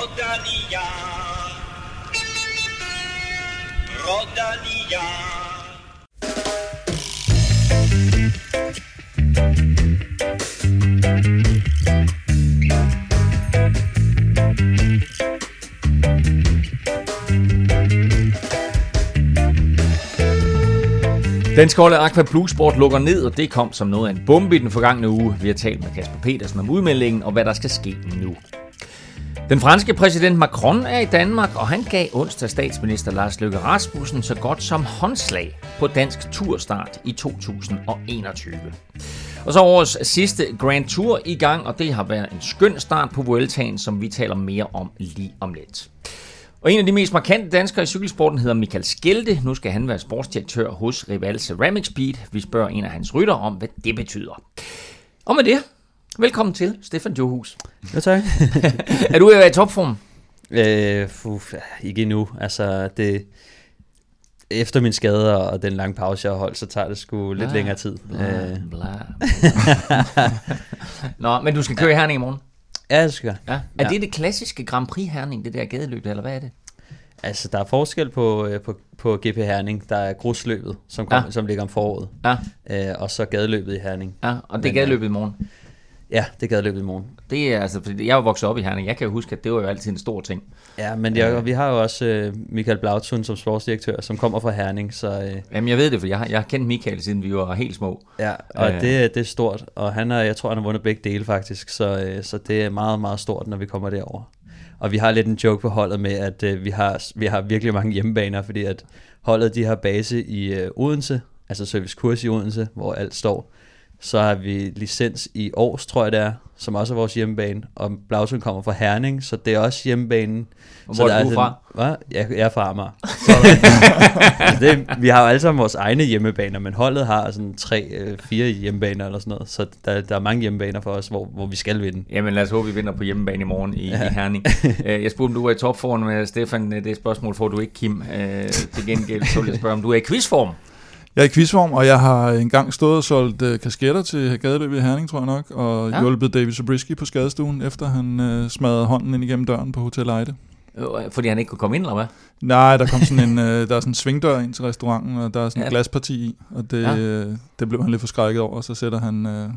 Rodalia. Rodalia. Den skolde Aqua Blue Sport lukker ned, og det kom som noget af en bombe i den forgangne uge. Vi har talt med Kasper Petersen om udmeldingen og hvad der skal ske nu. Den franske præsident Macron er i Danmark, og han gav onsdag statsminister Lars Løkke Rasmussen så godt som håndslag på dansk turstart i 2021. Og så årets sidste Grand Tour i gang, og det har været en skøn start på Vueltaen, som vi taler mere om lige om lidt. Og en af de mest markante danskere i cykelsporten hedder Michael Skelte. Nu skal han være sportsdirektør hos Rival Ceramic Speed. Vi spørger en af hans rytter om, hvad det betyder. Og med det, velkommen til Stefan Johus. Ja, tak. er du i topform? øh, uf, ikke endnu. Altså, det, efter min skade og den lange pause, jeg har holdt, så tager det sgu lidt Bla, længere tid. Bla, Øh, bla. Nå, men du skal køre i Herning i morgen. ja, det skal jeg. Ja. Er Ja. det det klassiske Grand Prix Herning, det der gadeløb, eller hvad er det? Altså, der er forskel på, øh, på, på GP Herning. Der er grusløbet, som, kom, Ja. som ligger om foråret. Ja, Øh, og så gadeløbet i Herning. ja og det er Men, gadeløbet i morgen. Ja, det er gadeløbet i morgen. Det er altså, fordi jeg jo vokset op i Herning. Jeg kan jo huske, at det var jo altid en stor ting. Ja, men jeg, vi har jo også øh, Michael Blautun som sportsdirektør, som kommer fra Herning. Så øh, Jamen, jeg ved det, for jeg har, jeg har kendt Michael, siden vi var helt små. ja, og Øh. det, det er stort. Og han er, jeg tror, han har vundet begge dele faktisk. Så, øh, så det er meget, meget stort, når vi kommer derover. Og vi har lidt en joke på holdet med, at øh, vi, har, vi har virkelig mange hjemmebaner, fordi at holdet de har base i øh, Odense, altså service kurs i Odense, hvor alt står. Så har vi licens i Aarhus, tror jeg det er, som også er vores hjemmebane. Og Blautun kommer fra Herning, så det er også hjemmebanen. Og så hvor er der du fra? Hvad? Jeg, jeg er fra Amager. Så, det, vi har jo alle sammen vores egne hjemmebaner, men holdet har sådan tre, øh, fire hjemmebaner eller sådan noget. Så der, der er mange hjemmebaner for os, hvor, hvor vi skal vinde. Jamen lad os håbe, vi vinder på hjemmebane i morgen i, ja. i Herning. Øh, jeg spurgte, om du er i topform med Stefan. Øh, Det spørgsmål får du ikke, Kim. Øh, Til gengæld så vil jeg spørge, om du er i quizform. Jeg er i quizform, og jeg har engang stået og solgt øh, kasketter til gadeløbet i Herning, tror jeg nok, og Ja. hjulpet David Zabriskie på skadestuen, efter han øh, smadrede hånden ind igennem døren på Hotel Ejde. Øh, Fordi han ikke kunne komme ind, eller hvad? Nej, der kom sådan en, øh, der er sådan en svingdør ind til restauranten, og der er sådan Ja. et glasparti i, og det, ja. øh, det blev han lidt forskrækket over, og så sætter han øh,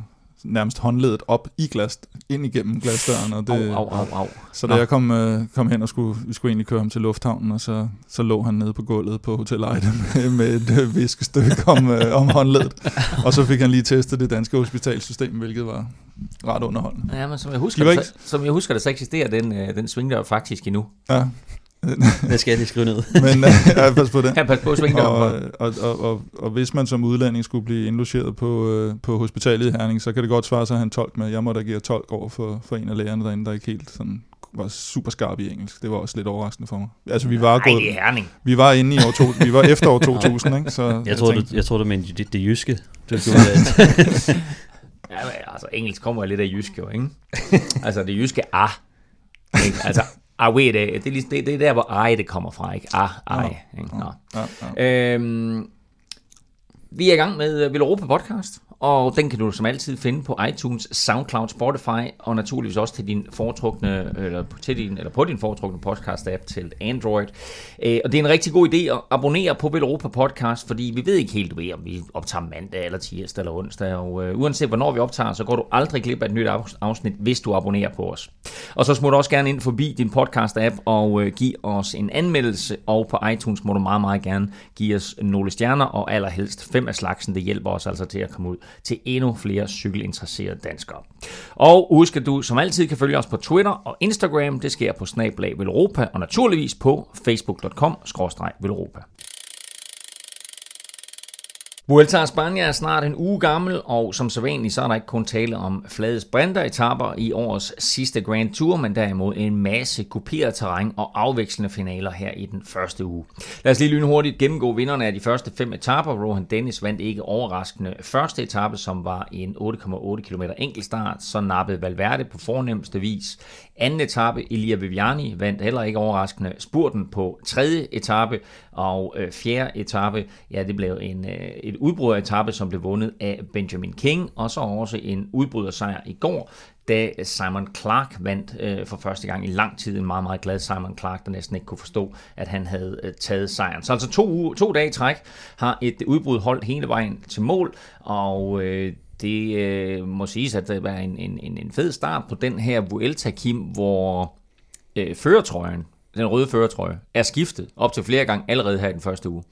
nærmest håndledet op i glas, ind igennem glasdøren, og det, Au, au, au, au. så da Nå. jeg kom, øh, kom hen og skulle, vi skulle egentlig køre ham til lufthavnen, og så, så lå han nede på gulvet på Hotel Ejde med, med et øh, viskestykke om, øh, om håndledet. Og så fik han lige testet det danske hospitalsystem, hvilket var ret underholdende. Ja, men som jeg husker, det, så, som jeg husker det, så eksisterer den, øh, den svingdør faktisk endnu. Ja, Det skal jeg lige skrive ned. men øh, ja, pas på det. Ja, pas på svingdøren. Og, og, og, og, og hvis man som udlænding skulle blive indlogeret på, øh, på hospitalet i Herning, så kan det godt svare sig at have en tolk med. Jeg måtte agere tolk over for, for en af lægerne derinde, der ikke helt sådan, var super skarp i engelsk. Det var også lidt overraskende for mig. Altså, vi var, Nej, gået, det er Herning. vi var inde i år to, vi var efter år 2000, ikke? Så Jeg troede, tænkte, du, jeg troede, du mente det, det jyske. Du skulle, Ja, men, altså engelsk kommer lidt af jysk jo, ikke? altså det jyske ah. Ikke? Altså, ah, ved det, det, er det, det er der, hvor ej det kommer fra, ikke? Ah, ej. Ikke? Nå. ja, ja. Øhm, vi er i gang med Vil Europa podcast, og den kan du som altid finde på iTunes, SoundCloud, Spotify og naturligvis også til din foretrukne eller til din eller på din foretrukne podcast app til Android. Øh, og det er en rigtig god idé at abonnere på Velropa Europa podcast, fordi vi ved ikke helt ved, om vi optager mandag eller tirsdag eller onsdag, og øh, uanset hvornår vi optager, så går du aldrig glip af et nyt afsnit, hvis du abonnerer på os. Og så smut også gerne ind forbi din podcast app og øh, giv os en anmeldelse, og på iTunes må du meget meget gerne give os nogle stjerner, og allerhelst fem af slagsen. Det hjælper os altså til at komme ud til endnu flere cykelinteresserede danskere. Og husk, at du som altid kan følge os på Twitter og Instagram. Det sker på Snablag Velropa, og naturligvis på facebook.com-velropa. Vuelta a España er snart en uge gammel, og som sædvanligt så er der ikke kun tale om flade sprinteretapper i årets sidste Grand Tour, men derimod en masse kuperet terræn og afvekslende finaler her i den første uge. Lad os lige lynhurtigt gennemgå vinderne af de første fem etapper. Rohan Dennis vandt ikke overraskende første etape, som var en 8,8 km enkeltstart, så nappede Valverde på fornemmeste vis. Anden etape, Elia Viviani, vandt heller ikke overraskende spurten på tredje etape, og øh, fjerde etape, ja, det blev en, øh, et udbryderetape, som blev vundet af Benjamin King, og så også en udbrydersejr i går da Simon Clark vandt øh, for første gang i lang tid. En meget, meget glad Simon Clark, der næsten ikke kunne forstå, at han havde øh, taget sejren. Så altså to, to dage i træk har et udbrud holdt hele vejen til mål, og øh, det øh, må siges, at det var en, en, en fed start på den her Vuelta, Kim, hvor øh, føretrøjen, den røde føretrøje, er skiftet op til flere gange allerede her i den første uge.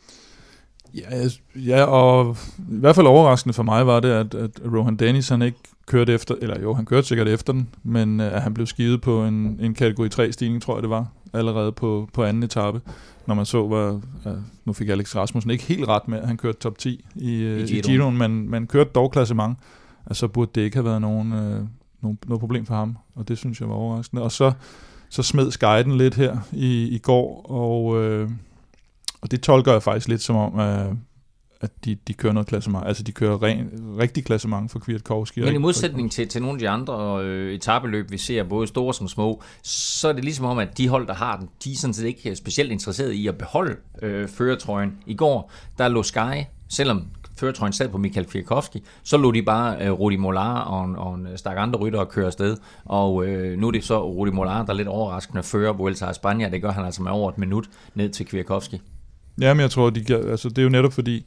Ja, ja, og i hvert fald overraskende for mig var det, at, at Rohan Dennis han ikke kørte efter, eller jo, han kørte sikkert efter den, men øh, at han blev skivet på en, en kategori 3 stigning, tror jeg det var, allerede på, på anden etape. Når man så, var, uh, nu fik Alex Rasmussen ikke helt ret med, at han kørte top 10 i, uh, I, i Giroen, men, men kørte dog klassement. Altså burde det ikke have været nogen, uh, nogen, noget problem for ham, og det synes jeg var overraskende. Og så, så smed Sky den lidt her i, i går, og... Uh, og det tolker jeg faktisk lidt som om, at, at de, de kører noget klassement. Altså de kører ren, rigtig klassement for Kwiatkowski. Men i modsætning til, til nogle af de andre øh, etabeløb, vi ser, både store som små, så er det ligesom om, at de hold, der har den, de er sådan set ikke specielt interesserede i at beholde øh, føretrøjen. I går, der lå Sky, selvom føretrøjen sad på Michael Kwiatkowski, så lå de bare øh, Rudi Molar og en, og en stak andre rytter køre afsted. Og øh, nu er det så Rudi Molar, der er lidt overraskende fører Vuelta a España. Det gør han altså med over et minut ned til Kwiatkowski. Ja, men jeg tror, de, altså, det er jo netop fordi,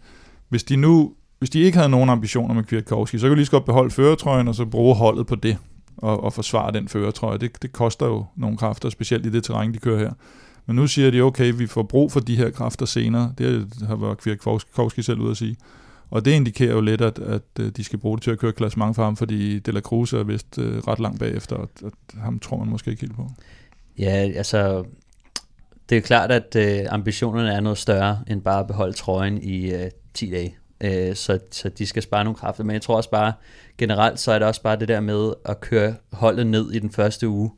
hvis de nu hvis de ikke havde nogen ambitioner med Kwiatkowski, så kan de lige så godt beholde føretrøjen, og så bruge holdet på det, og, og forsvare den føretrøje. Det, det koster jo nogle kræfter, specielt i det terræn, de kører her. Men nu siger de, okay, vi får brug for de her kræfter senere. Det har været Kwiatkowski selv ud at sige. Og det indikerer jo lidt, at, at øh, de skal bruge det til at køre klassement for ham, fordi De La Cruz er vist øh, ret langt bagefter, og at ham tror man måske ikke helt på. Ja, altså det er klart, at øh, ambitionerne er noget større end bare at beholde trøjen i øh, 10 dage. Øh, så, så de skal spare nogle kræfter. Men jeg tror også bare, generelt så er det også bare det der med at køre holdet ned i den første uge.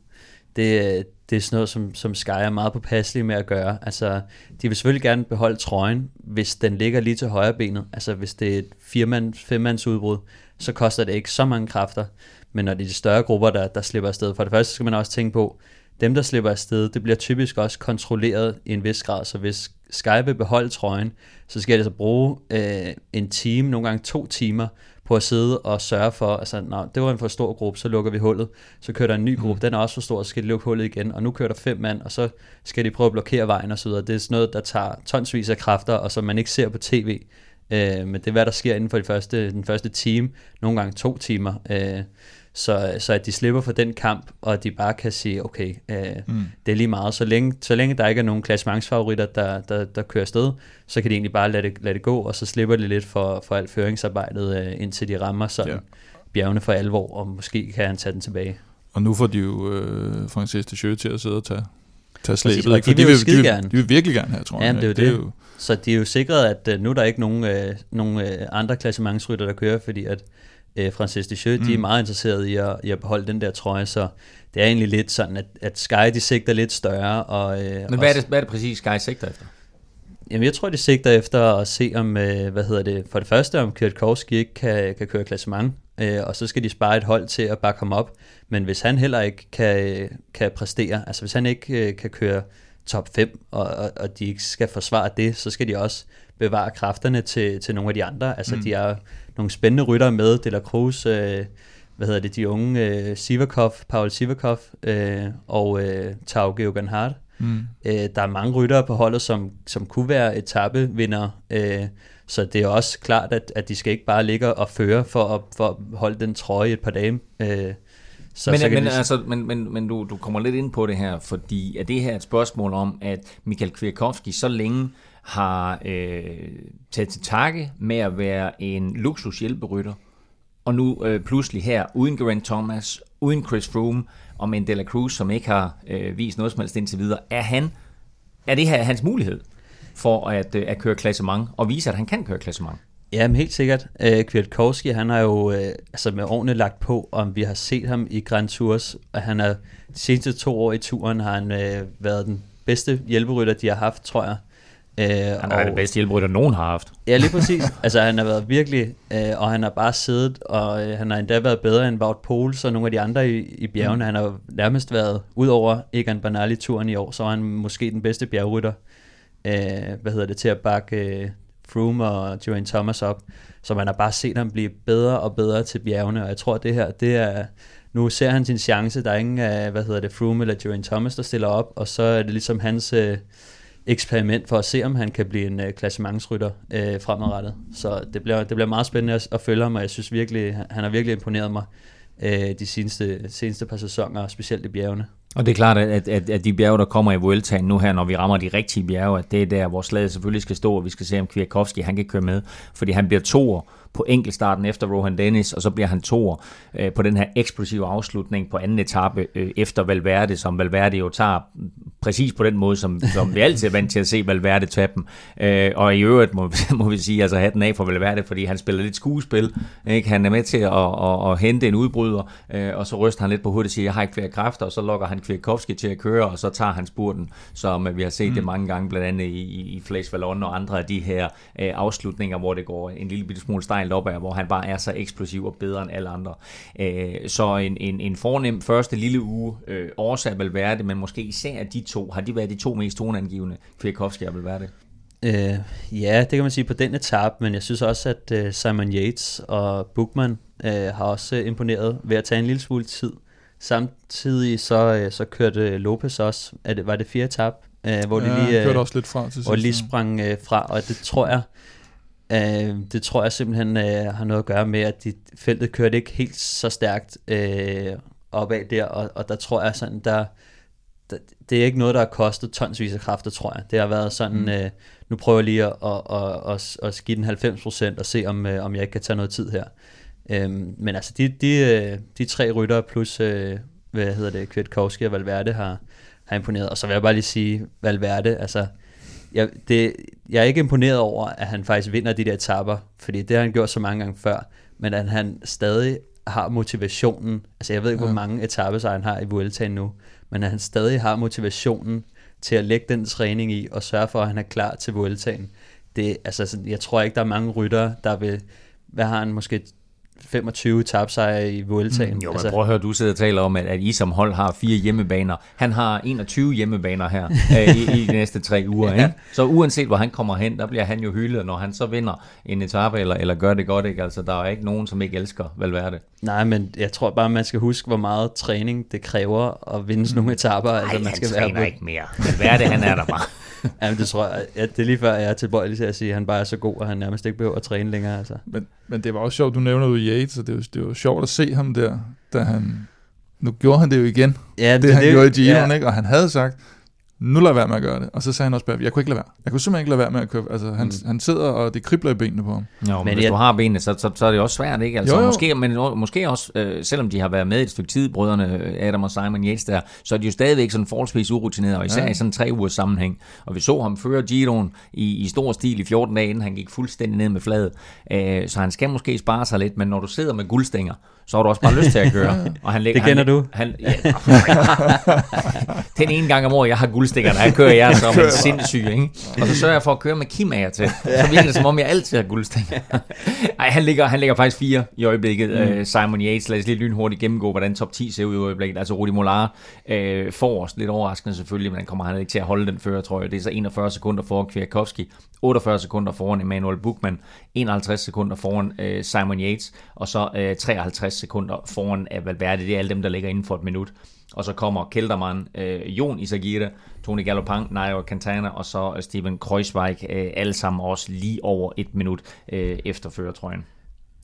Det, det er sådan noget, som, som Sky er meget påpasselig med at gøre. Altså, de vil selvfølgelig gerne beholde trøjen, hvis den ligger lige til højre benet. Altså, hvis det er et firemand, femmands udbrud, så koster det ikke så mange kræfter. Men når det er de større grupper, der, der slipper afsted, for det første skal man også tænke på, dem, der slipper afsted, det bliver typisk også kontrolleret i en vis grad, så hvis Sky vil beholde trøjen, så skal det så bruge øh, en time, nogle gange to timer, på at sidde og sørge for, altså, når det var en for stor gruppe, så lukker vi hullet, så kører der en ny gruppe, mm. den er også for stor, så skal de lukke hullet igen, og nu kører der fem mand, og så skal de prøve at blokere vejen videre. Det er sådan noget, der tager tonsvis af kræfter, og som man ikke ser på tv, øh, men det er hvad der sker inden for de første, den første time, nogle gange to timer. Øh, så, så at de slipper for den kamp, og at de bare kan sige, okay, øh, mm. det er lige meget. Så længe, så længe der ikke er nogen klassementsfavoritter, der, der, der kører afsted, så kan de egentlig bare lade det, lade det gå, og så slipper de lidt for, for alt føringsarbejdet, øh, indtil de rammer sådan ja. bjergene for alvor, og måske kan han tage den tilbage. Og nu får de jo øh, Francis de Sjø til at sidde og tage, tage slæbet. de, vil, de, vil, de, vil, de vil virkelig gerne have, tror jeg. Ja, det er jo det. det. Er jo... Så de er jo sikret, at øh, nu er der ikke nogen, øh, nogen øh, andre klassementsrytter, der kører, fordi at øh, Francis Deschamps, mm. de er mm. meget interesserede i at, i at beholde den der trøje, så det er egentlig lidt sådan, at, at Sky de sigter lidt større. Og, øh, Men hvad er, det, hvad er det præcis Sky sigter efter? Jamen jeg tror, de sigter efter at se om, øh, hvad hedder det, for det første om Kwiatkowski ikke kan, kan køre klassement, øh, og så skal de spare et hold til at bakke ham op. Men hvis han heller ikke kan, kan præstere, altså hvis han ikke øh, kan køre top 5, og, og, og de ikke skal forsvare det, så skal de også bevare kræfterne til, til nogle af de andre. Altså mm. de er nogle spændende rytter med, De La Cruz, øh, hvad hedder det, de unge øh, Sivakov, Paul Sivakov øh, og øh, Tau Geoghan Hart. Mm. Øh, der er mange ryttere på holdet, som, som kunne være etappevinder, øh, så det er også klart, at, at de skal ikke bare ligge og føre for at, for at holde den trøje et par dage. Øh, så, men, så men, de... altså, men, men, men du, du kommer lidt ind på det her, fordi er det her et spørgsmål om, at Michael Kwiatkowski så længe har øh, taget til takke med at være en luksushjælperytter, og nu øh, pludselig her, uden Grant Thomas, uden Chris Froome, og med en Dela Cruz, som ikke har øh, vist noget som helst indtil videre, er, han, er det her hans mulighed for at, øh, at køre klassement, og vise, at han kan køre klassement? Ja, men helt sikkert. Øh, Kwiatkowski, han har jo øh, altså med årene lagt på, om vi har set ham i Grand Tours, og han har de seneste to år i turen, har han øh, været den bedste hjælperytter, de har haft, tror jeg. Øh, han er og, det bedste hjælperytter, nogen har haft. Ja, lige præcis. altså, han har været virkelig, øh, og han har bare siddet, og øh, han har endda været bedre end Wout Poels og nogle af de andre i, i bjergene. Mm. Han har nærmest været, ud over Egan Bernal-turen i år, så var han måske den bedste bjergrytter, øh, hvad hedder det, til at bakke øh, Froome og Geraint Thomas op. Så man har bare set ham blive bedre og bedre til bjergene, og jeg tror, det her, det er, nu ser han sin chance, der er ingen af, hvad hedder det, Froome eller Geraint Thomas, der stiller op, og så er det ligesom hans øh, eksperiment for at se, om han kan blive en øh, klassementsrytter øh, fremadrettet. Så det bliver, det bliver meget spændende at, at følge ham, og jeg synes virkelig, han har virkelig imponeret mig øh, de seneste, seneste par sæsoner, specielt i bjergene. Og det er klart, at, at, at de bjerge, der kommer i Vueltaen nu her, når vi rammer de rigtige bjerge, at det er der, hvor slaget selvfølgelig skal stå, og vi skal se, om Kwiatkowski han kan køre med. Fordi han bliver toer på enkeltstarten efter Rohan Dennis, og så bliver han toer øh, på den her eksplosive afslutning på anden etape øh, efter Valverde, som Valverde jo tager præcis på den måde, som, som vi altid er vant til at se Valverde tage dem. Øh, og i øvrigt må, må vi sige, altså hatten af for Valverde, fordi han spiller lidt skuespil. Ikke? Han er med til at, at, at hente en udbryder, øh, og så ryster han lidt på hovedet og siger, jeg har ikke flere kræfter, og så lokker han Kwiatkowski til at køre, og så tager han spurten, som vi har set mm. det mange gange, blandt andet i, i Flash Vallon og andre af de her øh, afslutninger, hvor det går en lille bitte smule stejlt opad, hvor han bare er så eksplosiv og bedre end alle andre. Øh, så en, en, en fornem første lille uge, øh, årsag Valverde, men måske især de to, har de været de to mest toneangivende, Kwiatkowski og Valverde? Øh, ja, det kan man sige på den etape, men jeg synes også, at øh, Simon Yates og Bookman øh, har også imponeret ved at tage en lille smule tid. Samtidig så, øh, så kørte Lopez også, det, var det fire etape, øh, hvor ja, de lige, kørte også lidt fra til hvor lige sprang øh, fra, og det tror jeg, øh, det tror jeg simpelthen øh, har noget at gøre med, at de, feltet kørte ikke helt så stærkt øh, opad der, og, og der tror jeg sådan, der, der, det er ikke noget, der har kostet tonsvis af kræfter, tror jeg. Det har været sådan, mm. øh, nu prøver jeg lige at, at, at, at, at give den 90% og se, om, øh, om jeg ikke kan tage noget tid her. Øhm, men altså, de, de, øh, de tre rytter plus, øh, hvad hedder det, Kwiatkowski og Valverde har, har imponeret. Og så vil jeg bare lige sige, Valverde, altså, jeg, det, jeg er ikke imponeret over, at han faktisk vinder de der etapper, fordi det har han gjort så mange gange før, men at han stadig har motivationen, altså jeg ved ikke, ja. hvor mange etaper han har i Vueltaen nu, men at han stadig har motivationen til at lægge den træning i, og sørge for, at han er klar til Vueltaen. Det, altså, jeg tror ikke, der er mange ryttere, der vil, hvad har han, måske 25 tabsejre i Vueltaen. Mm, jo, men altså, prøv at høre, du sidder og taler om, at, at I som hold har fire hjemmebaner. Han har 21 hjemmebaner her øh, i, i de næste tre uger. ja. ikke? Så uanset hvor han kommer hen, der bliver han jo hyldet, når han så vinder en etape eller, eller gør det godt. Ikke? Altså, der er ikke nogen, som ikke elsker Valverde. Nej, men jeg tror bare, man skal huske, hvor meget træning det kræver at vinde sådan nogle etaper. Nej, altså, man skal han træner være ikke mere. Valverde, han er der bare. Jamen, det tror jeg, ja, det er lige før, jeg er tilbøjelig til at sige, at han bare er så god, at han nærmest ikke behøver at træne længere. Altså. Men, men det var også sjovt, du nævner jo Yates, og det var, det var sjovt at se ham der, da han, nu gjorde han det jo igen, ja, det, det han det, gjorde i Giroen, ja. ikke? og han havde sagt, nu jeg være med at gøre det. Og så sagde han også bare, jeg kunne ikke lade være. Jeg kunne simpelthen ikke lade være med at køre. Altså, han, mm. han sidder, og det kribler i benene på ham. Jo, men, men hvis jeg... du har benene, så, så, så er det også svært, ikke? Altså, jo, jo. Måske, men måske også, øh, selvom de har været med et stykke tid, brødrene øh, Adam og Simon Yates der, så er de jo stadigvæk sådan forholdsvis urutinerede, og især ja. i sådan tre ugers sammenhæng. Og vi så ham føre Giroen i, i stor stil i 14 dage, inden han gik fuldstændig ned med fladet. Øh, så han skal måske spare sig lidt, men når du sidder med guldstænger, så har du også bare lyst til at køre. Og han lægger, det kender han, du. Han, ja, den ene gang om året, jeg har guldstikker, der kører jeg som en sindssyg, ikke? Og så sørger jeg for at køre med Kim af til. Så virker det, som om jeg altid har guldstikker. Nej, han ligger, han ligger faktisk fire i øjeblikket. Mm. Uh, Simon Yates, lad os lige lynhurtigt gennemgå, hvordan top 10 ser ud i øjeblikket. Altså Rudi Molar uh, forrest, lidt overraskende selvfølgelig, men han kommer han ikke til at holde den før, tror jeg. Det er så 41 sekunder foran Kwiatkowski, 48 sekunder foran Emmanuel Buchmann, 51 sekunder foran uh, Simon Yates, og så uh, 53 sekunder foran uh, Valverde. Det er alle dem, der ligger inden for et minut. Og så kommer Kelderman, uh, Jon Isagire, Tony Galopang, Nairo Quintana og så uh, Steven Kreuzweig, uh, alle sammen også lige over et minut uh, efter førertrøjen.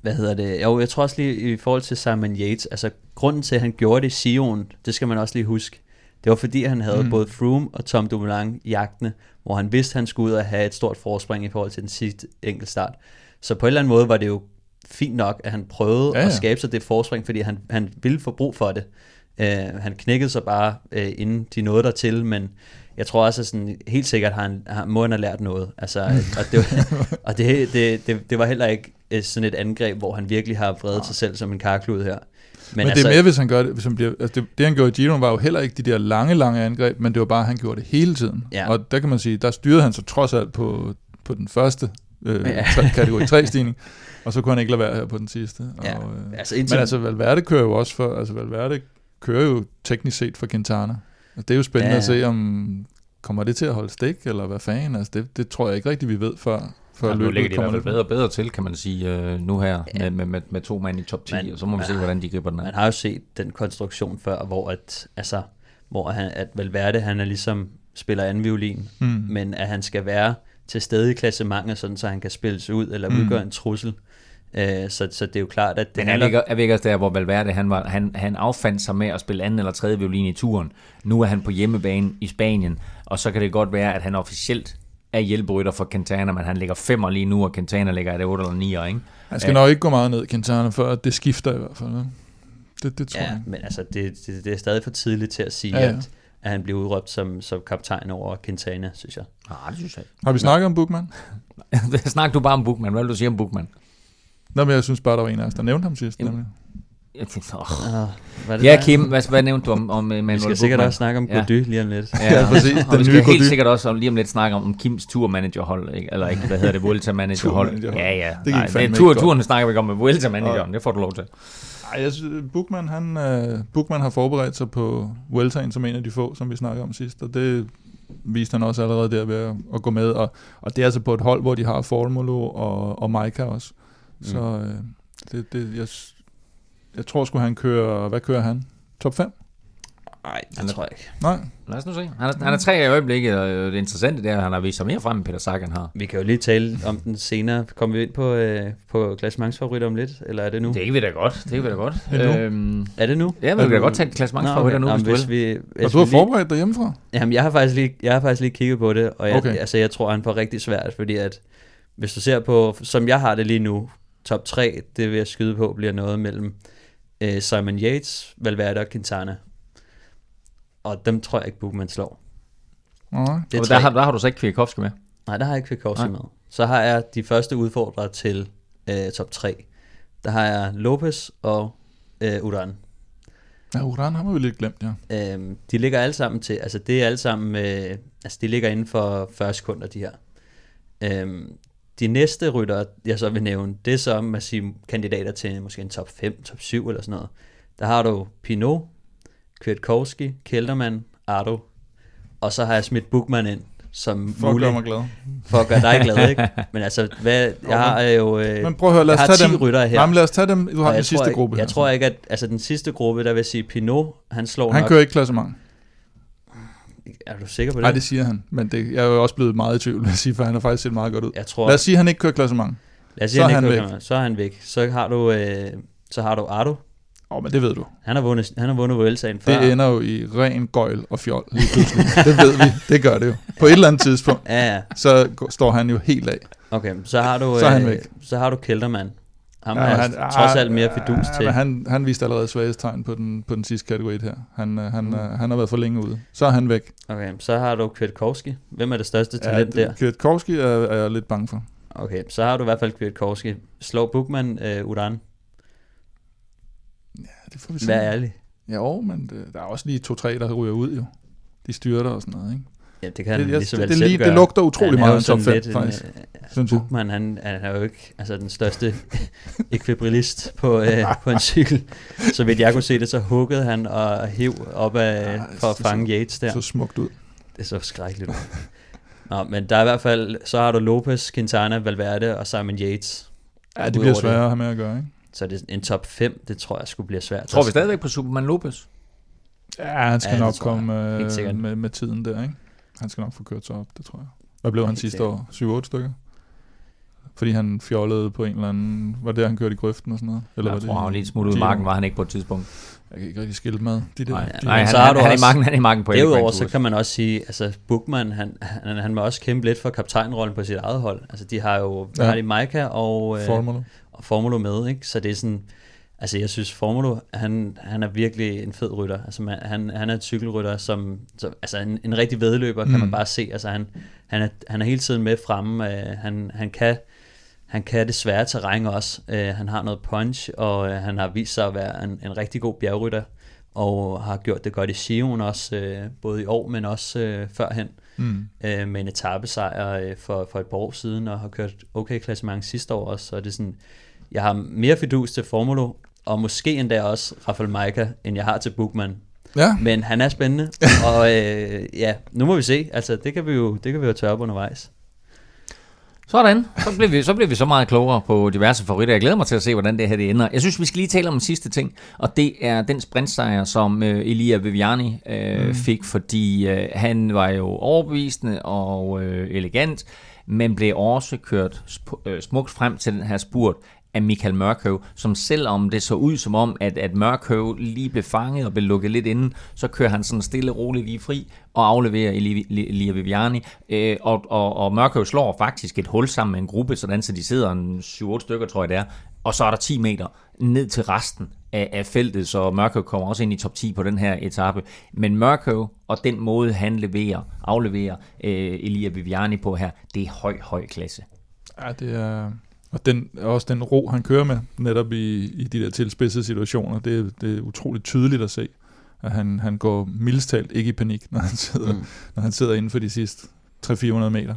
Hvad hedder det? Jo, jeg tror også lige i forhold til Simon Yates, altså grunden til, at han gjorde det i Sion, det skal man også lige huske. Det var fordi, han havde mm. både Froome og Tom Dumoulin jagtende, hvor han vidste, at han skulle ud og have et stort forspring i forhold til den sidste enkeltstart. Så på en eller anden måde var det jo fint nok, at han prøvede ja, ja. at skabe sig det forspring, fordi han, han ville få brug for det. Uh, han knækkede sig bare, uh, inden de nåede der til, men jeg tror også, at sådan, helt sikkert har han, har, må han have lært noget. Altså, og det, og det, det, det, det var heller ikke uh, sådan et angreb, hvor han virkelig har vredet sig selv som en karklud her. Men, men altså, det er mere, hvis han gør det, hvis han bliver, altså det, det han gjorde i Giro var jo heller ikke de der lange, lange angreb, men det var bare, at han gjorde det hele tiden. Ja. Og der kan man sige, der styrede han sig trods alt på, på den første øh, ja. kategori 3 stigning, og så kunne han ikke lade være her på den sidste. Ja. Og, øh, altså, indtil... Men altså Valverde kører jo også for, altså Valverde kører jo teknisk set for Quintana. Og det er jo spændende ja. at se, om kommer det til at holde stik, eller hvad fanden? Altså det, det tror jeg ikke rigtigt, vi ved, før, før Ja, nu løbet ligger de i kommer hvert fald lidt. bedre og bedre til, kan man sige, øh, nu her, med, med, med, med to mand i top 10, Men- og så må vi se, hvordan de griber den Man af. har jo set den konstruktion før, hvor at, altså, hvor han, at Valverde, han er ligesom spiller anden violin, Mm. men at han skal være til stede i klassementet, sådan så han kan spilles ud eller Mm. udgøre en trussel. Øh, så, så det er jo klart, at det Men er vi, ikke, er vi ikke også der, hvor Valverde, han, var, han, han affandt sig med at spille anden eller tredje violin i turen. Nu er han på hjemmebane i Spanien, og så kan det godt være, at han officielt er hjælperytter for Quintana, men han ligger femmer lige nu, og Quintana ligger er det 8 eller 9, ikke? Han skal nok ikke gå meget ned, Quintana, før det skifter i hvert fald. Det, det tror Ja, jeg. men altså, det, det, det er stadig for tidligt til at sige, ja. ja. At, at han bliver udråbt som, som kaptajn over Quintana, synes jeg. Nej, det synes jeg Har vi snakket om Bookman? ikke. Snak du bare om Bookman. Hvad vil du sige om Bookman? Nå, men jeg synes bare, der var en af os, der nævnte ham sidst. Jamen, nemlig. Jeg tænkte, åh. Uh, hvad er det Ja? Kim, hvad, hvad nævnte du om, om Emmanuel Vi skal sikkert Bookman? også snakke om Ja. Gody lige om lidt. Ja, præcis. og Den vi skal helt Gody. sikkert også om, lige om lidt snakke om, om Kims turmanagerhold, ikke? eller ikke, hvad hedder det, Vuelta managerhold. Ja, ja. Nej, det, tur, ikke godt. turen snakker vi ikke om med Vuelta manageren, det får du lov til. Ej, jeg synes, Bookman, han, uh, Bookman har forberedt sig på Vueltaen som en af de få, som vi snakkede om sidst, og det viste han også allerede der ved at, at gå med, og, og det er altså på et hold, hvor de har Formolo og, og Maika også. Så uh, det, det, jeg, jeg tror sgu, han kører, hvad kører han? Top 5? Nej, Han det er- tror jeg ikke. Nej, Lad os nu se. Han er, han er tre i øjeblikket, og det interessante det er, at han har vist sig mere frem, end Peter Sagan har. Vi kan jo lige tale om den senere. Kommer vi ind på, øh, på klassementsfavoritter om lidt, eller er det nu? Det kan vi da godt. Det kan vi da godt. Er. Øhm, Er det nu? ja, men vi kan da godt tage klassementsfavoritter nu, Nå, hvis vi, hvis og du har forberedt dig hjemmefra? Jamen, jeg har faktisk lige, jeg har faktisk lige kigget på det, og jeg, okay. altså, jeg tror, han får rigtig svært, fordi at, hvis du ser på, som jeg har det lige nu, top 3, det vil jeg skyde på, bliver noget mellem øh, Simon Yates, Valverde og Quintana. Og dem tror jeg ikke, Bookman slår. Det er Og der, har, der har du så ikke Kwiatkowski med. Nej, der har jeg ikke Kwiatkowski Nej. med. Så har jeg de første udfordrere til øh, top 3. Der har jeg Lopez og øh, Uran. Ja, Uran har vi lidt glemt, ja. Øhm, de ligger alle sammen til, altså det er alle sammen, øh, altså de ligger inden for 40 sekunder, de her. Øhm, de næste rytter, jeg så vil nævne, det er så man siger, kandidater til måske en top 5, top 7 eller sådan noget. Der har du Pinot, Kwiatkowski, Kelderman, Ardo, og så har jeg smidt Bookman ind, som For at mulig, gøre mig glad. for at gøre dig glad, ikke? Men altså, hvad, jeg har jo, øh, Men prøv at høre, lad jeg os har tage 10 dem. ryttere her. Nej, men lad os tage dem. Du har den jeg sidste tror gruppe Jeg her. tror ikke, at altså, den sidste gruppe, der vil jeg sige, Pinot, han slår han nok. kører ikke klassement. Er du sikker på det? Nej, det siger han. Men det, jeg er jo også blevet meget i tvivl, jeg sige, for han har faktisk set meget godt ud. Jeg tror, Lad os sige, at han ikke kører klassement. lad os sige, så han han ikke med. Så er han væk. Så har du, øh, så har du Ardo. Åh, oh, men det ved du. Han har vundet, han har vundet Vueltaen før. Det ender jo i ren gøjl og fjol lige pludselig. det ved vi. Det gør det jo. På et eller andet tidspunkt, Ja, ja. så står han jo helt af. Okay, så har du, Så han øh, væk. så har du Kelderman. Ham Ja, ja, er han, trods alt mere fidus ja, til. Han, han viste allerede svaghedstegn på den, på den sidste kategori her. Han, øh, han, mm. han har været for længe ude. Så er han væk. Okay, så har du Kwiatkowski. Hvem er det største talent der? Kwiatkowski er, er jeg lidt bange for. Okay, så har du i hvert fald Kwiatkowski. Slår Bookman øh, Uran. Ja, det får vi se. Vær ærlig. Jo, men det, der er også lige to-tre, der ryger ud jo. De styrter og sådan noget, ikke? Ja, det kan han Det, lige så vel det, selv lige, gøre. det lugter utrolig Han meget af en top sådan 5, lidt en, faktisk. øh, Synes jeg. Bookman, han, han er jo ikke altså, den største ekvibrilist på, øh, på en cykel. Så vidt jeg kunne se det, så huggede han og hiv op af, Ja, for at fange så- Yates der. Så smukt ud. Det er så skrækkeligt. ud. Nå, men der er i hvert fald, så har du Lopez, Quintana, Valverde og Simon Yates. Ja, det bliver sværere at have med at gøre, ikke? Så det er en top 5, det tror jeg skulle blive svært. Tror vi stadigvæk på Superman Lopez? Ja, han skal Ja, nok komme øh, med, med tiden der, ikke? Han skal nok få kørt sig op, det tror jeg. Hvad blev han sidste år? 7-8 stykker? Fordi han fjollede på en eller anden... Var det der, han kørte i grøften og sådan noget? Eller var jeg det tror, han var i lige smuttet ud i marken, var han ikke på et tidspunkt. Jeg kan ikke rigtig skille med. De der, Nej, de nej han, så har han, han, er i også- marken, han er i marken på Derudover så kan man også sige, altså Bookman, han, han, han må også kæmpe lidt for kaptajnrollen på sit eget hold. Altså de har jo, ja. Har de Maika og, øh, Formula. og Formulo med, ikke? Så det er sådan, altså jeg synes Formulo, han, han er virkelig en fed rytter. Altså man, han, han er en cykelrytter, som, som altså en, en rigtig vedløber, kan Mm. man bare se. Altså han, han, er, han er hele tiden med fremme. Øh, han, han kan han kan det svære terræn også. Øh, han har noget punch, og øh, han har vist sig at være en, en rigtig god bjergrytter, og har gjort det godt i Sion også, øh, både i år, men også øh, førhen, Mm. øh, med en etappesejr øh, for, for et par år siden, og har kørt okay klassement sidste år også, så er det sådan, jeg har mere fidus til Formulo, og måske endda også Rafael Maika, end jeg har til Bookman. Ja, Men han er spændende, og øh, ja, nu må vi se. Altså, det kan vi jo, det kan vi jo tørre på undervejs. Sådan, så bliver, vi, så bliver vi så meget klogere på diverse favoritter. Jeg glæder mig til at se, hvordan det her det ender. Jeg synes, vi skal lige tale om en sidste ting, og det er den sprintsejr, som øh, Elia Viviani øh, mm. fik, fordi øh, han var jo overbevisende og øh, elegant, men blev også kørt sp- øh, smukt frem til den her spurt af Michael Mørkøv, som selvom det så ud som om, at, at Mørkøv lige blev fanget og blev lukket lidt inden, så kører han sådan stille og roligt lige fri og afleverer Elia Viviani. Øh, og, og, og Mørkøv slår faktisk et hul sammen med en gruppe, sådan så de sidder en 7-8 stykker, tror jeg det er, og så er der 10 meter ned til resten af, af feltet, så Mørkøv kommer også ind i top 10 på den her etape. Men Mørkøv og den måde, han leverer, afleverer øh, Elia Viviani på her, det er høj, høj klasse. Ja, det er, og den, også den ro, han kører med, netop i, i de der tilspidsede situationer, det, det er utroligt tydeligt at se, at han, han går mildstalt ikke i panik, når han sidder, mm. når han sidder inden for de sidste 300-400 meter.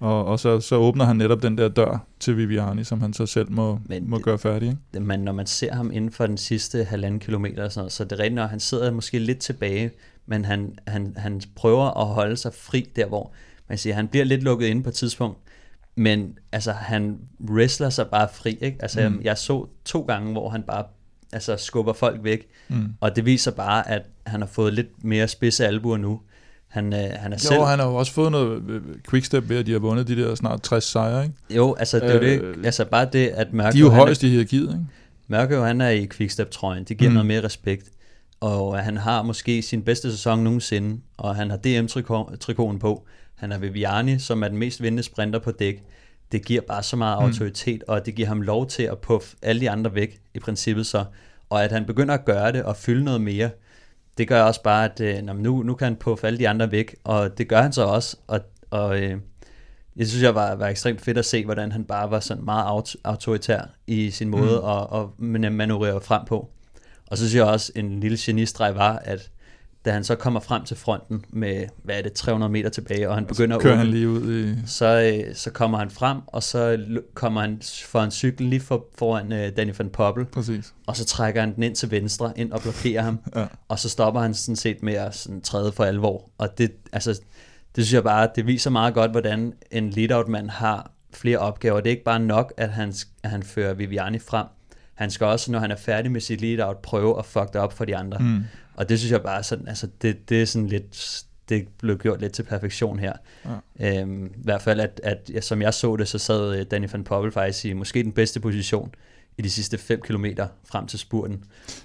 Og, og så, så åbner han netop den der dør til Viviani, som han så selv må, men må gøre færdig. Ikke? Men når man ser ham inden for den sidste halvanden kilometer, så, så det er rigtigt, når han sidder måske lidt tilbage, men han, han, han prøver at holde sig fri der, hvor man siger, han bliver lidt lukket inde på et tidspunkt, men altså, han wrestler sig bare fri, ikke? Altså, mm. jeg så to gange, hvor han bare altså, skubber folk væk, mm. og det viser bare, at han har fået lidt mere spidse albuer nu. Han, øh, han er jo, selv... han har jo også fået noget øh, quickstep ved, at de har vundet de der snart 60 sejre, ikke? Jo, altså det er øh, det, altså bare det, at Mørkøv... De er jo højst i hierarkiet, ikke? Mørkøv, han er i quickstep-trøjen, det giver mm. noget mere respekt, og han har måske sin bedste sæson nogensinde, og han har DM-trikonen på, han er Viviani, som er den mest vindende sprinter på dæk. Det giver bare så meget mm. autoritet, og det giver ham lov til at puffe alle de andre væk, i princippet så. Og at han begynder at gøre det og fylde noget mere, det gør også bare, at øh, nu, nu kan han puffe alle de andre væk, og det gør han så også. Og, og øh, jeg synes, jeg var, var ekstremt fedt at se, hvordan han bare var sådan meget autoritær i sin måde mm. at, at manøvrere frem på. Og så synes jeg også, en lille genistreg var, at da han så kommer frem til fronten med, hvad er det, 300 meter tilbage, og han begynder at han lige ud i... Så, øh, så kommer han frem, og så kommer han for en cykel lige for, foran øh, Danny van Poppel. Præcis. Og så trækker han den ind til venstre, ind og blokerer ham. ja. Og så stopper han sådan set med at sådan, træde for alvor. Og det, altså, det synes jeg bare, det viser meget godt, hvordan en lead-out-mand har flere opgaver. Det er ikke bare nok, at han, at han fører Viviani frem. Han skal også, når han er færdig med sit lead-out, prøve at fuck det op for de andre. Mm. Og det synes jeg bare sådan, altså det, det er sådan lidt, det blev gjort lidt til perfektion her. Ja. Øhm, I hvert fald, at, at ja, som jeg så det, så sad øh, Danny van Poppel faktisk i måske den bedste position i de sidste 5 km frem til spurten.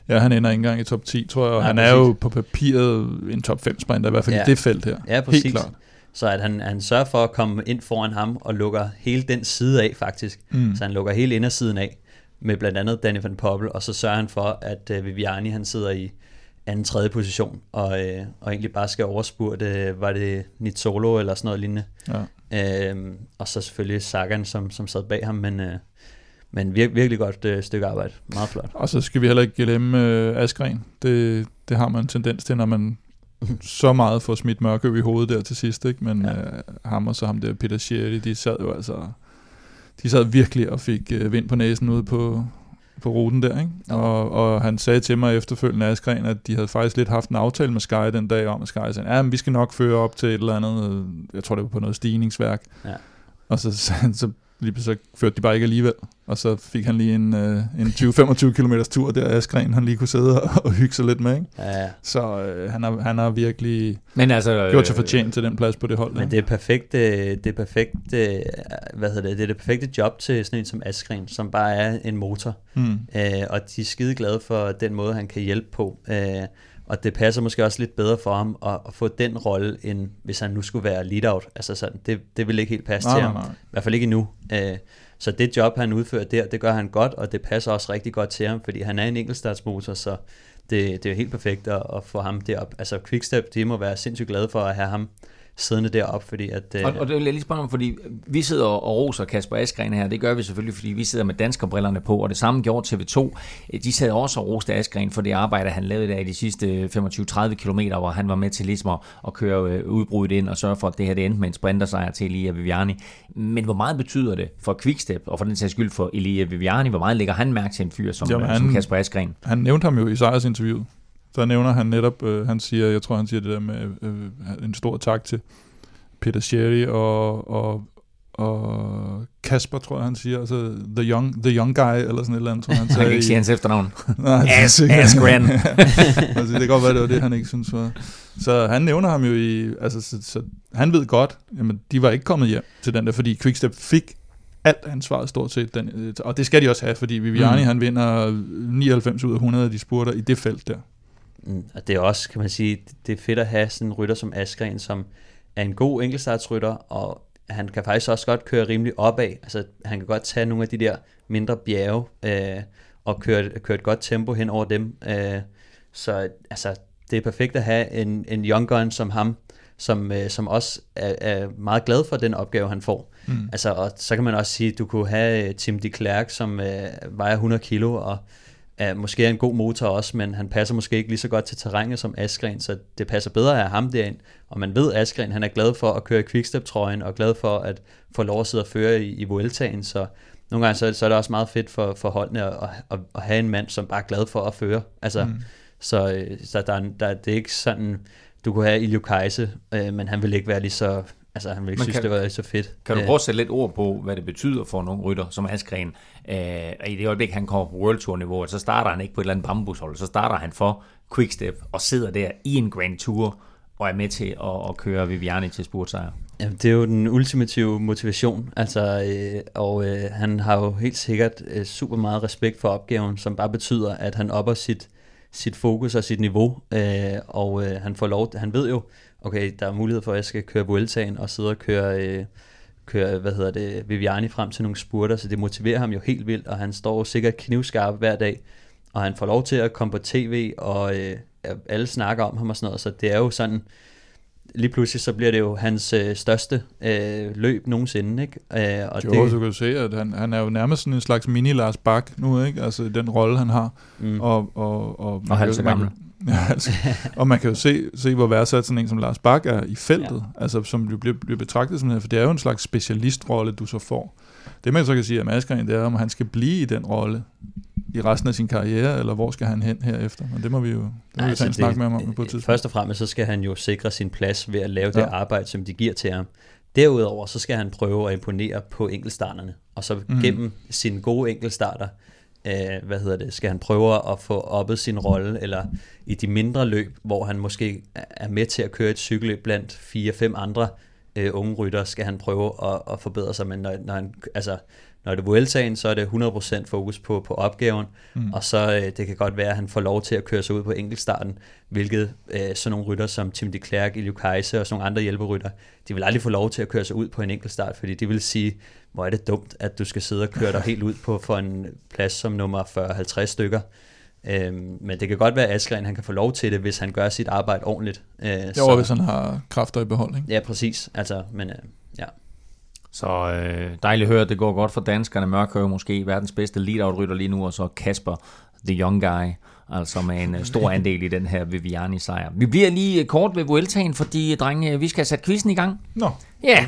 Ja, han ender ikke engang i top 10, tror jeg, og ja, han præcis. er jo på papiret en top 5 sprinter, i hvert fald ja. i det felt her. Ja, præcis. Helt klart. Så at han, han sørger for at komme ind foran ham og lukker hele den side af faktisk. Mm. Så han lukker hele indersiden af med blandt andet Danny van Poppel, og så sørger han for, at uh, Viviani han sidder i anden, tredje position, og, øh, og egentlig bare skal overspurte, øh, var det Nizzolo eller sådan noget lignende. Ja. Øhm, og så selvfølgelig Sagan, som, som sad bag ham, men, øh, men vir, virkelig godt øh, stykke arbejde. Meget flot. Og så skal vi heller ikke glemme øh, Askren. Det, det har man en tendens til, når man så meget får smidt mørke i hovedet der til sidst, ikke? men ja. øh, ham og så ham der Peter Sherry, de sad jo altså de sad virkelig og fik øh, vind på næsen ude på, på ruten der, ikke? Og, og han sagde til mig efterfølgende Askren, at de havde faktisk lidt haft en aftale med Sky den dag om, at Sky sagde, ja, men vi skal nok føre op til et eller andet, jeg tror det var på noget stigningsværk. Ja. Og så, så, så lige så førte de bare ikke alligevel. Og så fik han lige en, øh, en 20-25 km tur der af Askren, han lige kunne sidde og, og hygge sig lidt med. Ikke? Ja, ja. Så øh, han, har, han har virkelig men altså, gjort sig øh, fortjent øh, til den plads på det hold. Men det er perfekt, det er perfekt, hvad hedder det, det er det perfekte job til sådan en som Askren, som bare er en motor. Mm. Øh, og de er skide glade for den måde, han kan hjælpe på. Øh, og det passer måske også lidt bedre for ham at, at få den rolle, end hvis han nu skulle være lead-out. Altså sådan, det, det vil ikke helt passe nej, til ham. Nej. I hvert fald ikke endnu. Øh, så det job, han udfører der, det gør han godt, og det passer også rigtig godt til ham, fordi han er en enkeltstartsmotor, så det, det er helt perfekt at, at få ham derop. Altså Quickstep, de må være sindssygt glade for at have ham siddende derop, fordi at... Og, og det vil jeg lige spørge om, fordi vi sidder og roser Kasper Askren her, det gør vi selvfølgelig, fordi vi sidder med danskerbrillerne på, og det samme gjorde TV2. De sad også og roste Askren for det arbejde, han lavede der i de sidste 25-30 km, hvor han var med til ligesom at, at køre øh, udbruddet ind og sørge for, at det her det endte med en sprintersejr til Elia Viviani. Men hvor meget betyder det for Quickstep, og for den sags skyld for Elia Viviani, hvor meget lægger han mærke til en fyr som, Jamen, han, som Kasper Askren? Han nævnte ham jo i sejrsinterviewet. Der nævner han netop, øh, han siger, jeg tror han siger det der med øh, en stor tak til Peter Sherry og, og, og Kasper, tror jeg, han siger, altså the young, the young guy, eller sådan et eller andet, tror jeg, han Han sagde. kan ikke sige hans efternavn. Nej, As. Askren. altså, det kan godt være, det var det, han ikke synes var. Så han nævner ham jo i, altså, så, så han ved godt, jamen, de var ikke kommet hjem til den der, fordi Quickstep fik alt ansvaret stort set, den, øh, og det skal de også have, fordi Viviani, mm. han vinder 99 ud af 100 af de spurter i det felt der. Mm, Og det er også, kan man sige, det er fedt at have sådan en rytter som Askren, som er en god enkeltstartsrytter, og han kan faktisk også godt køre rimelig opad. Altså, han kan godt tage nogle af de der mindre bjerge, øh, og køre, køre et godt tempo hen over dem. Øh, så altså, det er perfekt at have en, en young gun som ham, som, øh, som også er, er meget glad for den opgave, han får. Mm. Altså, og så kan man også sige, at du kunne have øh, Tim de Klerk, som øh, vejer 100 kilo, og er måske er en god motor også, men han passer måske ikke lige så godt til terrænet som Askren, så det passer bedre have ham derind. Og man ved, at Askren han er glad for at køre i quickstep-trøjen, og glad for at få lov at sidde og føre i, i Vueltaen, så nogle gange så, så er det også meget fedt for, for holdene at, at, at have en mand, som bare er glad for at føre. Altså, mm. Så, øh, så der, er- der, det er ikke sådan, du kunne have Ilio Kajse, øh, men han vil ikke være lige så, altså han vil ikke Men synes, kan- det var så fedt. Kan du prøve at sætte lidt ord på, hvad det betyder for nogle rytter som Askren? Øh, I det øjeblik, han kommer på World Tour niveau, så starter han ikke på et eller andet bambushold, så starter han for Quickstep og sidder der i en Grand Tour og er med til at, at køre Viviani til spurtsejr. Jamen, det er jo den ultimative motivation, altså, øh, og øh, han har jo helt sikkert øh, super meget respekt for opgaven, som bare betyder, at han opper sit, sit fokus og sit niveau, øh, og øh, han får lov, han ved jo, okay, der er mulighed for, at jeg skal køre Vueltaen og sidde og køre, øh, køre hvad hedder det, Viviani frem til nogle spurter, så det motiverer ham jo helt vildt, og han står jo sikkert knivskarp hver dag, og han får lov til at komme på tv, og øh, alle snakker om ham og sådan noget, så det er jo sådan, lige pludselig så bliver det jo hans øh, største øh, løb nogensinde, ikke? Øh, og Jo, det, så kan du se, at han, han er jo nærmest sådan en slags mini-Lars Bak nu, ikke? Altså den rolle, han har. mm, Og, og, og, man Og kan halvt jo- så gammel. Ja, altså, og man kan jo se, se hvor værdsat sådan en som Lars Bak er i feltet, ja. altså som bliver, bliver betragtet som det, for det er jo en slags specialistrolle, du så får. Det man så kan sige om Askren, det er, om han skal blive i den rolle i resten af sin karriere, eller hvor skal han hen herefter. Men det må vi jo det må vi altså, tage en snak med ham om på et tidspunkt. Først og fremmest, så skal han jo sikre sin plads ved at lave det Ja. arbejde, som de giver til ham. Derudover, så skal han prøve at imponere på enkeltstarterne, og så mm. gennem sine gode enkeltstarter, øh, hvad hedder det, skal han prøve at få oppet sin rolle, eller i de mindre løb, hvor han måske er med til at køre et cykelløb blandt fire-fem andre øh, unge rytter, skal han prøve at, at forbedre sig, men når, når han, altså, når det er Vueltaen, så er det 100% fokus på, på opgaven, mm. og så øh, det kan godt være, at han får lov til at køre sig ud på enkeltstarten, hvilket øh, sådan nogle rytter som Tim de Klerk, Ilio Kajse og sådan nogle andre hjælperytter, de vil aldrig få lov til at køre sig ud på en enkeltstart, fordi de vil sige, hvor er det dumt, at du skal sidde og køre dig helt ud på for en plads som nummer 40-50 stykker. Øhm, men det kan godt være, at Askren han kan få lov til det, hvis han gør sit arbejde ordentligt. Øh, Det var, hvis han har kræfter i behold, ikke? Ja, præcis. Altså, men øh, ja. Så øh, dejligt at høre, at det går godt for danskerne. Mørk er jo måske verdens bedste lead-out-rytter lige nu, og så Kasper, the young guy, altså med en øh, stor andel i den her Viviani-sejr. Vi bliver lige øh, kort ved Vueltaen, fordi, drenge, øh, vi skal have sat quizzen i gang. Nå, Ja,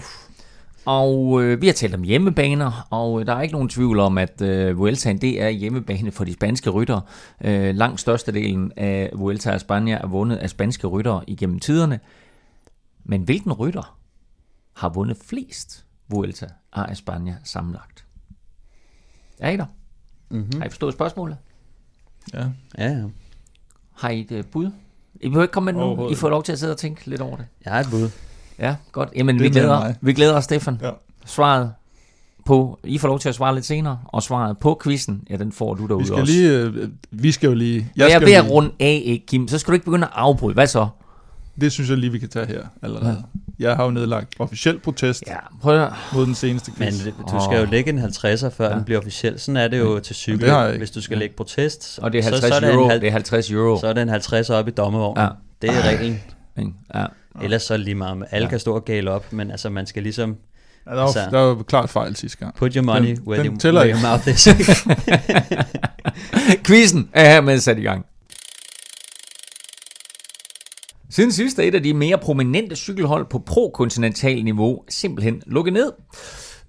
og øh, vi har talt om hjemmebaner, og øh, der er ikke nogen tvivl om, at øh, Vueltaen det er hjemmebane for de spanske ryttere. Øh, langt størstedelen af Vuelta og Spania er vundet af spanske ryttere igennem tiderne. Men hvilken rytter har vundet flest Vuelta og Espanja sammenlagt? Er I der? Mm-hmm. Har I forstået spørgsmålet? ja. Ja, ja. Har I et øh, bud? I behøver ikke komme med. Overhovedet I får lov til at sidde og tænke lidt over det. Jeg har et bud. Ja, godt. Jamen, Det vi er glæder, mig. vi glæder os, Stefan. ja. Svaret på, I får lov til at svare lidt senere, og svaret på quizzen, ja, den får du derude Vi skal også. lige, øh, vi skal jo lige, Jeg, jeg er skal ved at runde af, ikke, Kim, så skal du ikke begynde at afbryde. Hvad så? det synes jeg lige, vi kan tage her allerede. Jeg har jo nedlagt officiel protest Ja, prøv at mod den seneste Men quiz. det- du skal jo lægge en 50'er, før Ja. ja. den bliver officiel. Sådan er det jo til cykel. Hvis du skal Ja. lægge protest, Og det er så, 50 så, er det euro. en, Det er 50 euro. så er det en 50 op i dommervognen. Ja. Det er reglen. Ikke? Ja. Ellers så lige meget. Alle Ja. kan stå og gale op, men altså man skal ligesom Ja, der, var, altså- der var klart fejl sidste gang. put your money Den- where, den you, where your mouth is. Quizzen er hermed sat i gang. Siden sidst er et af de mere prominente cykelhold på pro-kontinental niveau simpelthen lukket ned.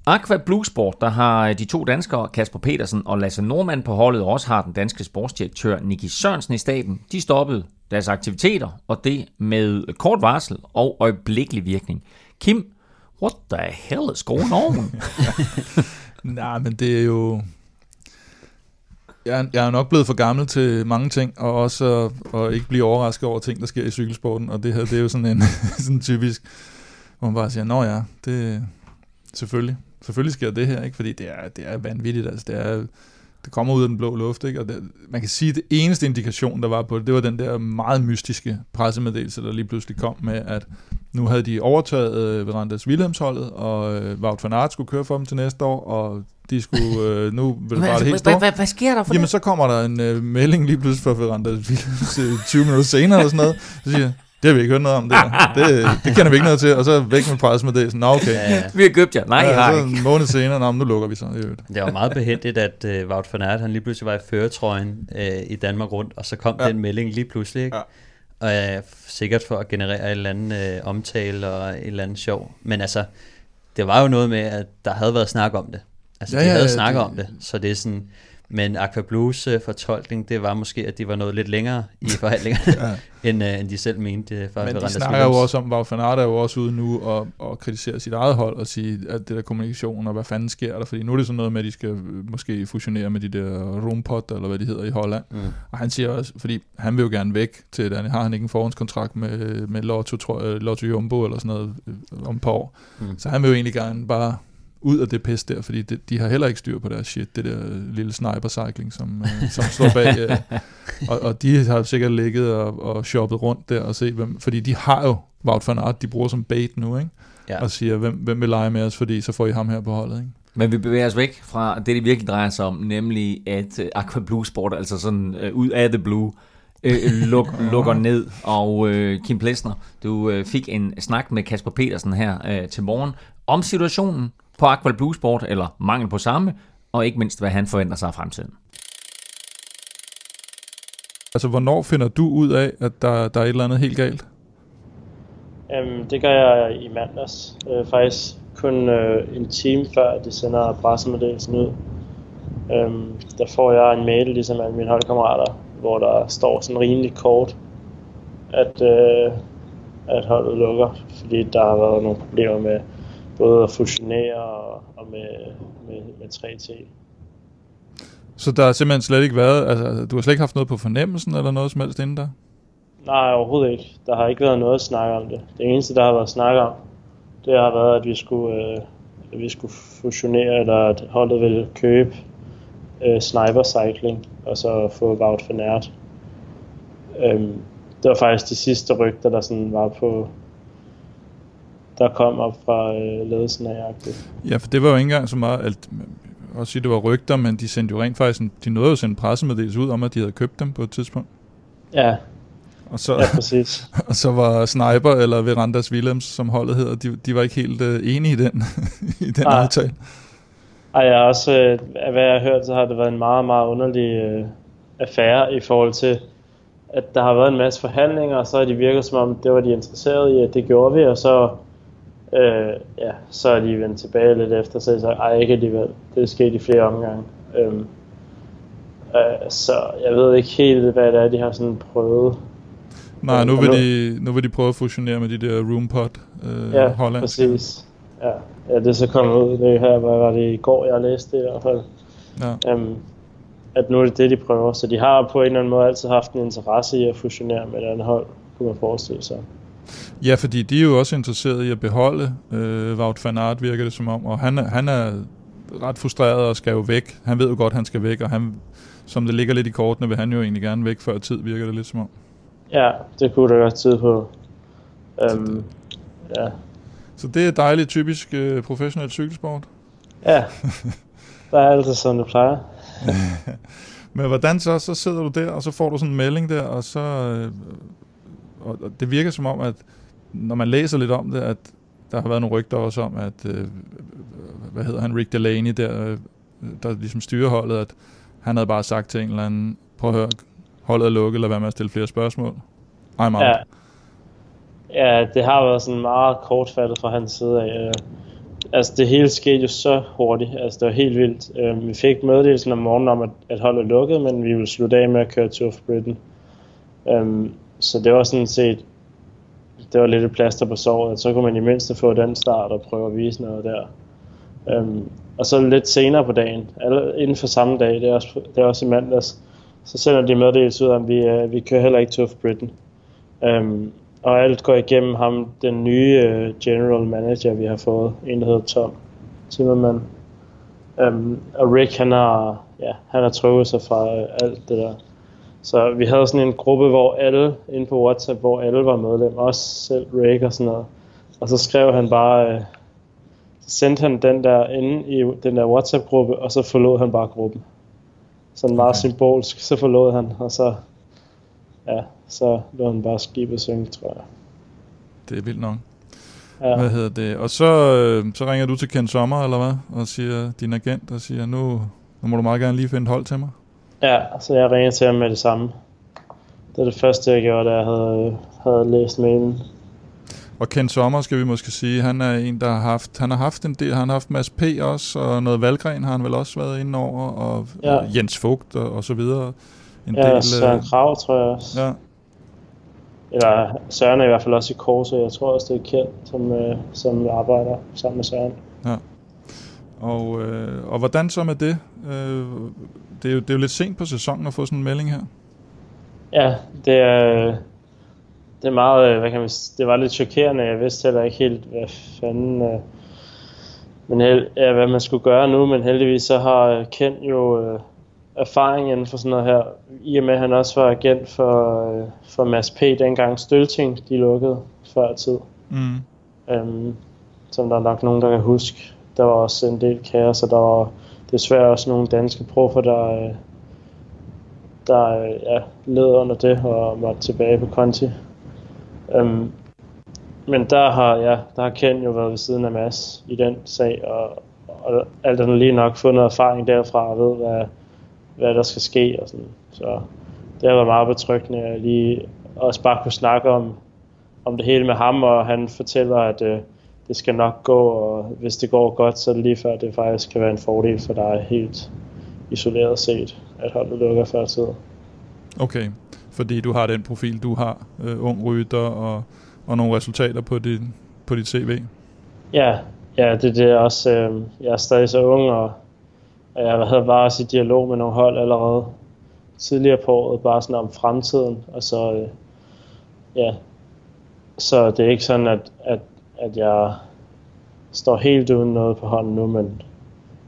Aqua Blue Sport, der har de to danskere, Kasper Petersen og Lasse Normand på holdet, og også har den danske sportsdirektør Niki Sørensen i staben, de stoppede deres aktiviteter, og det med kort varsel og øjeblikkelig virkning. Kim, what the hell is going on? Nej, men det er jo... Jeg er, jeg er nok blevet for gammel til mange ting, og også at, at ikke blive overrasket over ting, der sker i cykelsporten, og det her, det er jo sådan en sådan typisk, hvor man bare siger, nå ja, det selvfølgelig, selvfølgelig sker det her, ikke? fordi det er, det er vanvittigt, altså det er, det kommer ud af den blå luft, ikke? og det, man kan sige, at det eneste indikation, der var på det, det var den der meget mystiske pressemeddelelse, der lige pludselig kom med, at nu havde de overtaget øh, Verandas Wilhelmsholdet, og øh, Wout van Aert skulle køre for dem til næste år, og de skulle, øh, nu vil det bare det helt Hvad, store. hvad, hvad sker der for Jamen, det? så kommer der en øh, melding lige pludselig fra Verandas Wilhelms øh, 20 minutter senere, eller sådan noget. Så siger det har vi ikke hørt noget om, det, det, det kender vi ikke noget til, og så væk med pressemeddelelsen. Nå, okay. Ja, ja. Vi har købt jer. Nej, har så en måned senere, nå, nu lukker vi så. Det var meget behendigt, at uh, Wout van Aert, han lige pludselig var i føretrøjen uh, i Danmark rundt, og så kom Ja. ja. den melding lige pludselig, ikke? Ja. Og uh, sikkert for at generere et eller andet uh, omtale og et eller andet sjov. Men altså, det var jo noget med, at der havde været snak om det. Altså, Ja, ja, de ja, havde ja, snakket det- om det, så det er sådan... Men Aqua Blues uh, fortolkning, det var måske, at de var nået lidt længere i forhandlingerne, Ja. end, uh, end de selv mente. Uh, for Men de snakker jo Williams. også om, van Aert er jo også ude nu og, og kritiserer sit eget hold og sige, at det der kommunikation og hvad fanden sker der, fordi nu er det sådan noget med, at de skal øh, måske fusionere med de der Rumpot, eller hvad de hedder i Holland. Mm. Og han siger også, fordi han vil jo gerne væk til det, har han ikke en forhåndskontrakt med, med Lotto, tror jeg, Lotto Jumbo eller sådan noget øh, om et par år. Mm. Så han vil jo egentlig gerne bare ud af det pis der, fordi det, de har heller ikke styr på deres shit, det der lille sniper-cycling, som, øh, som står bag. Øh, og, og de har sikkert ligget og, og shoppet rundt der og se, hvem, fordi de har jo Wout van Aert, de bruger som bait nu, ikke? Ja. Og siger, hvem, hvem vil lege med os, fordi så får I ham her på holdet, ikke? Men vi bevæger os væk fra det, det virkelig drejer sig om, nemlig at uh, Aqua Blue Sport, altså sådan uh, ud af the blue, uh, luk, lukker ned. Og uh, Kim Plesner, du uh, fik en snak med Kasper Petersen her uh, til morgen om situationen på Aqua Blue Sport, eller mangel på samme, og ikke mindst, hvad han forventer sig af fremtiden. Altså, hvornår finder du ud af, at der, der er et eller andet helt galt? Øhm, det gør jeg i mandags. Øh, faktisk kun øh, en time før de sender pressemeddelelsen ud. Øhm, der får jeg en mail, ligesom alle mine holdkammerater, hvor der står sådan rimelig kort, at, øh, at holdet lukker, fordi der har været nogle problemer med både at fusionere og, og med, med, med 3T. Så der har simpelthen slet ikke været, altså, du har slet ikke haft noget på fornemmelsen, eller noget som helst inden der? Nej, overhovedet ikke. Der har ikke været noget at snakke om det. Det eneste, der har været snak om, det har været, at vi skulle, øh, at vi skulle fusionere, eller at holdet ville købe øh, Sniper Cycling, og så få Wout van Aert. Øhm, det var faktisk de sidste rygter, der sådan var på, der kom op fra øh, ledelsen af jagtet. Ja, for det var jo ikke engang så meget, at, også sige, det var rygter, men de sendte jo rent faktisk, en, de nåede jo at sende en pressemeddelelse ud om, at de havde købt dem på et tidspunkt. Ja, Og så, ja præcis. og så var Sniper, eller Verandas Willems, som holdet hedder, de, de var ikke helt uh, enige i den, i den Nej. aftale. Ej, jeg også, øh, af hvad jeg har hørt, så har det været en meget, meget underlig øh, affære i forhold til, at der har været en masse forhandlinger, og så har de virket som om, det var de interesserede i, at det gjorde vi, og så, øh, ja, så er de vendt tilbage lidt efter, så jeg sagde, ej ikke alligevel, det er sket i flere omgange. Øhm, øh, så jeg ved ikke helt, hvad det er, de har sådan prøvet. Nej, nu Og vil, nu- de, nu vil de prøve at fusionere med de der Roompot øh, Ja, hollandske. præcis. Ja. ja, det er så kommet ud, det her, hvad var det i går, jeg læste det i hvert fald. Ja. um, at nu er det det, de prøver. Så de har på en eller anden måde altid haft en interesse i at fusionere med et andet hold, kunne man forestille sig. Ja, fordi de er jo også interesserede i at beholde øh, Wout van Aert, virker det som om, og han, han er ret frustreret og skal jo væk. Han ved jo godt, at han skal væk, og han, som det ligger lidt i kortene, vil han jo egentlig gerne væk før tid, virker det lidt som om. Ja, det kunne der godt tyde på. Um, ja. Så det er dejligt typisk øh, professionel cykelsport. ja, der er altid som det plejer. Men hvordan så? Så sidder du der, og så får du sådan en melding der, og så... Øh, og og det virker som om, at når man læser lidt om det, at der har været nogle rygter også om, at... Øh, hvad hedder han? Rick Delaney der, øh, der ligesom styrer holdet, at han havde bare sagt til en eller anden, prøv at høre, holdet er lukket, lad være med at stille flere spørgsmål. I'm out. Ja. ja, det har været sådan meget kortfattet fra hans side af. Øh, altså det hele skete jo så hurtigt, altså det var helt vildt. Øh, vi fik meddelelsen om morgenen om, at, at holdet lukkede, men vi ville slutte af med at køre Tour of Britain. Um, så det var sådan set det var lidt et plaster på såret, så kunne man i mindste få den start og prøve at vise noget der. Øhm, og så lidt senere på dagen, eller inden for samme dag, det er også, det er også i mandags, så sender de meddelelse ud om, at vi, øh, vi kører heller ikke Tough Britain. Øhm, og alt går igennem ham, den nye øh, general manager, vi har fået, en der hedder Tom Timmerman. Øhm, og Rick, han har, ja, han har trukket sig fra øh, alt det der. Så vi havde sådan en gruppe, hvor alle, inde på WhatsApp, hvor alle var medlem, også selv Rick og sådan noget. Og så skrev han bare, øh, så sendte han den der inde i den der WhatsApp-gruppe, og så forlod han bare gruppen. Sådan meget Okay. symbolsk, så forlod han, og så, ja, så lå han bare skibet synge, tror jeg. Det er vildt nok. Ja. Hvad hedder det? Og så, øh, så ringer du til Ken Sommer, eller hvad? Og siger din agent, og siger, nu, nu må du meget gerne lige finde hold til mig. Ja, så jeg ringede til ham med det samme. Det er det første, jeg gjorde, da jeg havde, havde læst mailen. Og Ken Sommer, skal vi måske sige, han er en, der har haft, han har haft en del, han har haft Mads P. også, og noget Valgren har han vel også været inde over, og Ja. ja. Jens Fugt og, og så videre. En Ja, del, Søren øh, Krav, tror jeg også. ja. Eller Søren er i hvert fald også i Korse. Jeg tror også, det er kendt, som, øh, som arbejder sammen med Søren. Og, øh, og hvordan så med det? Øh, det, er jo, det er jo lidt sent på sæsonen at få sådan en melding her. Ja, det er, det er meget, øh, hvad kan man det var lidt chokerende. Jeg vidste heller ikke helt, hvad fanden, øh, men held, ja, hvad man skulle gøre nu, men heldigvis så har øh, Ken jo øh, erfaring inden for sådan noget her, i og med at han også var agent for, øh, for Mads P. dengang Stølting, de lukkede før tid. Mm. øhm, som der er nok nogen, der kan huske. Der var også en del kaos, og der var desværre også nogle danske proffer, der, øh, der øh, ja, led under det og måtte tilbage på konti. Øhm, men der har, ja, der har Ken jo været ved siden af Mads i den sag, og, og alt andet lige nok fået noget erfaring derfra og ved, hvad, hvad der skal ske. Og sådan. Så det har været meget betryggende at lige også bare kunne snakke om, om det hele med ham, og han fortæller, at øh, det skal nok gå, og hvis det går godt, så er det lige før, det faktisk kan være en fordel for dig helt isoleret set, at holdet lukker før tid. Okay, fordi du har den profil, du har, øh, ung rytter og, og nogle resultater på dit, på dit CV. Ja, ja det, det er også, øh, jeg er stadig så ung, og, og jeg havde bare også i dialog med nogle hold allerede tidligere på året, bare sådan om fremtiden, og så, øh, ja, så det er ikke sådan, at, at, at jeg står helt uden noget på hånden nu, men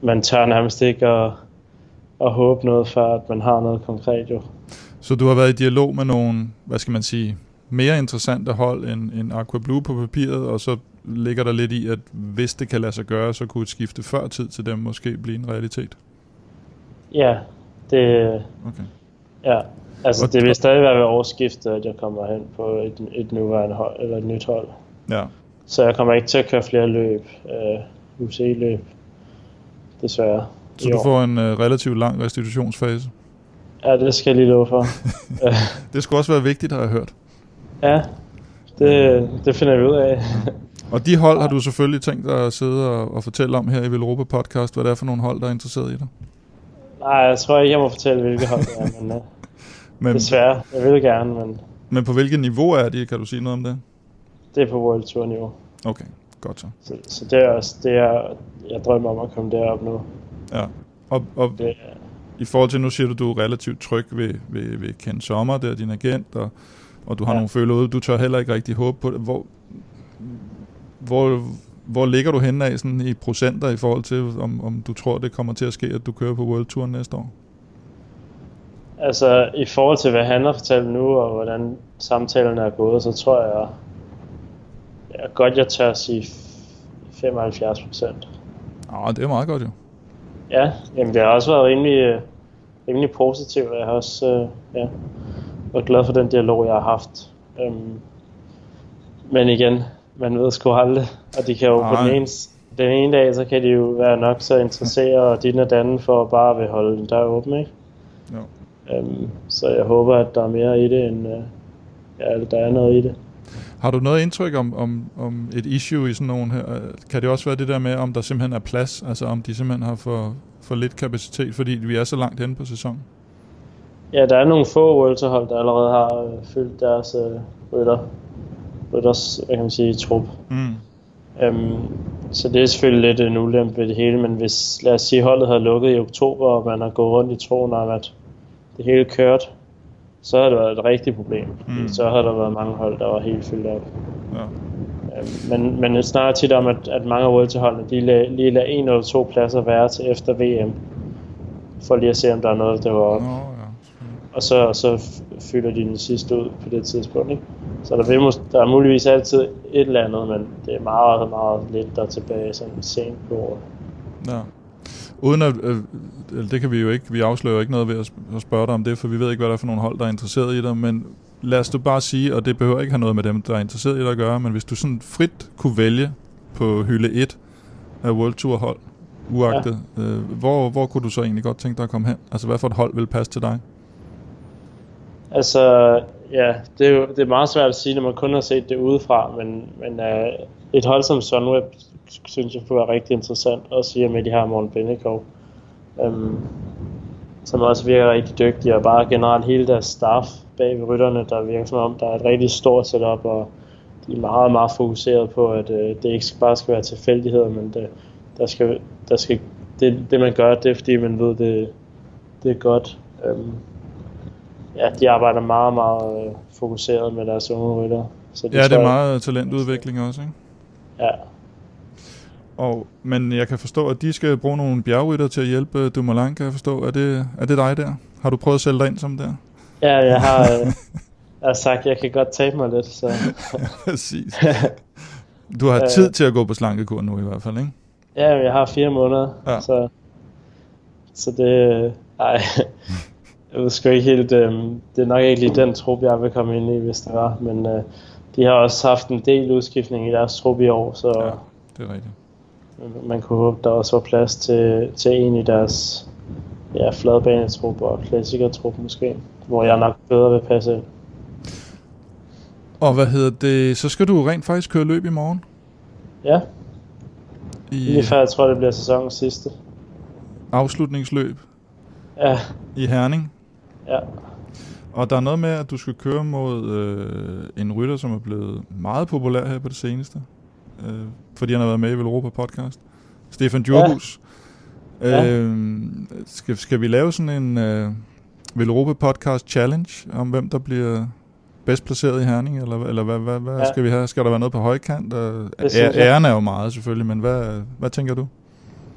man tør nærmest ikke at, at håbe noget, før at man har noget konkret jo. Så du har været i dialog med nogle, hvad skal man sige, mere interessante hold end, end Aqua Blue på papiret, og så ligger der lidt i, at hvis det kan lade sig gøre, så kunne et skifte før tid til dem måske blive en realitet. Ja, det, Okay. ja, altså Og- det vil stadig være ved årsskiftet, at jeg kommer hen på et, et nuværende hold, eller et nyt hold. Ja, Så jeg kommer ikke til at køre flere løb, øh, UCI-løb, desværre. så du år. får en øh, relativt lang restitutionsfase. Ja, det skal jeg lige love for. Det skulle også være vigtigt, har jeg hørt. ja, det, det finder vi ud af. Og de hold har du selvfølgelig tænkt dig at sidde og, og fortælle om her i Velropa Podcast, hvad det er for nogle hold, der er interesseret i dig. Nej, jeg tror ikke, jeg må fortælle, hvilke hold det er, men øh, Men, desværre. Jeg vil gerne, men men på hvilket niveau er de? Kan du sige noget om det? Det er på World Tour niveau. Okay, godt så. Så, så det er også det, er, jeg drømmer om at komme derop nu. Ja. Og, og Det, i forhold til, nu siger du, du er relativt tryg ved, ved, ved Ken Sommer, der er din agent, og, og du har ja. Ja. nogle følelser ude. Du tør heller ikke rigtig håbe på det. Hvor, hvor, hvor ligger du henne af sådan i procenter i forhold til, om, om du tror, det kommer til at ske, at du kører på World Tour næste år? altså, i forhold til, hvad han har fortalt nu, og hvordan samtalen er gået, så tror jeg, jeg godt, jeg tør at sige 75 procent. Ah, det er meget godt jo. Ja, jamen det har også været rimelig, øh, rimelig positivt, og jeg har også øh, ja, været glad for den dialog, jeg har haft. Øhm, men igen, man ved sgu aldrig, og de kan jo på Nej. den ene, den ene dag, så kan de jo være nok så interesseret og din og den for bare at vil holde den dør åben, ikke? Jo. Øhm, så jeg håber, at der er mere i det, end øh, ja, der er noget i det. Har du noget indtryk om, om, om et issue i sådan nogen her? Kan det også være det der med, om der simpelthen er plads? Altså om de simpelthen har for, for lidt kapacitet, fordi vi er så langt henne på sæsonen? Ja, der er nogle få World hold, der allerede har øh, fyldt deres øh, rytter. rytters, hvad kan man sige, trup. Mm. Øhm, så det er selvfølgelig lidt en ulempe ved det hele, men hvis, lad os sige, holdet havde lukket i oktober, og man har gået rundt i troen om, at det hele kørt, så havde det været et rigtigt problem. Mm. Så havde der været mange hold, der var helt fyldt op. Ja. Øhm, men, men det snakker tit om, at, at mange af World de la- lige lader en eller to pladser være til efter VM, for lige at se, om der er noget, der var op. Nå, ja. Og så, og så fylder de den sidste ud på det tidspunkt. Ikke? Så der, vil der er muligvis altid et eller andet, men det er meget, meget lidt, der er tilbage sådan sent på året. Ja. Uden at, øh, det kan vi jo ikke, vi afslører ikke noget ved at sp- at spørge dig om det, for vi ved ikke, hvad der er for nogle hold, der er interesseret i dig, men lad os du bare sige, og det behøver ikke have noget med dem, der er interesseret i dig at gøre, men hvis du sådan frit kunne vælge på hylde 1 af World Tour hold, uagtet, ja. øh, hvor, hvor kunne du så egentlig godt tænke dig at komme hen? Altså hvad for et hold vil passe til dig? Altså, ja, det er jo det er meget svært at sige, når man kun har set det udefra, men, men uh, et hold som Sunweb synes jeg kunne være rigtig interessant, også i og med de her Morten Bennekov, um, som også virker rigtig dygtige, og bare generelt hele deres staff bag ved rytterne, der virker som om, der er et rigtig stort setup, og de er meget, meget fokuseret på, at uh, det ikke bare skal være tilfældigheder, men det, der skal, der skal, det, det man gør, det er fordi man ved, det, det er godt. Um, ja, de arbejder meget, meget øh, fokuseret med deres unge rytter. Så Ja, det er meget talentudvikling også, ikke? Ja, Og, men jeg kan forstå, at de skal bruge nogle bjergrytter til at hjælpe Dumoulin, kan jeg forstå. Er det, er det dig der? Har du prøvet at sælge dig ind som der? ja jeg har, øh, jeg har sagt, at jeg kan godt tabe mig lidt, så Præcis. Du har Øh. tid til at gå på slankekur nu i hvert fald, ikke? ja, jeg har fire måneder, Ja. så, så det, øh, ej, jeg ved sgu ikke helt, øh, det er nok ikke lige den trup, jeg vil komme ind i, hvis det var, men øh, de har også haft en del udskiftning i deres trup i år, så Ja. ja. Det er rigtigt. Man kunne håbe, der også var plads til, til en i deres ja, fladbanetrup og klassikertrup måske, hvor jeg nok bedre vil passe ind. Og hvad hedder det? Så skal du rent faktisk køre løb i morgen? Ja, I lige før jeg tror, det bliver sæsonens sidste. afslutningsløb Ja, i Herning. ja. Og der er noget med, at du skal køre mod øh, en rytter, som er blevet meget populær her på det seneste. Øh, fordi han har været med i Velropa podcast. Stefan Djurbus. Ja. Ja. Øh, skal, skal vi lave sådan en øh, Velropa podcast challenge om, hvem der bliver bedst placeret i Herning? Eller, eller hvad, hvad, hvad ja. Skal vi have? Skal der være noget på højkant? Æren er jo meget selvfølgelig, men hvad, hvad tænker du?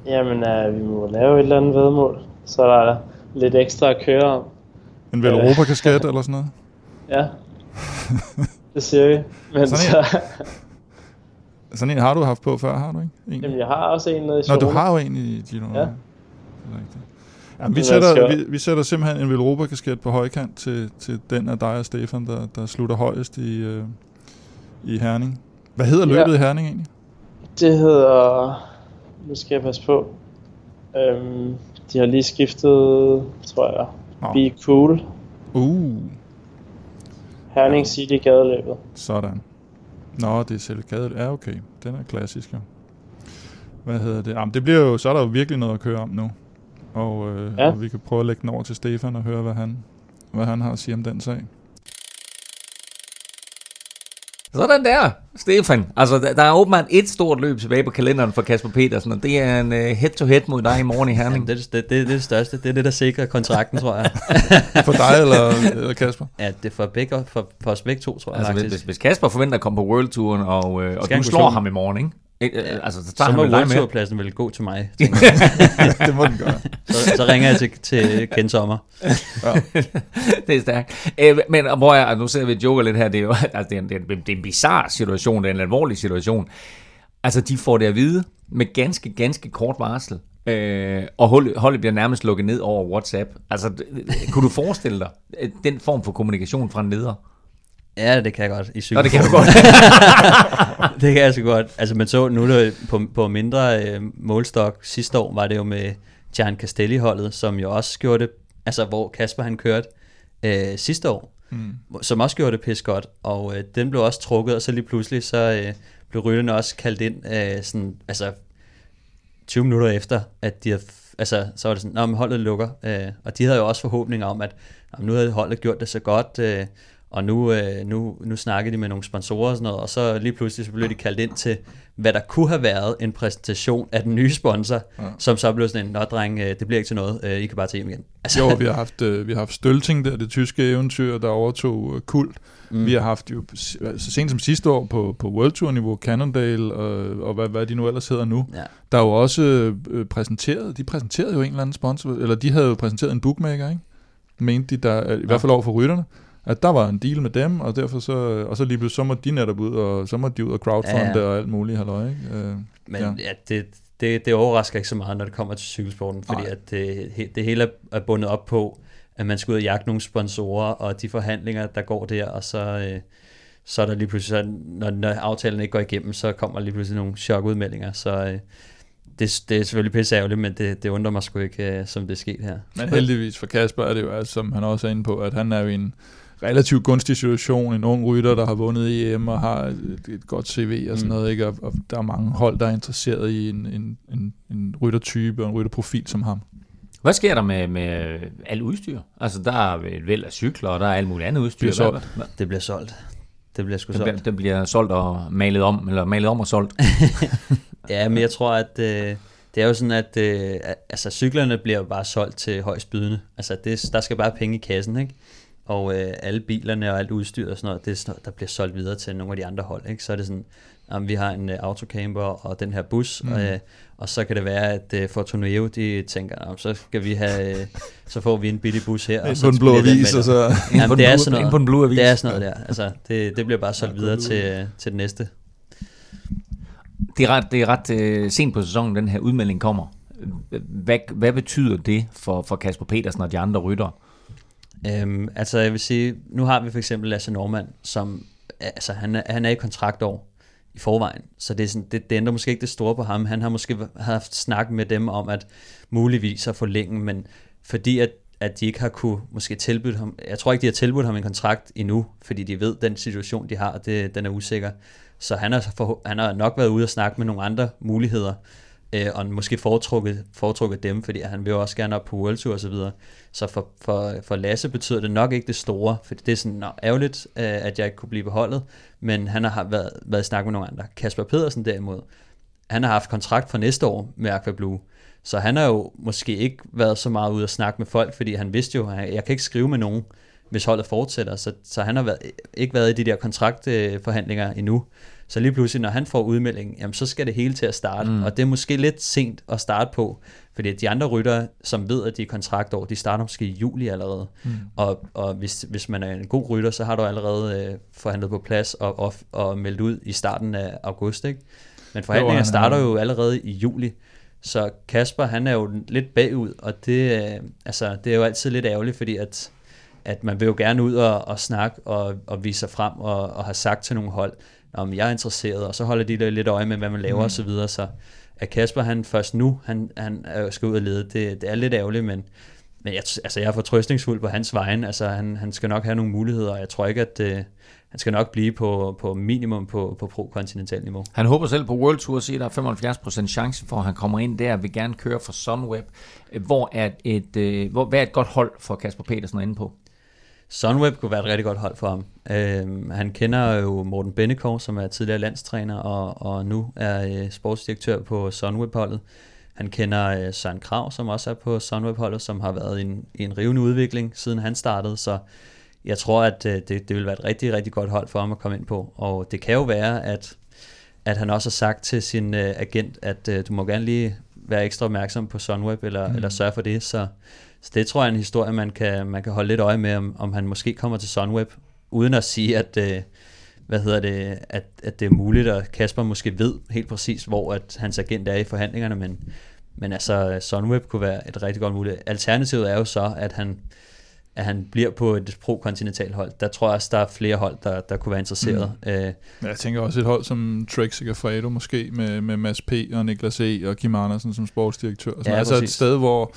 Jamen, uh, vi må lave et eller andet vedmål, så der er lidt ekstra at køre om. En Velropa-kasket eller sådan noget? Ja, det siger vi. Men Sådan så, Sådan en har du haft på før, har du ikke? En? jamen, jeg har også en nede i Nå, du har jo en i Gino. Ja. Det er rigtigt. Jamen, vi, sætter, skal- vi, vi sætter simpelthen en Velropa-kasket på højkant til, til den af dig og Stefan, der, der slutter højest i, øh, i Herning. Hvad hedder Ja. løbet i Herning egentlig? Det hedder... Nu skal jeg passe på. Øhm, de har lige skiftet, tror jeg, Nå. Be Cool. Uh, Herning City gadeløbet. sådan. Nå, det er selv gadet. Ja, okay. Den er klassisk, jo. Hvad hedder det? Jamen, det bliver jo, så er der jo virkelig noget at køre om nu. Og, øh. Ja. og vi kan prøve at lægge den over til Stefan og høre, hvad han, hvad han har at sige om den sag. Sådan der, Stefan. Altså, der, er åbenbart et stort løb tilbage på kalenderen for Kasper Petersen, og det er en uh, head-to-head mod dig i morgen i Herning. Jamen, det, er det, det, det er det største. Det er det, der sikrer kontrakten, tror jeg. For dig eller, eller Kasper? Ja, det er for, begge, for, for os begge to, tror jeg Altså, hvis, faktisk. hvis, hvis Kasper forventer at komme på World Touren, og, øh, og du slår ham i morgen, ikke? Ikke? Ja. Altså, så tager så må. Tour-pladsen vel gå til mig. det må den gøre. Så, så ringer jeg til, til Ken Sommer. det er stærkt. Øh, men hvor jeg, nu sidder vi og joker lidt her, det er jo altså, det er en, det er en, det er en bizarre situation, det er en alvorlig situation. Altså, de får det at vide med ganske, ganske kort varsel. Øh, og holdet, holdet bliver nærmest lukket ned over WhatsApp. Altså, kunne du forestille dig øh, den form for kommunikation fra en leder? Ja, det kan jeg godt i Nå, det kan cykelform. godt. det kan jeg så godt. Altså man så nu det på, på mindre øh, målstok sidste år, var det jo med Gian Castelli-holdet, som jo også gjorde det, altså hvor Kasper han kørte øh, sidste år, mm. som også gjorde det pis godt, og øh, den blev også trukket, og så lige pludselig så øh, blev rytterne også kaldt ind, øh, sådan, altså 20 minutter efter, at de havde, altså, så var det sådan, men holdet lukker, øh, og de havde jo også forhåbninger om, at "Nå, men nu havde holdet gjort det så godt, øh, Og nu, øh, nu, nu snakker de med nogle sponsorer og sådan noget, og så lige pludselig så blev de kaldt ind til, hvad der kunne have været en præsentation af den nye sponsor, ja. som så blev sådan en, nå dreng, øh, det bliver ikke til noget, øh, I kan bare tage hjem igen. Altså, jo, vi har haft, øh, vi har haft Stølting der, det tyske eventyr, der overtog øh, kult. Mm. Vi har haft jo så sent som sidste år på, på World Tour niveau Cannondale og, og hvad, hvad de nu ellers hedder nu. Ja. Der er jo også øh, præsenteret, de præsenterede jo en eller anden sponsor, eller de havde jo præsenteret en bookmaker, ikke? Mente de der, i hvert fald over for rytterne at der var en deal med dem, og derfor så, og så lige pludselig, så må de netop ud, og så må de ud og crowdfunde ja, ja. og alt muligt, halløj, ikke? Uh, Men ja, ja det, det, det overrasker ikke så meget, når det kommer til cykelsporten, fordi Ej. at det, det hele er bundet op på, at man skal ud og jagte nogle sponsorer, og de forhandlinger, der går der, og så, øh, så er der lige pludselig, så, når, når aftalen ikke går igennem, så kommer lige pludselig nogle chokudmeldinger, så øh, det, det er selvfølgelig pisse ærgerligt, men det, det undrer mig sgu ikke, øh, som det er sket her. Men heldigvis for Kasper er det jo, altså, som han også er inde på, at han er jo en relativt gunstig situation. En ung rytter, der har vundet EM og har et, et godt CV og sådan mm. noget. Ikke? Og, og der er mange hold, der er interesseret i en, en, en, en ryttertype og en rytterprofil som ham. Hvad sker der med, med alt udstyr? Altså, der er et væld af cykler, og der er alt muligt andet udstyr. Det bliver solgt. Det bliver solgt. Det bliver sgu det solgt. Bliver, det bliver solgt og malet om, eller malet om og solgt. ja, men jeg tror, at øh, det er jo sådan, at øh, altså, cyklerne bliver jo bare solgt til højst bydende. Altså, det, der skal bare penge i kassen, ikke? Og øh, alle bilerne og alt udstyr og sådan noget, det er sådan noget, der bliver solgt videre til nogle af de andre hold. Ikke? Så er det sådan, at vi har en øh, autocamper og den her bus, mm. og, øh, og så kan det være, at øh, Fortuneo, de tænker, så skal vi have, øh, så får vi en billig bus her. og så på en blå avis, og så... Jamen, det er sådan noget, på en blå avis. Det er sådan noget der. Altså, det, det bliver bare solgt ja, videre til, til det næste. Det er ret, det er ret uh, sent på sæsonen, den her udmelding kommer. Hvad, hvad betyder det for, for Kasper Petersen og de andre ryttere? Øhm, altså jeg vil sige, nu har vi for eksempel Lasse Normand, som altså, han, er, han er i kontraktår i forvejen, så det, er sådan, det, det ændrer måske ikke det store på ham. Han har måske haft snak med dem om at muligvis at forlænge, men fordi at, at de ikke har kunne måske tilbyde ham, jeg tror ikke, de har tilbudt ham en kontrakt endnu, fordi de ved, den situation, de har, det, den er usikker. Så han har, for, han har nok været ude og snakke med nogle andre muligheder, øh, og måske foretrukket, foretrukket dem, fordi han vil jo også gerne op på World Tour og så videre. Så for, for, for Lasse betyder det nok ikke det store, for det er sådan nå, ærgerligt, øh, at jeg ikke kunne blive beholdet, men han har været, været i snak med nogle andre. Kasper Pedersen derimod, han har haft kontrakt for næste år med Aqua Blue, så han har jo måske ikke været så meget ude at snakke med folk, fordi han vidste jo, at jeg kan ikke skrive med nogen, hvis holdet fortsætter, så, så han har været, ikke været i de der kontraktforhandlinger endnu. Så lige pludselig, når han får udmelding, jamen, så skal det hele til at starte. Mm. Og det er måske lidt sent at starte på, fordi de andre ryttere, som ved, at de er kontraktår, de starter måske i juli allerede. Mm. Og, og hvis, hvis man er en god rytter, så har du allerede øh, forhandlet på plads og, og, og meldt ud i starten af august. Ikke? Men forhandlingerne starter jo allerede i juli. Så Kasper, han er jo lidt bagud, og det, øh, altså, det er jo altid lidt ærgerligt, fordi at, at man vil jo gerne ud og, og snakke og, og vise sig frem og, og have sagt til nogle hold, om jeg er interesseret, og så holder de lidt øje med, hvad man laver mm. osv., så, videre, så at Kasper han først nu, han, han skal ud og lede, det, det er lidt ærgerligt, men, men jeg, altså, jeg er fortrøstningsfuld på hans vegne, altså han, han skal nok have nogle muligheder, og jeg tror ikke, at uh, han skal nok blive på, på minimum på, på pro-kontinental niveau. Han håber selv på World Tour at der er 75% chance for, at han kommer ind der vil gerne køre for Sunweb. Hvor er et, uh, hvor, hvad er et godt hold for Kasper Petersen inde på? Sunweb kunne være et rigtig godt hold for ham. Øh, han kender jo Morten Bennekov, som er tidligere landstræner, og, og nu er øh, sportsdirektør på Sunweb-holdet. Han kender øh, Søren Krav, som også er på Sunweb-holdet, som har været i en, en rivende udvikling, siden han startede, så jeg tror, at øh, det, det vil være et rigtig, rigtig godt hold for ham at komme ind på. Og det kan jo være, at, at han også har sagt til sin øh, agent, at øh, du må gerne lige være ekstra opmærksom på Sunweb, eller, mm. eller sørge for det, så så det tror jeg er en historie, man kan, man kan holde lidt øje med, om, om han måske kommer til Sunweb, uden at sige, at, øh, hvad hedder det, at, at det er muligt, og Kasper måske ved helt præcis, hvor at hans agent er i forhandlingerne, men, men altså Sunweb kunne være et rigtig godt muligt. Alternativet er jo så, at han, at han bliver på et pro-kontinental hold. Der tror jeg også, der er flere hold, der, der kunne være interesseret. Mm. Øh, jeg tænker også et hold som Trek Segafredo måske, med, med Mads P. og Niklas E. og Kim Andersen som sportsdirektør. Så ja, altså præcis. et sted, hvor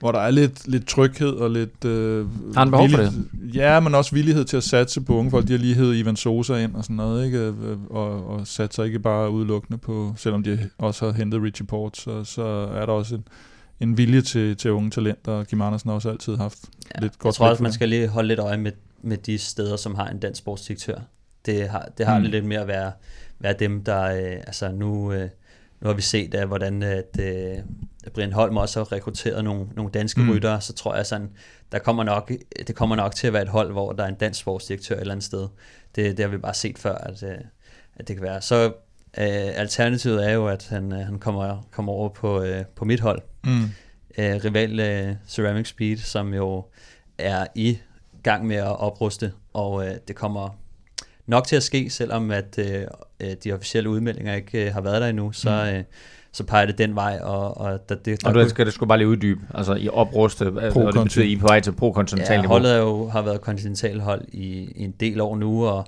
hvor der er lidt, lidt tryghed og lidt... Øh, har han behov for det? Ja, men også villighed til at satse på unge folk. De har lige hed Ivan Sosa ind og sådan noget, ikke? Og, og sat sig ikke bare udelukkende på... Selvom de også har hentet Richie Port, så, så er der også en, en vilje til, til unge talenter, og Kim Andersen har også altid haft ja, lidt godt Jeg tror også, man skal lige holde lidt øje med, med de steder, som har en dansk sportsdirektør. Det har det, har Mm. det lidt mere at være, være dem, der... Øh, altså nu, øh, nu har vi set, at, hvordan at, øh, Brian Holm også har rekrutteret nogle, nogle danske Mm. ryttere, så tror jeg sådan, der kommer nok, det kommer nok til at være et hold, hvor der er en dansk sportsdirektør et eller andet sted. Det, det har vi bare set før, at, øh, at det kan være. Så øh, alternativet er jo, at han, øh, han kommer, kommer over på, øh, på mit hold, Mm. øh, rival øh, Ceramic Speed, som jo er i gang med at opruste, og øh, det kommer nok til at ske, selvom at øh, øh, de officielle udmeldinger ikke øh, har været der endnu, så, Mm. øh, så peger det den vej, og, og der, det, der Og du skal det skulle bare lige uddybe, altså i opruste, og det betyder, I er på vej til pro-kontinental ja, niveau. holdet er jo, har været kontinentalhold i, i en del år nu, og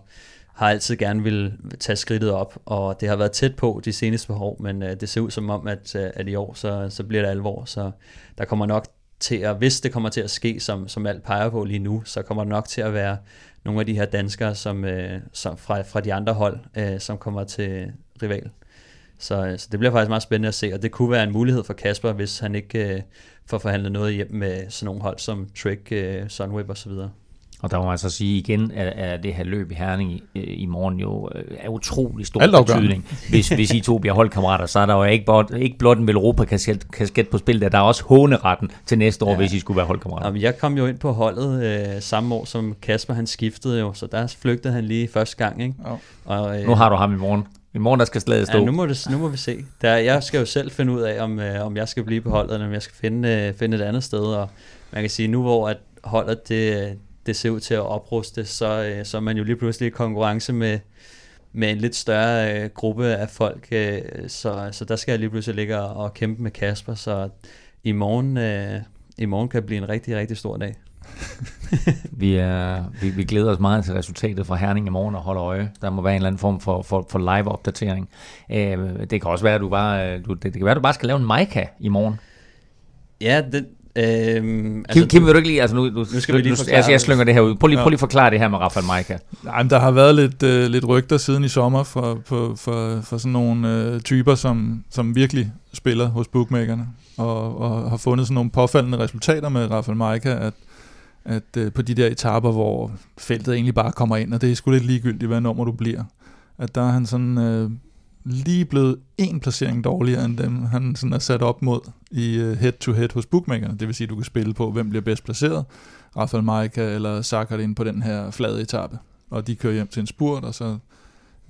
har altid gerne vil tage skridtet op, og det har været tæt på de seneste par år, men øh, det ser ud som om, at, øh, at i år, så, så bliver det alvor, så der kommer nok til at, hvis det kommer til at ske, som, som alt peger på lige nu, så kommer det nok til at være nogle af de her danskere, som, øh, som fra, fra de andre hold, øh, som kommer til rival. Så, øh, så det bliver faktisk meget spændende at se, og det kunne være en mulighed for Kasper, hvis han ikke øh, får forhandlet noget hjem med sådan nogle hold som Trick, øh, Sunweb osv. Og der må man så sige igen, at, at det her løb i Herning i, i morgen jo øh, er utrolig stor betydning. Hvis, hvis I to bliver holdkammerater, så er der jo ikke blot, ikke blot en Velropa-kasket på spil, der, der er også håneretten til næste år, ja. Hvis I skulle være holdkammerater. Jamen, jeg kom jo ind på holdet øh, samme år, som Kasper han skiftede jo, så der flygtede han lige første gang. Ikke? Ja. Og, øh, Nu har du ham i morgen. I morgen der skal slaget stå. Ja, nu må, det, nu må vi se. Der, jeg skal jo selv finde ud af, om, øh, om jeg skal blive på holdet, eller om jeg skal finde, øh, finde et andet sted. Og man kan sige, nu hvor at holdet det, det ser ud til at opruste, så, øh, så er man jo lige pludselig i konkurrence med, med en lidt større øh, gruppe af folk. Øh, så, så der skal jeg lige pludselig ligge og, og kæmpe med Kasper. Så i morgen, øh, i morgen kan det blive en rigtig, rigtig stor dag. Vi, er, vi, vi glæder os meget til resultatet fra Herning i morgen og holder øje. Der må være en eller anden form for, for, for live-opdatering. Øh, det kan også være, at du bare, øh, du, det, det kan være, at du bare skal lave en Maika i morgen. Ja, det, øh, Kim, altså, Kim, vil du ikke lige, altså nu, nu, Nu skal vi lige nu, altså, jeg det. slynger det her ud. Prøv lige, Ja. prøv lige forklare det her med Rafael Maika. Nej, men der har været lidt, øh, lidt rygter siden i sommer for, for, for, for sådan nogle øh, typer, som, som virkelig spiller hos bookmakerne, og, og har fundet sådan nogle påfaldende resultater med Rafael Maika, at, at øh, på de der etaper, hvor feltet egentlig bare kommer ind, og det er sgu lidt ligegyldigt, hvad nummer du bliver, at der er han sådan øh, lige blevet en placering dårligere end dem, han sådan er sat op mod i øh, head-to-head hos bookmakerne. Det vil sige, at du kan spille på, hvem bliver bedst placeret, Rafael Maika eller Sakharin på den her flade etape og de kører hjem til en spurt, og så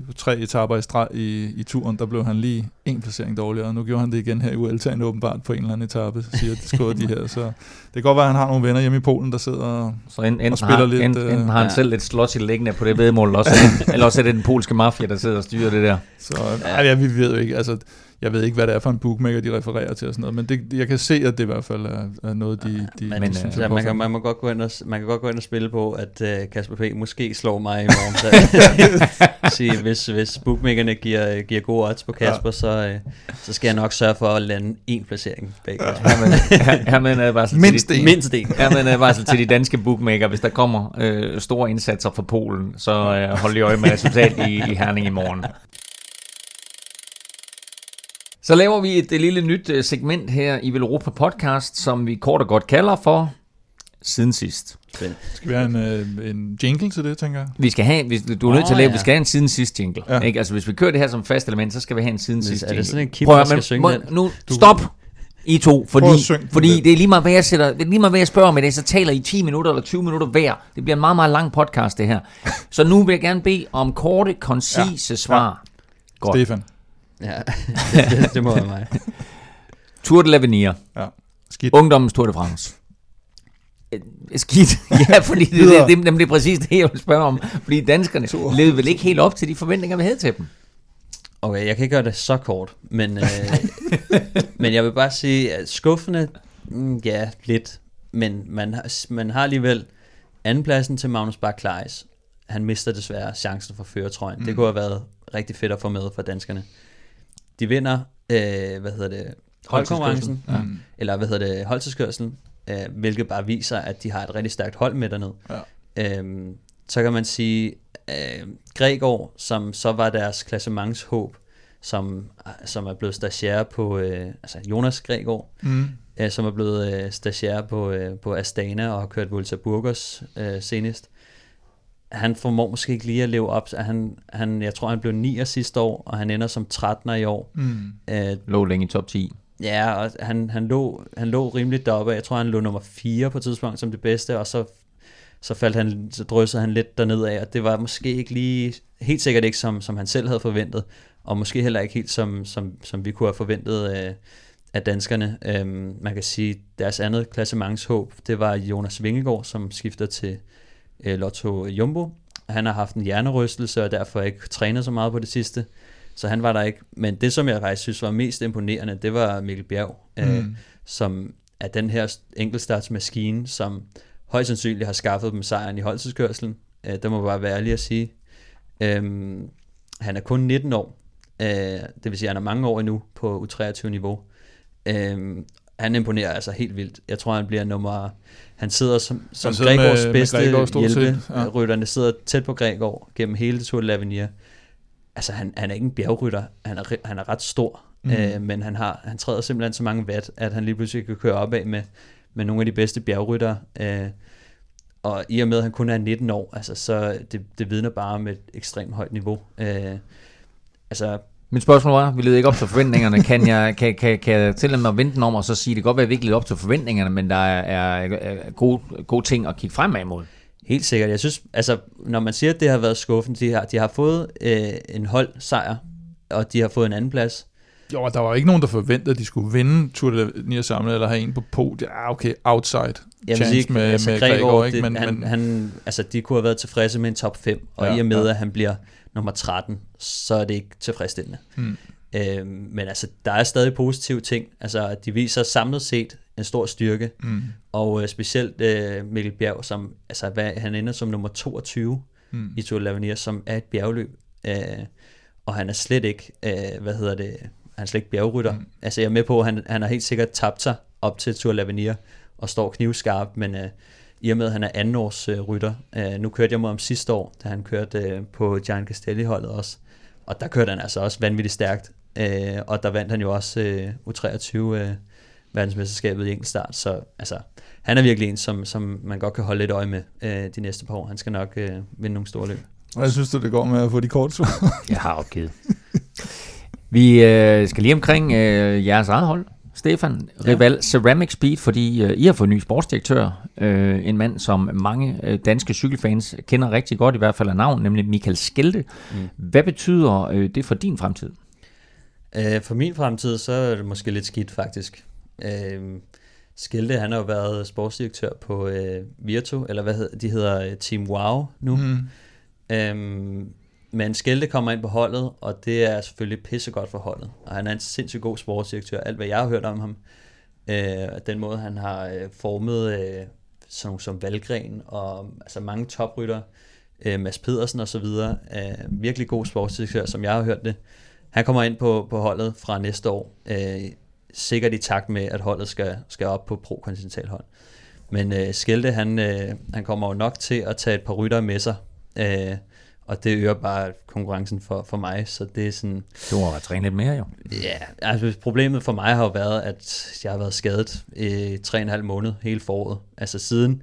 på tre etaper i streg i, i turen, der blev han lige en placering dårligere, og nu gjorde han det igen her i Vueltaen åbenbart på en eller anden etape, siger de skriver de her, så det kan godt være, at han har nogle venner hjemme i Polen, der sidder og Så enten, enten, spiller har, lidt, enten, øh, enten har han ja. selv et slot i liggende på det vedmål, også, eller også er det den polske mafia, der sidder og styrer det der. Så ja. ja, vi ved jo ikke, altså, jeg ved ikke, hvad det er for en bookmaker, de refererer til og sådan noget, men det, jeg kan se, at det i hvert fald er, er noget, de, de, Men, øh, øh, er ja, man, kan, man, må godt gå ind og, man kan godt gå ind og spille på, at uh, Kasper P. måske slår mig i morgen. Så, sige, hvis, hvis bookmakerne giver, giver gode odds på Kasper, ja. så, uh, så skal jeg nok sørge for at lande en placering bag Kasper. Hermed, her- hermed er varsel Mindst til de, en. Mindst en. hermed er varsel til de danske bookmaker. Hvis der kommer øh, store indsatser fra Polen, så øh, hold lige øje med resultat i, i Herning i morgen. Så laver vi et, lille nyt øh, segment her i Velropa Podcast, som vi kort og godt kalder for Siden sidst. Skal vi have en, øh, en jingle til det, tænker jeg? Vi skal have, hvis, du er nødt til at lave, ja. vi skal have en siden sidst jingle. Ja. Ja. Ikke? Altså hvis vi kører det her som fast element, så skal vi have en siden sidst er det jingle. sådan en Kim, Prøv der skal men synge må- den? Nu, stop! I to, fordi, fordi det er lige meget, hvad jeg sætter, det er lige meget, hvad jeg spørger om i dag, så taler I 10 minutter eller 20 minutter hver. Det bliver en meget, meget lang podcast, det her. Så nu vil jeg gerne bede om korte, koncise ja. svar. Godt. Stefan. Ja, det, det, det må være mig. Tour de l'Avenir. Ja. Skidt. Ungdommens Tour de France. Øh, Skidt. Ja, fordi det, det, det, det, det er præcis det, jeg vil spørge om. Fordi danskerne levede vel ikke helt op til de forventninger, vi havde til dem. Okay, jeg kan ikke gøre det så kort, men, øh, men jeg vil bare sige, at skuffende, mm, ja, lidt, men man, har- man har alligevel andenpladsen til Magnus Kleis. Han mister desværre chancen for føretrøjen. Mm. Det kunne have været rigtig fedt at få med for danskerne. De vinder, øh, hvad hedder det, holdkonkurrencen, Ja. Mm. eller hvad hedder det, holdtidskørselen, øh, hvilket bare viser, at de har et rigtig stærkt hold med dernede. Ja. Øhm, så kan man sige, øh, Gregor, som så var deres klassementshåb, som, som er blevet stagiaire på, øh, altså Jonas Gregor, Mm. øh, som er blevet øh, stagiaire på, øh, på Astana og har kørt Volta Burgos øh, senest. Han formår måske ikke lige at leve op. Han, han, jeg tror, han blev 9 sidste år, og han ender som 13'er i år. Mm. Øh, Lå længe i top 10. Ja, og han, han, lå, han lå rimelig deroppe. Jeg tror, han lå nummer 4 på et tidspunkt som det bedste, og så, så faldt han, så dryssede han lidt derned af, og det var måske ikke lige, helt sikkert ikke som, som han selv havde forventet, og måske heller ikke helt som, som, som vi kunne have forventet af, af danskerne. Øhm, man kan sige, deres andet klassementshåb, det var Jonas Vingegaard, som skifter til øh, Lotto Jumbo. Han har haft en hjernerystelse, og derfor ikke trænet så meget på det sidste så han var der ikke. Men det, som jeg faktisk synes var mest imponerende, det var Mikkel Bjerg, mm. øh, som er den her enkeltstartsmaskine, som højst sandsynligt har skaffet dem sejren i holdtidskørselen. Øh, det må bare være ærlig at sige. Øh, han er kun 19 år, øh, det vil sige, at han er mange år endnu på U23-niveau. Øh, han imponerer altså helt vildt. Jeg tror, han bliver nummer... Han sidder som, som sidder Gregors med- bedste med Gregor stort set, hjælpe. ja. Ja. Rytterne sidder tæt på Gregor gennem hele Tour de l'Avenir. Altså, han, han er ikke en bjergrytter. Han er, han er ret stor, mm. øh, men han, har, han træder simpelthen så mange watt, at han lige pludselig kan køre opad med, med nogle af de bedste bjergryttere. Øh, og i og med, at han kun er 19 år, altså, så det, det vidner bare om et ekstremt højt niveau. Øh, altså, Mit spørgsmål var, vi leder ikke op til forventningerne. Kan jeg, kan, kan, kan jeg tillade mig at vente den om og så sige, det kan godt være, at vi ikke leder op til forventningerne, men der er, er, er gode, gode ting at kigge fremad imod. Helt sikkert. Jeg synes, altså, når man siger, at det har været skuffen, de har, de har fået øh, en holdsejr, og de har fået en anden plads. Jo, og der var ikke nogen, der forventede, at de skulle vinde Tour de l'Avenir samlet, eller have en på podiet. Ja, okay, outside Jeg chance sige, med, altså, med Gregor, Gregor, ikke? det, Men, han, men, han, altså, de kunne have været tilfredse med en top 5, og ja, i og med, ja. at han bliver nummer 13, så er det ikke tilfredsstillende. Hmm. Øhm, men altså, der er stadig positive ting. Altså, de viser samlet set en stor styrke, mm, og øh, specielt øh, Mikkel Bjerg, som, altså, hvad, han ender som nummer 22 mm. i Tour de l'Avenir, som er et bjergløb. Øh, og han er slet ikke, øh, hvad hedder det, han er slet ikke bjergrytter. Mm. Mm. Altså jeg er med på, at han, han har helt sikkert tabt sig op til Tour de l'Avenir og står knivskarp, men øh, i og med, at han er andenårs øh, rytter. Øh, nu kørte jeg mod ham sidste år, da han kørte øh, på Gian Castelli-holdet også. Og der kørte han altså også vanvittigt stærkt. Øh, og der vandt han jo også øh, U23 øh, verdensmesterskabet i enkeltstart. Så altså, han er virkelig en, som, som man godt kan holde lidt øje med øh, de næste par år. Han skal nok øh, vinde nogle store løb. Hvad synes du, det går med at få de korte svar? Jeg har opgivet. Vi øh, skal lige omkring øh, jeres eget hold. Stefan, Ja. Rival Ceramic Speed, fordi øh, I har fået ny sportsdirektør. Øh, en mand, som mange øh, danske cykelfans kender rigtig godt, i hvert fald af navn, nemlig Michael Skelte. Mm. Hvad betyder øh, det for din fremtid? Øh, for min fremtid, så er det måske lidt skidt faktisk. Øh, Skelte, han har jo været sportsdirektør på øh, Virtu, eller hvad hedder, de hedder øh, Team Wow nu. Mm. Mm. Øhm, men Skelte kommer ind på holdet, og det er selvfølgelig pissegodt for holdet. Og han er en sindssygt god sportsdirektør, alt hvad jeg har hørt om ham. Øh, den måde, han har øh, formet øh, som, som Valgren og altså mange toprytter, øh, Mads Pedersen og så videre. Øh, virkelig god sportsdirektør, som jeg har hørt det. Han kommer ind på, på holdet fra næste år, øh, sikkert i takt med, at holdet skal, skal op på pro-kontinentalhold. Men øh, Skelte, han, øh, han kommer jo nok til at tage et par rytter med sig, øh, og det øger bare konkurrencen for, for mig, så det er sådan, Du har trænet lidt mere jo. ja, altså problemet for mig har jo været, at jeg har været skadet i tre og en halv måned hele foråret, altså siden,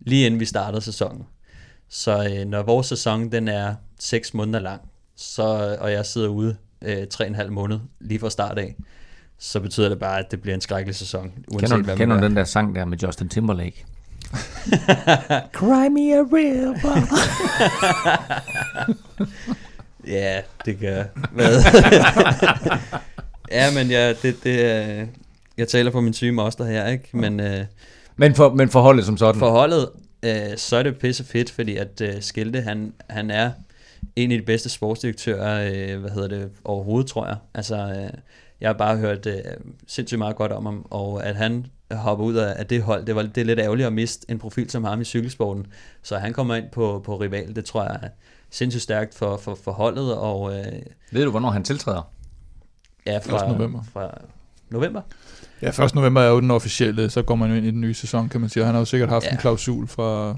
lige inden vi startede sæsonen. Så øh, når vores sæson, den er 6 måneder lang, så, og jeg sidder ude øh, tre og en halv måned lige fra start af, så betyder det bare, at det bliver en skrækkelig sæson, uanset Kender, hvad kender du den der sang der med Justin Timberlake? Cry me a river. Ja, det gør jeg. Hvad? ja, men ja, det, det, er- jeg taler på min syge moster her, ikke? Men øh, men, for, men forholdet som sådan. for holdet, øh, så er det pisse fedt, fordi at øh, Skilte, han, han er en af de bedste sportsdirektører, øh, hvad hedder det, overhovedet, tror jeg. Altså, øh, jeg har bare hørt øh, sindssygt meget godt om ham, og at han hopper ud af, det hold, det, var, det er lidt ærgerligt at miste en profil som ham i cykelsporten. Så han kommer ind på, på rival, det tror jeg er sindssygt stærkt for, for, for holdet, og øh, Ved du, hvornår han tiltræder? ja, fra, Først november. fra november. Ja, 1. november er jo den officielle, så går man jo ind i den nye sæson, kan man sige. Og han har jo sikkert haft Ja. en klausul fra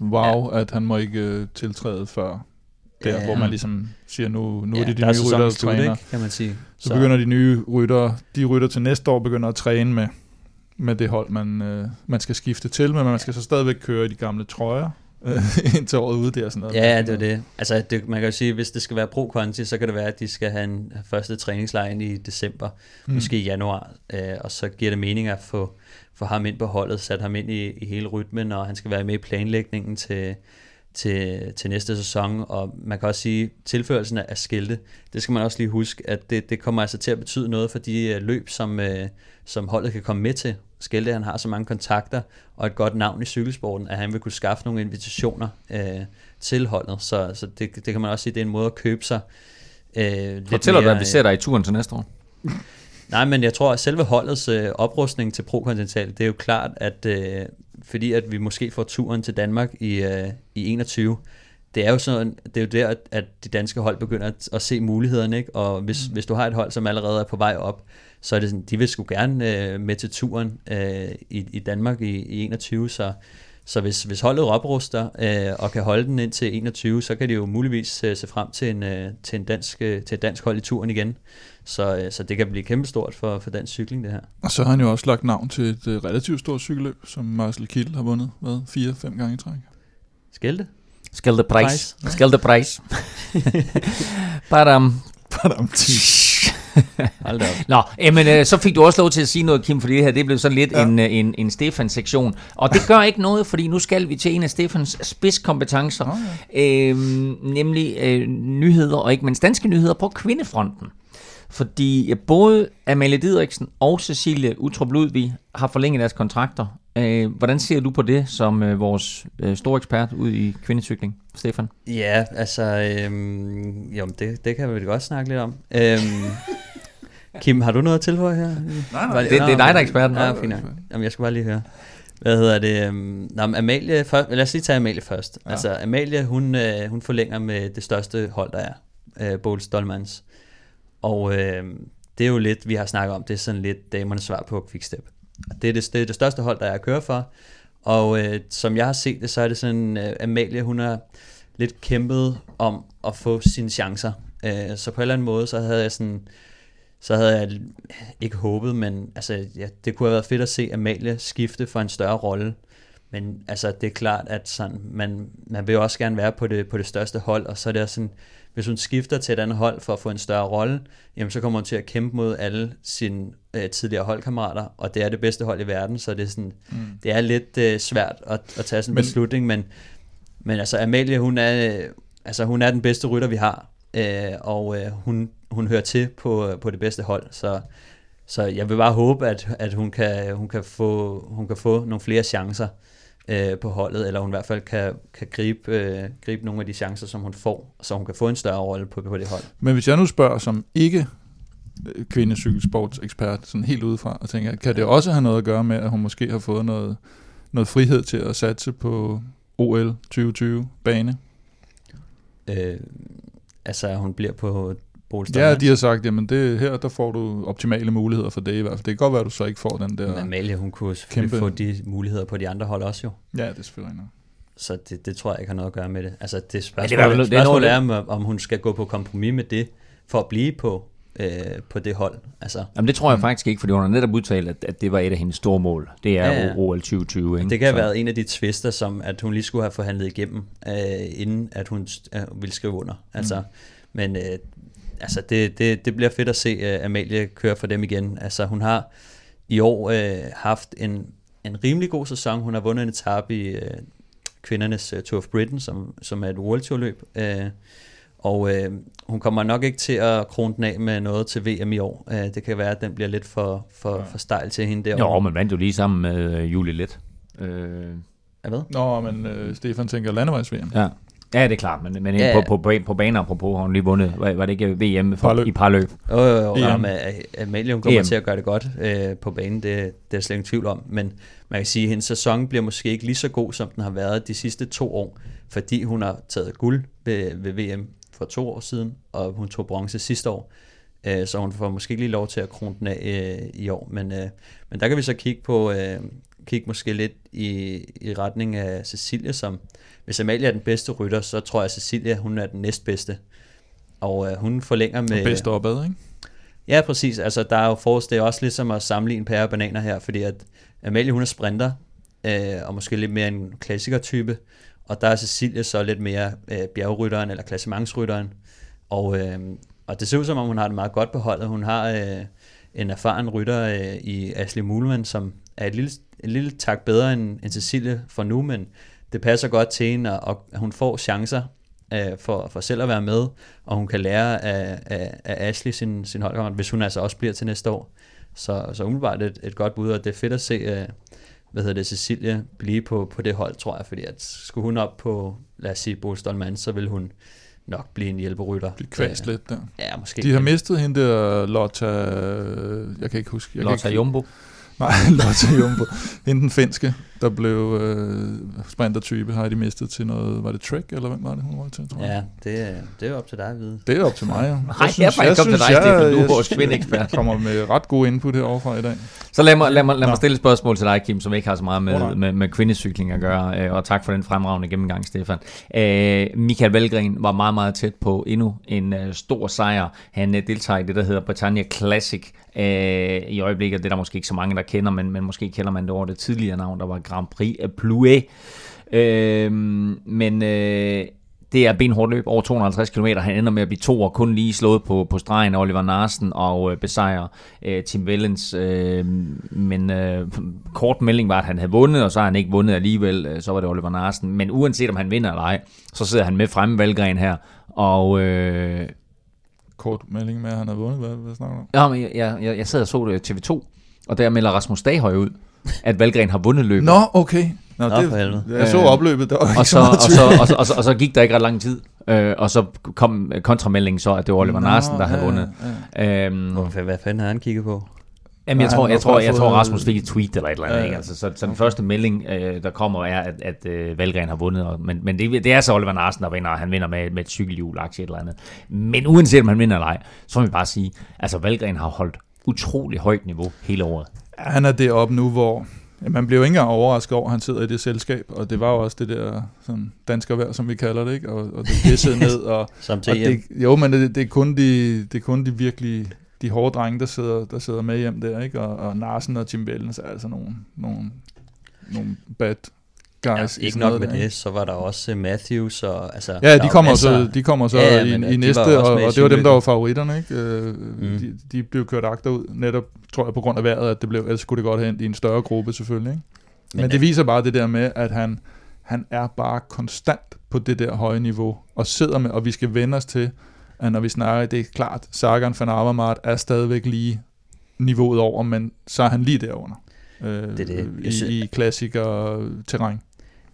WOW, at han må ikke øh, tiltræde før der, Ja. hvor man ligesom siger, nu, nu ja, er det de nye rytter, der træner. ikke, kan man sige. Så begynder de nye rytter, de rytter til næste år, begynder at træne med, med det hold, man, øh, man skal skifte til, men man skal så stadigvæk køre i de gamle trøjer. øh, indtil året ude der. Sådan noget. Ja, det er det. Altså, det, man kan jo sige, hvis det skal være pro konti, så kan det være, at de skal have en første træningslejr i december, mm. måske i januar, øh, og så giver det mening at få, få ham ind på holdet, sat ham ind i, i hele rytmen, og han skal være med i planlægningen til, til, til næste sæson, og man kan også sige, tilførelsen af skilte, det skal man også lige huske, at det, det kommer altså til at betyde noget for de øh, løb, som, øh, som holdet kan komme med til. Skilte, han har så mange kontakter og et godt navn i cykelsporten, at han vil kunne skaffe nogle invitationer øh, til holdet, så, så det, det kan man også sige, det er en måde at købe sig øh, Fortæl dig, hvad vi ser dig i turen til næste år. Nej, men jeg tror, at selve holdets øh, oprustning til Pro Continental, det er jo klart, at øh, fordi at vi måske får turen til Danmark i, øh, i 21, det er jo sådan, det er jo der, at de danske hold begynder at, at se mulighederne, ikke? og hvis, mm. hvis du har et hold, som allerede er på vej op, så er det sådan, de vil sgu gerne øh, med til turen øh, i, i Danmark i, i 21, så, så hvis, hvis holdet opruster øh, og kan holde den ind til 21, så kan de jo muligvis øh, se frem til en, øh, til, en dansk, øh, til et dansk hold i turen igen. Så, øh, så det kan blive kæmpestort for, for dansk cykling, det her. Og så har han jo også lagt navn til et øh, relativt stort cykelløb, som Marcel Kittel har vundet, hvad, fire-fem gange i træk. Skælte? Skælte pris. Skælte pris. Badam. Badam. Hold da op. Nå, jamen, øh, så fik du også lov til at sige noget, Kim, fordi det her det blev sådan lidt ja. en, øh, en, en Stefan-sektion. Og det gør ikke noget, fordi nu skal vi til en af Stefans spidskompetencer, oh, ja. øh, nemlig øh, nyheder, og ikke mindst danske nyheder på kvindefronten. Fordi både Amalie Didriksen og Cecilie Utrup Ludvig har forlænget deres kontrakter. Øh, hvordan ser du på det som øh, vores øh, store ekspert ud i kvindecykling, Stefan? Ja, altså, øhm, jo, det, det kan vi godt snakke lidt om. Øhm, Kim, har du noget at tilføje her? Nej, nej. Det, det er dig, der er eksperten. Ja, fint Jamen, jeg skal bare lige høre. Hvad hedder det? Um, nå, Amalie, for, lad os lige tage Amalie først. Ja. Altså, Amalie, hun, uh, hun forlænger med det største hold, der er. Uh, Bolt Stolmans. Og uh, det er jo lidt, vi har snakket om, det er sådan lidt damernes svar på Quickstep. Det er det, det, er det største hold, der er at køre for. Og uh, som jeg har set det, så er det sådan, uh, Amalie, hun har lidt kæmpet om at få sine chancer. Uh, så på en eller anden måde, så havde jeg sådan så havde jeg ikke håbet, men altså, ja, det kunne have været fedt at se Amalie skifte for en større rolle. Men altså, det er klart, at sådan, man, man vil jo også gerne være på det, på det største hold, og så er det sådan, hvis hun skifter til et andet hold for at få en større rolle, jamen så kommer hun til at kæmpe mod alle sine øh, tidligere holdkammerater, og det er det bedste hold i verden, så det er, sådan, mm. det er lidt øh, svært at, at tage sådan en men, beslutning, men, men altså Amalie, hun er, øh, altså, hun er den bedste rytter, vi har, øh, og øh, hun hun hører til på, på det bedste hold. Så, så jeg vil bare håbe, at, at hun, kan, hun, kan få, hun kan få nogle flere chancer øh, på holdet, eller hun i hvert fald kan, kan gribe, øh, gribe nogle af de chancer, som hun får, så hun kan få en større rolle på, på det hold. Men hvis jeg nu spørger som ikke øh, kvindecykelsportsekspert, sådan helt udefra, og tænker, kan det også have noget at gøre med, at hun måske har fået noget, noget frihed til at satse på OL 2020 bane? Øh, altså, hun bliver på Bolstad. Ja, de har sagt, jamen det, her der får du optimale muligheder for det i hvert fald. Det kan godt være, at du så ikke får den der Men Amalie, hun kunne kæmpe... få de muligheder på de andre hold også jo. Ja, det er selvfølgelig nok. Så det, det tror jeg ikke har noget at gøre med det. Altså det spørgsmål, det er, det spørgsmål er, om, om hun skal gå på kompromis med det, for at blive på, øh, på det hold. Altså, Jamen det tror jeg mm. faktisk ikke, fordi hun har netop udtalt, at, at det var et af hendes store mål. Det er ja, OL 2020. Ikke? Det kan have været en af de twister, som at hun lige skulle have forhandlet igennem, øh, inden at hun øh, ville skrive under. Altså, mm. Men øh, altså det, det, det bliver fedt at se uh, Amalie køre for dem igen. Altså hun har i år uh, haft en, en rimelig god sæson. Hun har vundet en etape i uh, kvindernes uh, Tour of Britain, som, som er et World Tour løb. Uh, og uh, hun kommer nok ikke til at krone den af med noget til VM i år. Uh, det kan være, at den bliver lidt for, for, for stejl til hende derovre. Jo, men vandt jo lige sammen med Julie Let. Uh, ja, hvad? Nå, men uh, Stefan tænker landevejs-VM. Ja. Ja, det er klart, men, men ja, på, på, på baner apropos har hun lige vundet, var, var det ikke VM for, parløb. i parløb? Jo, jo, jo, ja, men Amalie hun kommer EM. til at gøre det godt øh, på banen, det, det er slet ingen tvivl om, men man kan sige, at hendes sæson bliver måske ikke lige så god, som den har været de sidste to år, fordi hun har taget guld ved, ved VM for to år siden, og hun tog bronze sidste år, øh, så hun får måske ikke lige lov til at krone den af øh, i år, men, øh, men der kan vi så kigge på, øh, kigge måske lidt i, i retning af Cecilie, som hvis Amalie er den bedste rytter, så tror jeg, at Cecilia hun er den næstbedste. Og øh, hun forlænger med... Og bedste opad, ikke? Ja, præcis. Altså, der er jo for, det er også ligesom at sammenligne pære og bananer her, fordi at Amalie, hun er sprinter, øh, og måske lidt mere en klassiker-type, og der er Cecilie så lidt mere øh, bjergrytteren eller klassementsrytteren, og, øh, og det ser ud som om, hun har det meget godt på holdet. Hun har øh, en erfaren rytter øh, i Ashley Mulman, som er et lille, et lille tak bedre end, end Cecilie for nu, men det passer godt til hende, og, og hun får chancer øh, for, for selv at være med, og hun kan lære af, af, af Ashley sin, sin holdkammerat, hvis hun altså også bliver til næste år. Så, så umiddelbart et, et godt bud, og det er fedt at se, øh, hvad hedder det, Cecilie blive på, på det hold, tror jeg, fordi at skulle hun op på, lad os sige, Bolstolman, så vil hun nok blive en hjælperytter. Blive kvæst Øh, lidt der. Ja, måske. De har mistet hende der Lotta... Jeg kan ikke huske. Jeg Lotta kan ikke, Jumbo. Nej, Lotte Jumbo. Hende den finske, der blev øh, sprintertype, har de mistet til noget... Var det Trek, eller hvem var det, hun var til, tror jeg? Ja, det, er- det er op til dig at vide. Det er op til mig, ja. Nej, det er faktisk op til dig, Stefan. Du er vores kvindeekspert. kommer med ret god input heroverfra i dag. Så lad mig, lad mig, lad mig stille et spørgsmål til dig, Kim, som ikke har så meget med, nej. med, med kvindecykling at gøre, øh, og tak for den fremragende gennemgang, Stefan. Øh, Michael Valgren var meget, meget tæt på endnu en øh, stor sejr. Han øh, deltager i det, der hedder Britannia Classic øh, i øjeblikket. Det er der måske ikke så mange, der kender, men, men måske kender man det over det tidligere navn, der var Grand Prix af Plouet. Øh, men øh, det er benhårdt løb over 250 km. Han ender med at blive to og kun lige slået på, på stregen af Oliver Narsen og øh, besejre øh, Tim Vellens. Øh, men øh, kort melding var, at han havde vundet, og så har han ikke vundet alligevel. Øh, så var det Oliver Narsen. Men uanset om han vinder eller ej, så sidder han med fremme Valgren her. Og øh, Kort melding med, at han har vundet. Hvad, hvad snakker du om? ja, men jeg, jeg, jeg, jeg sad og så det TV2, og der melder Rasmus Daghøj ud, at Valgren har vundet løbet. Nå, okay. Nå, Nå, for helvede. Jeg så opløbet, der var ikke og, så, og, så, og, så, og, så, og så gik der ikke ret lang tid, øh, og så kom kontrameldingen så, at det var Oliver Nå, Narsen, der havde ja, vundet. ja. Øhm, Hvad, fanden har han kigget på? Jamen, jeg tror, jeg tror, jeg tror, Rasmus fik et tweet eller et eller andet. Ja, Ikke? ja. Altså, så, så den første melding, øh, der kommer, er, at, at øh, Valgren har vundet. Og, men men det, det er så Oliver Narsen, der vinder, og han vinder med, med et cykelhjul, aktie et eller andet. Men uanset om han vinder eller ej, så må vi bare sige, altså Valgren har holdt utrolig højt niveau hele året. Han er deroppe nu, hvor ja, man bliver jo ikke engang overrasket over, at han sidder i det selskab, og det var jo også det der sådan, danskervær, som vi kalder det, ikke? Og, og det pissede ned, og, Som og det, jo, men det, det, er kun de, det er kun de virkelig de hårde drenge, der sidder, der sidder med hjem der, ikke? Og, og Narsen og Tim Vellens er altså nogle, nogle, nogle bad guys. i ikke nok med der, det, så var der også øh, Matthews og altså... Ja, de kommer, så, de kommer så Ja, ja, ja, i, øh, i næste, og, i og det var dem, der var favoritterne. Ikke? Øh, Mm. de, de blev kørt agter ud, netop, tror jeg, på grund af vejret, at det blev, ellers skulle det godt endt i en større gruppe selvfølgelig. Ikke? Men, Men, det viser bare det der med, at han, han er bare konstant på det der høje niveau, og sidder med, og vi skal vende os til, at når vi snakker, det er klart, Sagan van Avermaet er stadigvæk lige niveauet over, men så er han lige derunder. Øh, Det er det. Jeg I, synes- i klassiker terræn.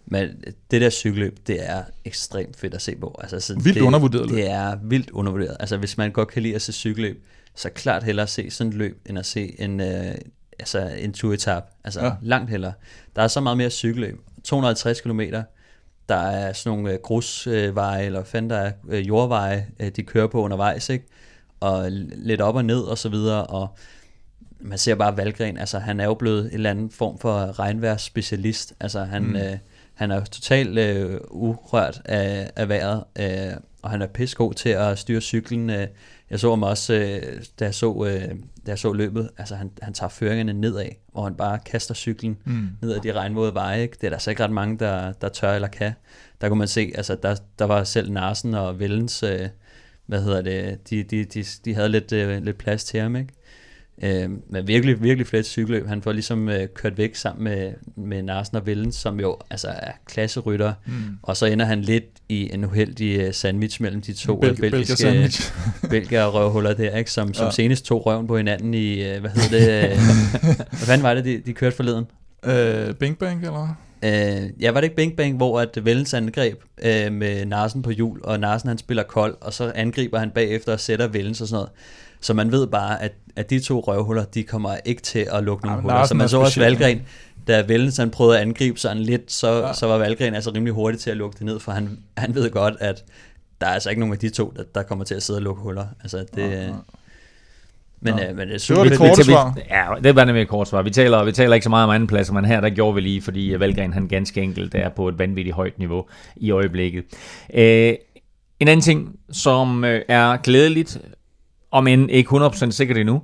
Men det der cykelløb, det er ekstremt fedt at se på. Altså, så Vildt det, undervurderet løb. Det er vildt undervurderet. Altså hvis man godt kan lide at se cykelløb, så klart hellere se sådan et løb, end at se en, øh, altså en turetap. Altså Ja. langt hellere. Der er så meget mere cykelløb. 250 km, der er sådan nogle øh, grusveje, eller fanden der er, øh, jordveje, øh, de kører på undervejs, ikke? Og lidt op og ned og så videre, og man ser bare Valgren, altså han er jo blevet en eller anden form for regnværsspecialist. Altså han, mm. øh, han er totalt øh, urørt af, af vejret, øh, og han er pissegod til at styre cyklen. Øh, jeg så ham også, øh, da, jeg så, øh, da jeg så løbet, altså han, han tager føringerne nedad, hvor han bare kaster cyklen Mm. ned ad de regnvåde veje. Ikke? Det er der så ikke ret mange, der, der tør eller kan. Der kunne man se, altså der, der var selv Narsen og Vellens, øh, hvad hedder det, de, de, de, de havde lidt, øh, lidt plads til ham, ikke? Øh, men virkelig, virkelig fedt cykelløb. Han får ligesom øh, kørt væk sammen med, med Narsen og Vellens, som jo altså er klasserytter. Mm. Og så ender han lidt i en uheldig øh, sandwich mellem de to Belg- øh, belgiske belgier røvhuller der, ikke? Som, som Ja. senest tog røven på hinanden i, øh, hvad hedder det, øh, hvad fanden var det, de, de kørte forleden? Øh, Bing Bang, eller Øh, ja, var det ikke Bing Bang, hvor at Vellens angreb øh, med Narsen på hjul, og Narsen han spiller kold, og så angriber han bagefter og sætter Vellens og sådan noget. Så man ved bare, at, at de to røvhuller, de kommer ikke til at lukke nogen Ej, huller. Så man så også. Valgren, da Vellens han prøvede at angribe sådan lidt, så, Ja. ja. så var Valgren altså rimelig hurtig til at lukke det ned, for han, han ved godt, at der er altså ikke nogen af de to, der, der kommer til at sidde og lukke huller. Altså det, Ja, ja. Men, Nå. øh, men det, er Det var det korte vi, svar. Ja, det var nemlig et kort svar. Vi taler, vi taler ikke så meget om anden pladser, men her der gjorde vi lige, fordi Valgren han ganske enkelt er på et vanvittigt højt niveau i øjeblikket. Øh, en anden ting, som øh, er glædeligt, om end ikke 100% sikkert endnu,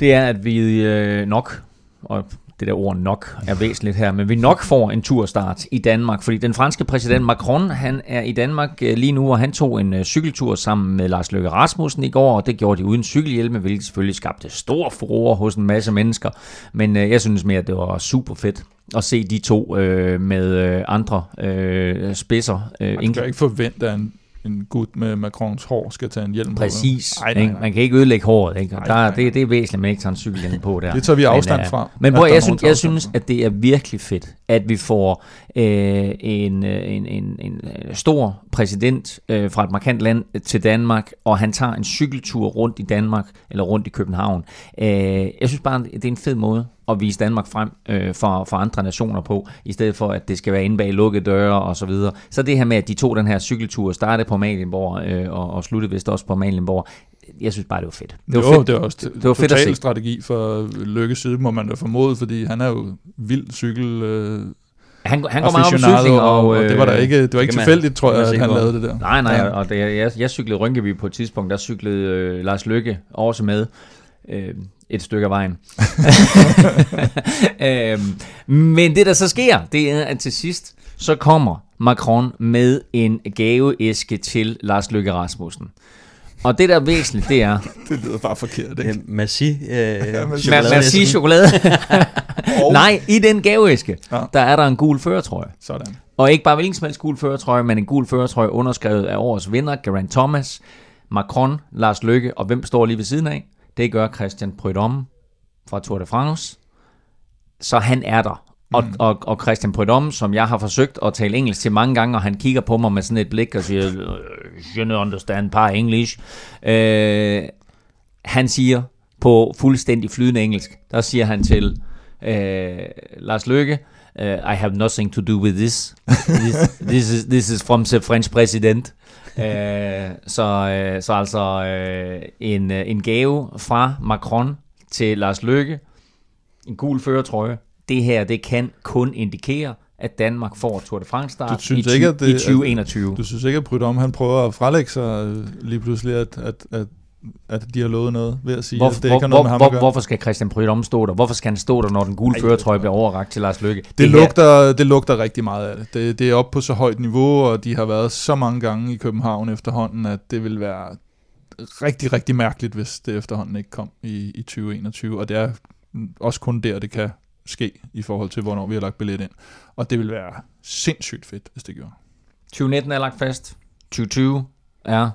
det er, at vi øh, nok, og det der ord nok er væsentligt her, men vi nok får en turstart i Danmark, fordi den franske præsident Macron, han er i Danmark øh, lige nu, og han tog en øh, cykeltur sammen med Lars Løkke Rasmussen i går, og det gjorde de uden cykelhjelme, hvilket selvfølgelig skabte stor furore hos en masse mennesker, men øh, jeg synes mere, at det var super fedt at se de to øh, med andre øh, spidser. Øh, Man kan ikke forvente, at en, en gut med Macrons hår skal tage en hjelm på. Præcis. Ej, nej, ikke? nej. Man kan ikke ødelægge håret. Ikke? Og Nej, der, nej, Det, det er væsentligt, at man ikke tager en cykelhjelm på der. Det tager vi afstand men, øh, fra. Men prøv, der jeg, synes, der jeg synes, at det er virkelig fedt, at vi får øh, en, øh, en, en, en øh, stor præsident øh, fra et markant land til Danmark, og han tager en cykeltur rundt i Danmark, eller rundt i København. Øh, jeg synes bare, det er en fed måde at vise Danmark frem øh, for, for andre nationer på, i stedet for, at det skal være inde bag lukkede døre og så videre. Så det her med, at de tog den her cykeltur, startede på Malienborg øh, og, og sluttede vist også på Malienborg, jeg synes bare, det var fedt. Det var jo, fedt. det var også det var fedt total strategi for Lykkes side, må man da formode, fordi han er jo vild cykel øh, Han, han går meget aficionado, cykling, og, og, og det var da øh, ikke, det var ikke kan man- tilfældigt, tror jeg, at han lavede det der. Nej, nej, ja. og det, jeg, jeg cyklede Rynkeby på et tidspunkt, der cyklede øh, Lars Lykke også med øh, et stykke af vejen. øh, men det, der så sker, det er, at til sidst, så kommer Macron med en gaveæske til Lars Lykke Rasmussen. Og det, der er væsentligt, det er Det lyder bare forkert, ikke? Øh, Massi, øh, Massi. chokolade- Merci chokolade. Nej, i den gaveæske, Ja. der er der en gul føretrøje. Sådan. Og ikke bare hvilken som helst gul føretrøje, men en gul føretrøje underskrevet af årets vinder, Geraint Thomas, Macron, Lars Løkke, og hvem står lige ved siden af? Det gør Christian Prudhomme fra Tour de France. Så han er der. Og, mm. og, og Christian Prudhomme, som jeg har forsøgt at tale engelsk til mange gange, og han kigger på mig med sådan et blik og siger, "Øh, you don't understand par English. Øh, han siger på fuldstændig flydende engelsk, der siger han til øh, Lars Løkke, uh, I have nothing to do with this. This, this, is, this is from the French president. Uh, så, uh, så altså uh, en, uh, en gave fra Macron til Lars Løkke, en gul føretrøje. Det her, det kan kun indikere, at Danmark får Tour de France start Du synes i, ikke, 20, at det- i 2021. Du synes ikke, at Prudhomme, han prøver at frelægge sig øh, lige pludselig, at, at, at, at de har lovet noget ved at sige, Hvor, at det hvor, ikke har noget med ham hvor, at gøre? hvorfor skal Christian Prudhomme stå der? Hvorfor skal han stå der, når den gule Ej, føretrøje bliver overragt til Lars Lykke? Det, her- lugter, det lugter rigtig meget af det. det. Det er oppe på så højt niveau, og de har været så mange gange i København efterhånden, at det vil være rigtig, rigtig mærkeligt, hvis det efterhånden ikke kom i, i 2021. Og det er også kun der, det kan ske i forhold til, hvornår vi har lagt billet ind. Og det vil være sindssygt fedt, hvis det gjorde. 2019 er lagt fast. 2020 er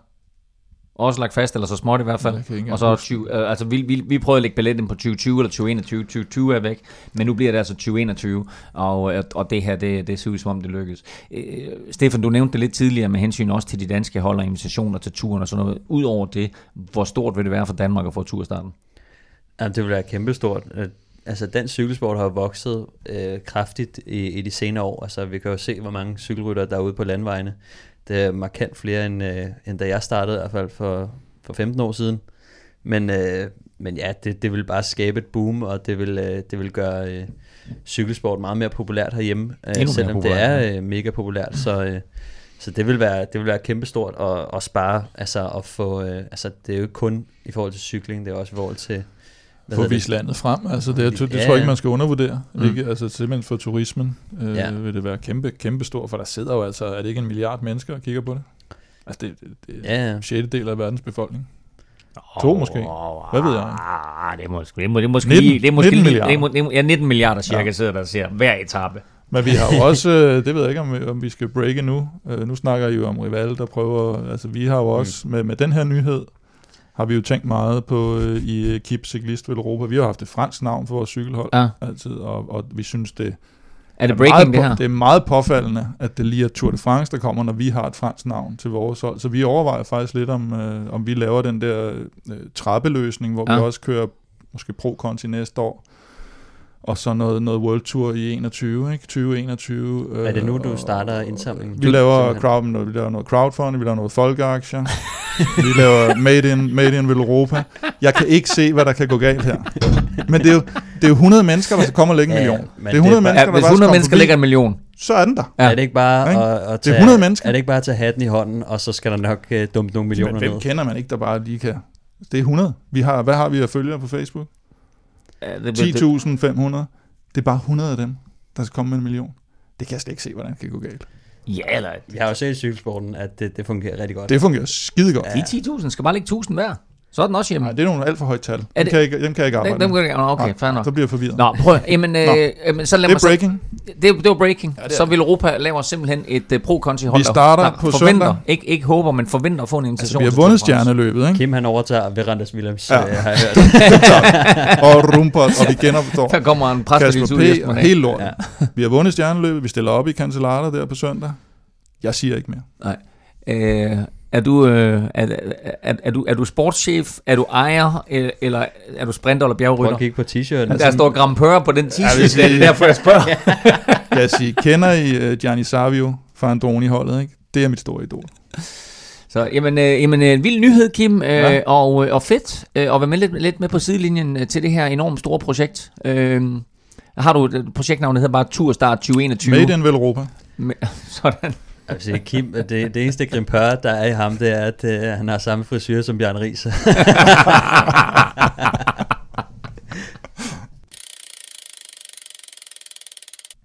også lagt fast, eller så småt i hvert fald. Og så er huske. 20, øh, altså vi, vi, vi prøvede at lægge billet ind på 2020 eller 2021. 2020 er væk, men nu bliver det altså 2021, og, øh, og det her, det, det ser ud som om det lykkes. Øh, Stefan, du nævnte det lidt tidligere med hensyn også til de danske hold og invitationer til turen og sådan noget. Udover det, hvor stort vil det være for Danmark at få turstarten? Ja, det vil være kæmpestort. Øh, Altså, dansk cykelsport har vokset øh, kraftigt i, i de senere år. Altså, vi kan jo se, hvor mange cykelrytter der er ude på landvejene. Det er markant flere, end, øh, end da jeg startede, i hvert fald for, for 15 år siden. Men, øh, men ja, det, det vil bare skabe et boom, og det vil, øh, det vil gøre øh, cykelsport meget mere populært herhjemme. Øh, mere selvom populært, det er øh, mega populært, så... Øh, så det vil være, det vil være kæmpestort at, at spare, altså at få, øh, altså det er jo ikke kun i forhold til cykling, det er også i forhold til, Få det? vist landet frem. Altså, det, det, det Ja, tror jeg ikke, man skal undervurdere. Mm. Mm. Ikke? Altså, simpelthen for turismen øh, Ja. vil det være kæmpe, kæmpe stort, for der sidder jo altså, er det ikke en milliard mennesker, der kigger på det? Altså, det, det, det er Ja, ja. en sjette del af verdens befolkning. To måske. Hvad ved jeg? Ah, det er måske, det er, må- det måske 19 lige, det er måske 19 lige, milliarder. det er, må- det er, ja, 19 milliarder cirka Ja. sidder der og ser hver etape. Men vi har jo også, øh, det ved jeg ikke, om, vi- om vi skal breake nu. Øh, nu snakker I jo om Rival, der prøver, altså vi har jo også, med, med den her nyhed, har vi jo tænkt meget på øh, i Kip Cyklist Europa. Vi har haft et fransk navn for vores cykelhold Ja. altid, og, og vi synes, det Er det er breaking, meget, det her? Det er meget påfaldende, at det lige er Tour de France, der kommer, når vi har et fransk navn til vores hold. Så vi overvejer faktisk lidt, om, øh, om vi laver den der øh, trappeløsning, hvor ja. Vi også kører måske Pro Conti næste år, og så noget, noget World Tour i 21, ikke? 2021. Øh, Er det nu, du og- starter indsamlingen? Vi laver, crowd, noget, vi laver noget crowdfunding, vi laver noget folkeaktier, vi laver Made in, Made in Europa. Jeg kan ikke se, hvad der kan gå galt her. Men det er jo, det er jo 100 mennesker, der skal komme og lægge en Ja, million. men det er 100 det er mennesker, Ja, der hvis bare skal 100 komme mennesker lægger en million, så er den der. Ja. Er det ikke bare Ikke? at, at Det er tage, 100 mennesker. Er det ikke bare at tage hatten i hånden, og så skal der nok uh, dumpe nogle millioner Men hvem ned? kender man ikke, der bare lige kan... Det er 100. Vi har, hvad har vi af følgere på Facebook? Ja, det, det, 10.500. Det er bare 100 af dem, der skal komme med en million. Det kan jeg slet ikke se, hvordan det kan gå galt. Ja, eller Jeg har jo set i cykelsporten, at det, det fungerer rigtig godt. Det fungerer skide godt. de 10.000 skal bare ligge 1.000 hver. Så er den også hjemme. Nej, det er nogle alt for højt tal. Dem, kan jeg ikke, dem kan jeg ikke arbejde Dem, dem, med. kan jeg- okay, Nej, fair nok. Så bliver jeg forvirret. Nå, prøv. Jamen, øh, jamen, så lad det er så, breaking. det, det var breaking. Ja, det så vil Europa laver simpelthen et uh, pro-konti hold. Vi starter der på forventer, søndag. Ikke, ikke håber, men forventer at få en Altså, invitation. vi har vundet stjerneløbet, ikke? Kim han overtager Verandas Williams, Ja. øh, har jeg hørt. og Rumpert, og vi genopstår Der kommer en Kasper ud i og eftermiddag. helt lort. Ja. Vi har vundet stjerneløbet, vi stiller op i Cancellara der på søndag. Jeg siger ikke mere. Øh, er du, øh, er, er, er, du, er du sportschef, er du ejer, øh, eller er du sprinter eller Prøv at bjergrytter? kigge på t-shirten. Der står Grampør på den t-shirt, sige- det er derfor jeg spørger. Jeg siger, kender I uh, Gianni Savio fra Androni-holdet, ikke? Det er mit store idol. Så jamen, øh, jamen øh, en vild nyhed, Kim, øh, Ja. ja. og, øh, og fedt øh, at være med lidt, lidt med på sidelinjen øh, til det her enormt store projekt. Øh, har du et projektnavn, der hedder bare Turstart 2021? Made in Velropa. Sådan. Jeg vil sige, Kim, det, det eneste grimpør, der er i ham, det er, at øh, han har samme frisyr som Bjørn Ries.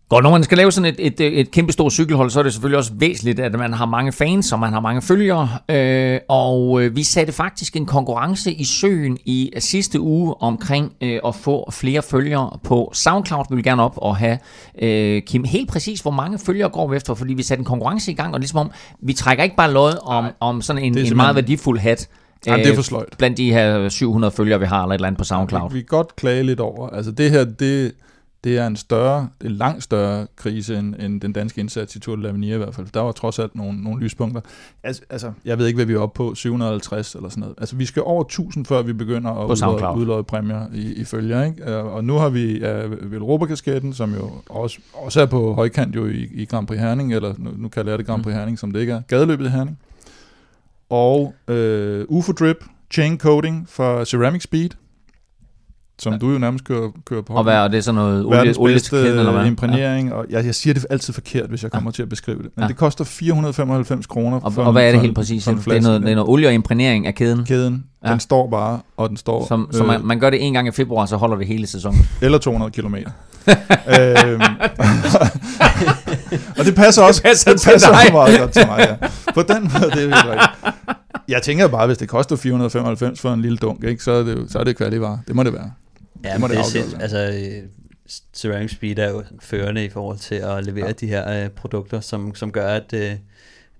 Godt, når man skal lave sådan et, et, et kæmpe stort cykelhold, så er det selvfølgelig også væsentligt, at man har mange fans, og man har mange følgere. Øh, og øh, vi satte faktisk en konkurrence i søen i sidste uge omkring øh, at få flere følgere på SoundCloud. Vi vil gerne op og have, øh, Kim, helt præcis, hvor mange følgere går vi efter, fordi vi satte en konkurrence i gang, og ligesom om, vi trækker ikke bare lod om, om sådan en, en meget værdifuld hat. Jamen, det er øh, for sløjt. Blandt de her 700 følgere, vi har, eller et eller andet på SoundCloud. Vi, vi kan godt klage lidt over. Altså det her, det, det er en større, en langt større krise end, end den danske indsats i Tour de i hvert fald. Der var trods alt nogle, nogle lyspunkter. Altså, altså, jeg ved ikke, hvad vi er oppe på, 750 eller sådan noget. Altså, vi skal over 1000, før vi begynder at udløje, udløje præmier i, i følger, ikke? Øh, Og nu har vi ja, Velropa-kasketten, som jo også, også er på højkant jo i, i Grand Prix Herning, eller nu, nu kalder jeg det Grand Prix Herning, som det ikke er. Gadeløbet i Herning. Og øh, UFO Drip, chain coating fra Ceramic Speed, som Ja. du jo nærmest kører, kører på Og hvad er det sådan noget olie, verdens olie bedste til kæden, eller hvad? imprægnering, og jeg, jeg siger det altid forkert, hvis jeg kommer til at beskrive det, men Ja. det koster 495 kroner Og, for og en- hvad er det helt præcis? Det er, noget, det er noget olie og imprægnering af kæden, Kæden, Ja. den står bare, og den står, som, som man, man gør det en gang i februar, så holder det hele sæsonen. eller 200 kilometer. øhm, og det passer også, Det passer det til passer dig. også meget godt til mig, ja. På den måde, det er helt rigtigt. Jeg tænker bare, hvis det koster 495 for en lille dunk, ikke, så, er det, så er det kvalivar. Det må det være. Ja, Det det er sind, altså, øh, Ceramic Speed er jo førende i forhold til at levere Ja. de her øh, produkter, som, som gør, at, øh,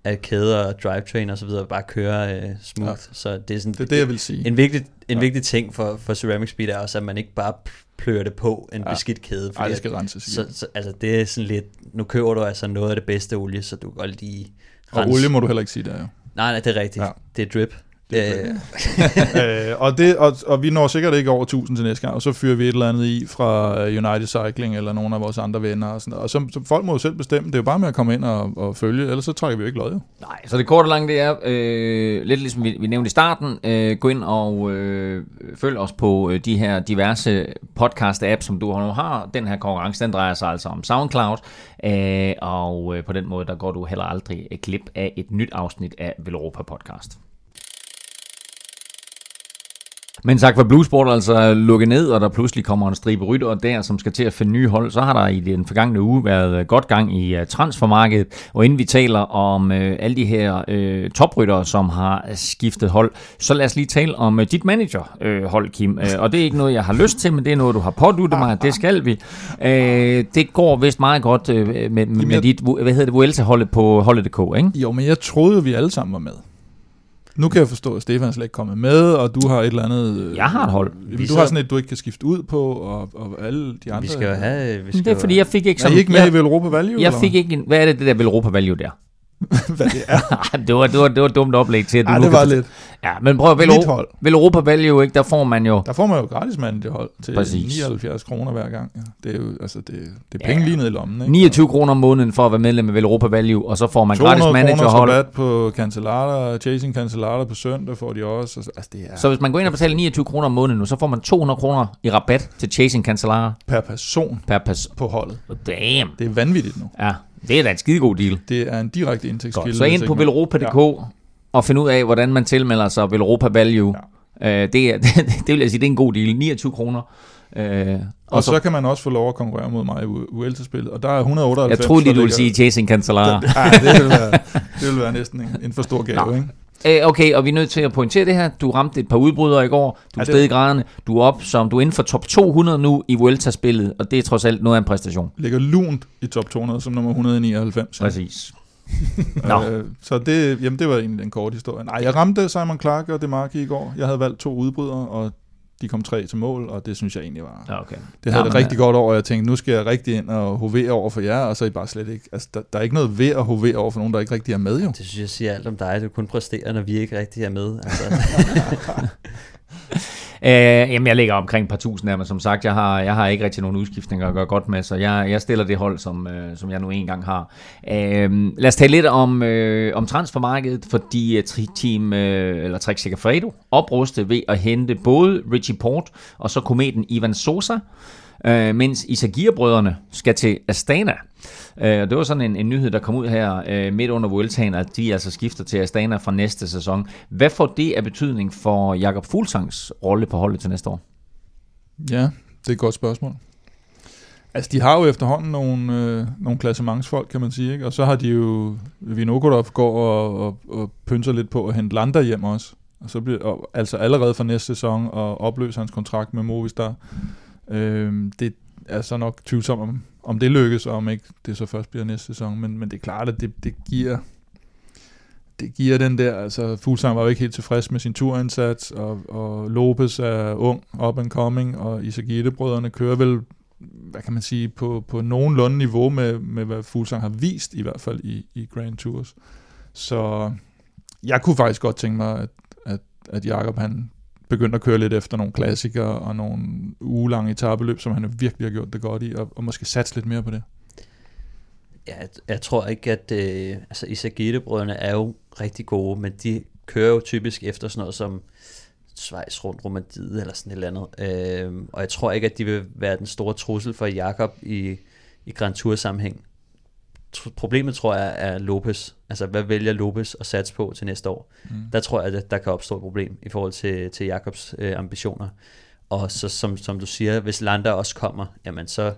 at kæder og drivetrain og så videre bare kører øh, smooth. Ja. Så det er sådan Det er det, jeg vil sige. en vigtig, en Ja. vigtig ting for, for Ceramic Speed er også, at man ikke bare plører det på en Ja. beskidt kæde. Ej, det at- skal renses så, så, altså det er sådan lidt, nu køber du altså noget af det bedste olie, så du kan godt lige Og olie må du heller ikke sige, der er jo. Nej, nej, det er rigtigt. Ja. Det er drip. Det er Øh, øh, og, det, og, og vi når sikkert ikke over 1000 til næste gang, og så fyrer vi et eller andet i fra øh, United Cycling eller nogle af vores andre venner og sådan noget. Og så, så folk må jo selv bestemme. Det er jo bare med at komme ind og, og følge, ellers så trækker vi jo ikke lod jo. Nej, så det korte og lange det er, øh, lidt ligesom vi, vi nævnte i starten, øh, gå ind og øh, følg os på øh, de her diverse podcast-apps, som du nu har. Den her konkurrence, den drejer sig altså om SoundCloud, øh, og øh, på den måde, der går du heller aldrig et klip af et nyt afsnit af Velropa Podcast. Men sagt for Bluesport altså lukket ned, og der pludselig kommer en stribe rytter der, som skal til at finde nye hold, så har der i den forgangne uge været godt gang i uh, transfermarkedet. Og inden vi taler om uh, alle de her uh, topryttere, som har skiftet hold, så lad os lige tale om uh, dit managerhold, uh, hold, Kim. Uh, og det er ikke noget, jeg har lyst til, men det er noget, du har påduttet mig, det skal vi. Uh, det går vist meget godt uh, med, med, jeg- dit, hvad hedder det, Vuelta-holdet på holdet.dk, ikke? Jo, men jeg troede vi alle sammen var med. Nu kan jeg forstå, at Stefan slet ikke er kommet med, og du har et eller andet... øh, Jeg har et hold. Du så- har sådan et, du ikke kan skifte ud på, og, og alle de andre... vi skal jo have... Vi skal Det er fordi, jeg fik ikke Er sådan... I ikke med jeg, i Velropa Value? jeg eller fik ikke en, hvad er det, det der Velropa Value der? hvad det er? det, var, det, var, det var et dumt oplæg til, at du Ej, det var lidt. Ja, men prøv at Velo, hold. Europa Value, ikke, der får man jo... Der får man jo gratis mand det hold til Præcis. 79 kroner hver gang. Ja. Det er jo altså, det, det er penge lige ned i lommen. Ikke? 29 kroner om måneden for at være medlem af Europa Value, og så får man gratis 200 managerhold. rabat på Cancellara, Chasing Cancellara på søndag får de også. Altså, det er Så hvis man går ind og betaler 29 kroner om måneden nu, så får man 200 kroner i rabat til Chasing Cancellara per person per pas. på holdet. Damn. Det er vanvittigt nu. Ja, det er da en skidegod deal. Det er en direkte indtægtskilde. Så ind på velropa.dk og find ud af, hvordan man tilmelder sig Velropa Value. Ja. Øh, det, er, det, det vil jeg sige, det er en god deal. 29 kroner. Øh, Og, og så, så kan man også få lov at konkurrere mod mig i Vuelta-spillet, og der er 198. jeg troede lige, du ville sige Chasing Cancellara. Nej, det vil være, det vil være næsten en, en for stor gave, Nå. ikke? Øh, Okay, og vi er nødt til at pointere det her. Du ramte et par udbrydere i går. Du er Ja, i graderne. Du er op som du er inden for top 200 nu i Vuelta-spillet, og det er trods alt noget af en præstation. Ligger lunt i top 200 som nummer 199. Præcis. Nå. Øh, så det, jamen, det var egentlig en kort historie. Nej, jeg ramte Simon Clark og Demarki i går. Jeg havde valgt to udbrydere, og de kom tre til mål, og det synes jeg egentlig var... Ja, okay. Det havde Ja, det rigtig godt over, og jeg tænkte, nu skal jeg rigtig ind og hovere over for jer, og så er I bare slet ikke... Altså, der, der er ikke noget ved at hovere over for nogen, der ikke rigtig er med, jo. Det synes jeg siger alt om dig. Du kun præsterer, når vi ikke rigtig er med. Altså, Øh, jamen, jeg ligger omkring et par tusind af, men som sagt, jeg har, jeg har ikke rigtig nogen udskiftninger at gøre godt med, så jeg, jeg stiller det hold, som, øh, som jeg nu engang har. Øh, lad os tale lidt om, øh, om transfermarkedet, fordi øh, Team, øh, eller Trek Segafredo, opruste ved at hente både Richie Port og så kometen Ivan Sosa, øh, mens Isagir-brødrene skal til Astana. Øh, og det var sådan en, en nyhed, der kom ud her øh, midt under Vueltaen, at de altså skifter til Astana fra næste sæson. Hvad får det af betydning for Jakob Fuglsangs rolle på holdet til næste år? Ja, det er et godt spørgsmål. Altså, de har jo efterhånden nogle, øh, nogle klassementsfolk, kan man sige, ikke? Og så har de jo... Vinokurov går og, og, og pynser lidt på at hente Landa hjem også. Og så bliver, og, altså allerede fra næste sæson og opløse hans kontrakt med Movistar. Øh, det er så nok tvivlsomt, om, om det lykkes, og om ikke det så først bliver næste sæson. Men, men det er klart, at det, det giver det giver den der, altså Fuglsang var jo ikke helt tilfreds med sin turindsats, og, og Lopez er ung, up and coming, og Isagite-brødrene kører vel, hvad kan man sige, på, på nogenlunde niveau med, med, hvad Fuglsang har vist, i hvert fald i, i Grand Tours. Så jeg kunne faktisk godt tænke mig, at, at, at Jakob han begyndt at køre lidt efter nogle klassikere og nogle ugelange etabeløb, som han virkelig har gjort det godt i, og, og måske satse lidt mere på det. Ja, jeg, jeg tror ikke, at øh, altså Isagite-brødrene er jo rigtig gode, men de kører jo typisk efter sådan noget som Schweiz rundt Romandiet eller sådan et eller andet. Øh, og jeg tror ikke, at de vil være den store trussel for Jakob i, i Grand Tour sammenhæng. Problemet tror jeg er Lopez. Altså, hvad vælger Lopez at satse på til næste år? Mm. Der tror jeg, at der kan opstå et problem i forhold til, til Jakobs øh, ambitioner. Og så som, som du siger, hvis Landa også kommer, jamen så er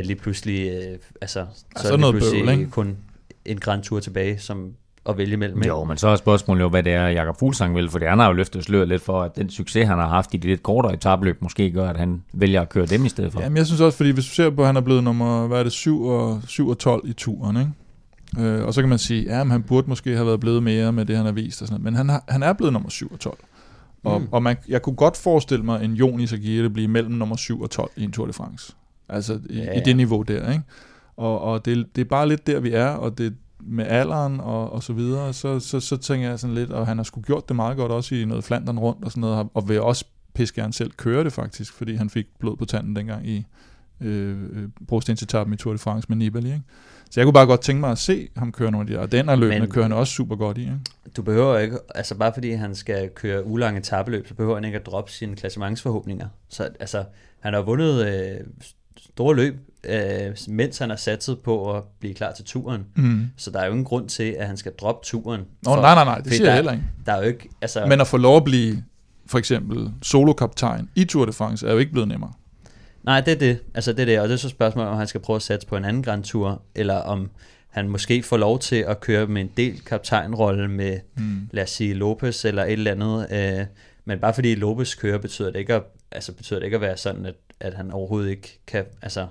det lige pludselig, øh, altså, så så er det noget lige pludselig bøvl, ikke? kun en Grand Tour tilbage, som at vælge mellem. ikke? Jo, men så er spørgsmålet jo, hvad det er, Jakob Fuglsang vil, for han har jo løftet sløret lidt for, at den succes, han har haft i de lidt kortere etabløb, måske gør, at han vælger at køre dem i stedet for. Jamen, jeg synes også, fordi hvis du ser på, at han er blevet nummer, hvad er det, 7 og, 7 og 12 i turen, ikke? Øh, og så kan man sige, ja, men han burde måske have været blevet mere med det, han har vist og sådan noget. Men han, har, han er blevet nummer 7 og 12. Og, Mm. og man, jeg kunne godt forestille mig en Jon Isagire blive mellem nummer 7 og 12 i en Tour de France. Altså i, Ja, ja, i det niveau der, ikke? Og, og det, det er bare lidt der, vi er, og det med alderen og, og så videre, så, så, så tænker jeg sådan lidt, og han har sgu gjort det meget godt også i noget Flandern rundt og sådan noget, og vil også pisse gerne selv køre det faktisk, fordi han fik blod på tanden dengang i øh, øh, brostensetappen i Tour de France med Nibali, ikke? Så jeg kunne bare godt tænke mig at se ham køre nogle af de her, og den er løbende kører han også super godt i, ikke? Du behøver ikke, altså bare fordi han skal køre ulange tabeløb, så behøver han ikke at droppe sine klassementsforhåbninger. Så altså, han har vundet øh, store løb, øh, mens han har satset på at blive klar til turen. Mm. Så der er jo ingen grund til, at han skal droppe turen. Nå, For- nej, nej, nej, det siger jeg der, heller ikke. Der er jo ikke, altså... Men at få lov at blive for eksempel solokaptajn i Tour de France er jo ikke blevet nemmere. Nej, det er det. Altså det er det, og det er så spørgsmålet, om han skal prøve at satse på en anden Grand Tour, eller om han måske får lov til at køre med en del kaptajnrolle med, Mm. lad os sige, Lopez eller et eller andet. Øh, men bare fordi Lopez kører, betyder det ikke at, altså betyder det ikke at være sådan, at, at han overhovedet ikke kan, altså,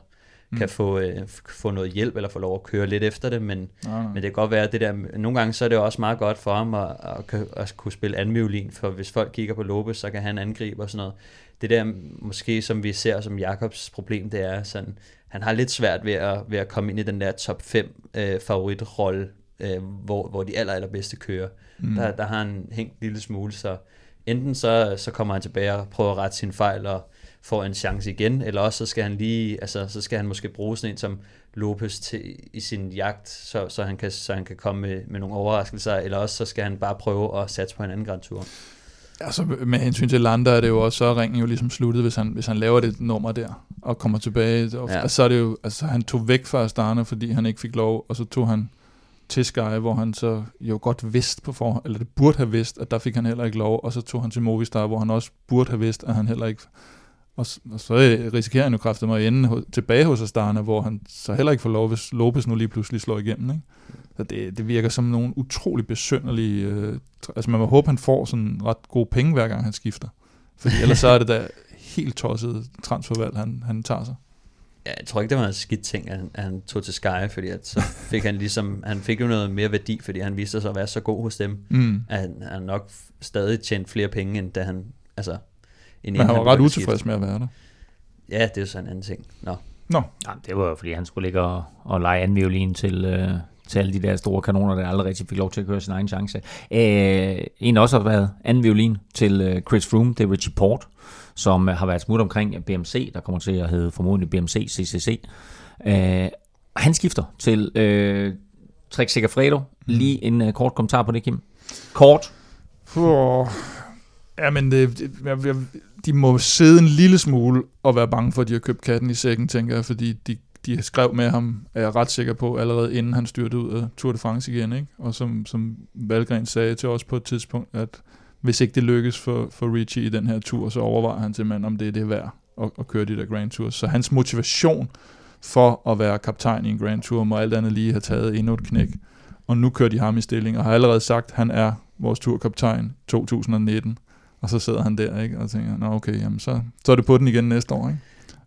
Mm. kan få, øh, få noget hjælp, eller få lov at køre lidt efter det, men, Nej, nej. men det kan godt være, at det der, nogle gange så er det også meget godt for ham at, at, at, kunne spille anden violin, for hvis folk kigger på Lopez, så kan han angribe og sådan noget. Det der måske, som vi ser som Jakobs problem, det er sådan, han har lidt svært ved at, ved at komme ind i den der top 5 øh, favoritrolle, øh, hvor, hvor de aller, allerbedste kører. Mm. Der, der har han hængt en lille smule, så enten så, så kommer han tilbage og prøver at rette sin fejl og får en chance igen, eller også så skal han lige, altså så skal han måske bruge sådan en som Lopez til, i sin jagt, så, så, han kan, så han kan komme med, med nogle overraskelser, eller også så skal han bare prøve at satse på en anden Grand Tour. Altså med hensyn til Landa er det jo også, så ringen jo ligesom sluttet, hvis han, hvis han laver det nummer der, og kommer tilbage. Og, Ja. ja. Så er det jo, altså han tog væk fra Astana, fordi han ikke fik lov, og så tog han til Sky, hvor han så jo godt vidste på forhånd, eller det burde have vidst, at der fik han heller ikke lov, og så tog han til Movistar, hvor han også burde have vidst, at han heller ikke og, og så risikerer han jo kraftigt mig at ende tilbage hos Astana, hvor han så heller ikke får lov, hvis Lopez nu lige pludselig slår igennem. Ikke? Så det, det virker som nogle utrolig besynderlige... Øh, altså man må håbe, han får sådan ret gode penge, hver gang han skifter. Fordi ellers så er det da helt tosset transfervalg, han, han tager sig. Ja, jeg tror ikke, det var en skidt ting, at han, at han tog til Sky, fordi at så fik han ligesom, han fik jo noget mere værdi, fordi han viste sig at være så god hos dem, Mm. at han, han nok stadig tjent flere penge, end da han, altså, end Men han var ret utilfreds med at være der. Ja, det er sådan en anden ting. Nå, Nå, Ja, det var jo, fordi han skulle ligge og, og lege anden violin til, øh, til alle de der store kanoner, der aldrig rigtig fik lov til at køre sin egen chance. Øh, en der også har været anden violin til øh, Chris Froome, det er Richie Port, som øh, har været smut omkring BMC, der kommer til at hedde formodentlig BMC CCC. Øh, han skifter til øh, Trek Segafredo. Lige en øh, kort kommentar på det, Kim. Kort. Oh, ja, men det, det, jeg, jeg, de må sidde en lille smule og være bange for, at de har købt katten i sækken, tænker jeg, fordi de, de skrev med ham, er jeg ret sikker på, allerede inden han styrtede ud af Tour de France igen, ikke? Og som, som Valgren sagde til os på et tidspunkt, at hvis ikke det lykkes for, for Richie i den her tur, så overvejer han simpelthen, om det er det værd at, at køre de der Grand Tours. Så hans motivation for at være kaptajn i en Grand Tour, må alt andet lige have taget endnu et knæk. Og nu kører de ham i stilling, og har allerede sagt, at han er vores turkaptajn 2019. Og så sidder han der, ikke? Og tænker, nå okay, jamen så, så er det på den igen næste år, ikke?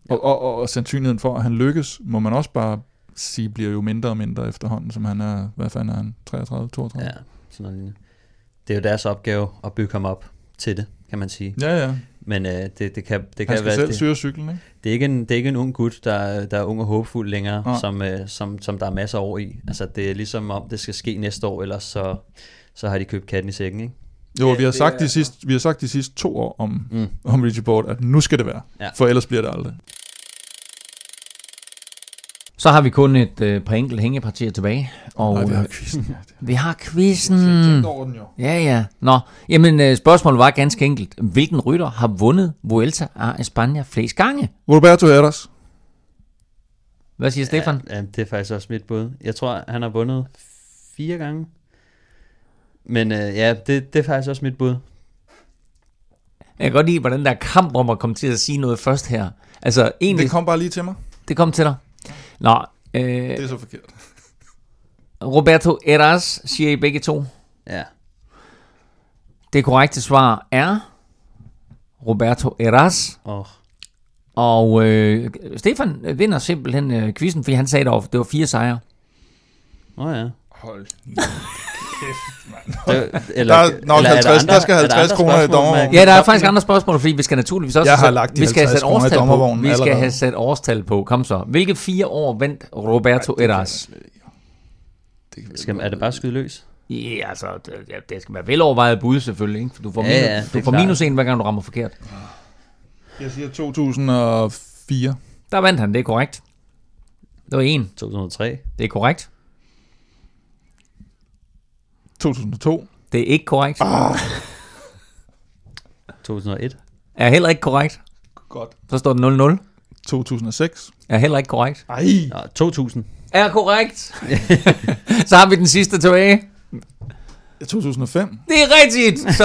Og, og, og, og sandsynligheden for, at han lykkes, må man også bare sige, bliver jo mindre og mindre efterhånden, som han er, hvad fanden er han, 33, 32? ja, sådan noget lignende. Det er jo deres opgave at bygge ham op til det, kan man sige. Ja, ja. Men øh, det, det kan, det Han kan skal være, selv det, syre cyklen, ikke? det, er ikke en, det er ikke en ung gut, der, er- der er ung og håbefuld længere, Nej. som, øh, som, som der er masser over i. Altså det er ligesom om, det skal ske næste år, ellers så, så har de købt katten i sækken, ikke? Jo, Ja, vi har, sagt er- de sidste, vi har sagt de sidste to år om, Mm. om Richie Port, at nu skal det være. Ja. For ellers bliver det aldrig. Så har vi kun et øh, par enkelte hængepartier tilbage. Og Nej, vi har øh, quizzen. vi har quizzen. Ja, ja. Nå, jamen øh, spørgsmålet var ganske enkelt. Hvilken rytter har vundet Vuelta a España flest gange? Roberto Heras. Hvad siger Stefan? Ja, ja, det er faktisk også mit bud. Jeg tror, han har vundet fire gange. Men øh, ja, det, det er faktisk også mit bud. Jeg kan godt lide, hvordan der er kamp om at komme til at sige noget først her. Altså, egentlig, Det kom bare lige til mig. det kom til dig. Nå, øh, Det er så forkert. Roberto Eras siger I begge to. Ja. Det korrekte svar er Roberto Eras. Oh, Og øh, Stefan vinder simpelthen øh, quizzen, fordi han sagde, at det var fire sejre. oh ja. Hold Det, eller, Der er nok eller 50 der skal er 50 andre kroner i dommervognen. Ja, der er faktisk andre spørgsmål, fordi vi skal naturligvis også Jeg har lagt de vi skal have 50 sat årstal på. Vi skal have sat årstal på. Kom så. Hvilke fire år vandt Roberto Eras? Skal, er det bare skyde løs? Ja, altså, det, det skal være velovervejet bud selvfølgelig, ikke? For du får, Ja, minus, ja, det du får minus en, hver gang du rammer forkert. Jeg siger 2004. Der vandt han, det er korrekt. Det var en, 2003? det er korrekt. 2002. Det er ikke korrekt. 2001? Er heller ikke korrekt. Godt. Så står det 0-0. 2006. Er heller ikke korrekt. Ej. Nå, 2000. Er korrekt. så har vi den sidste tilbage. 2005. Det er rigtigt! Så,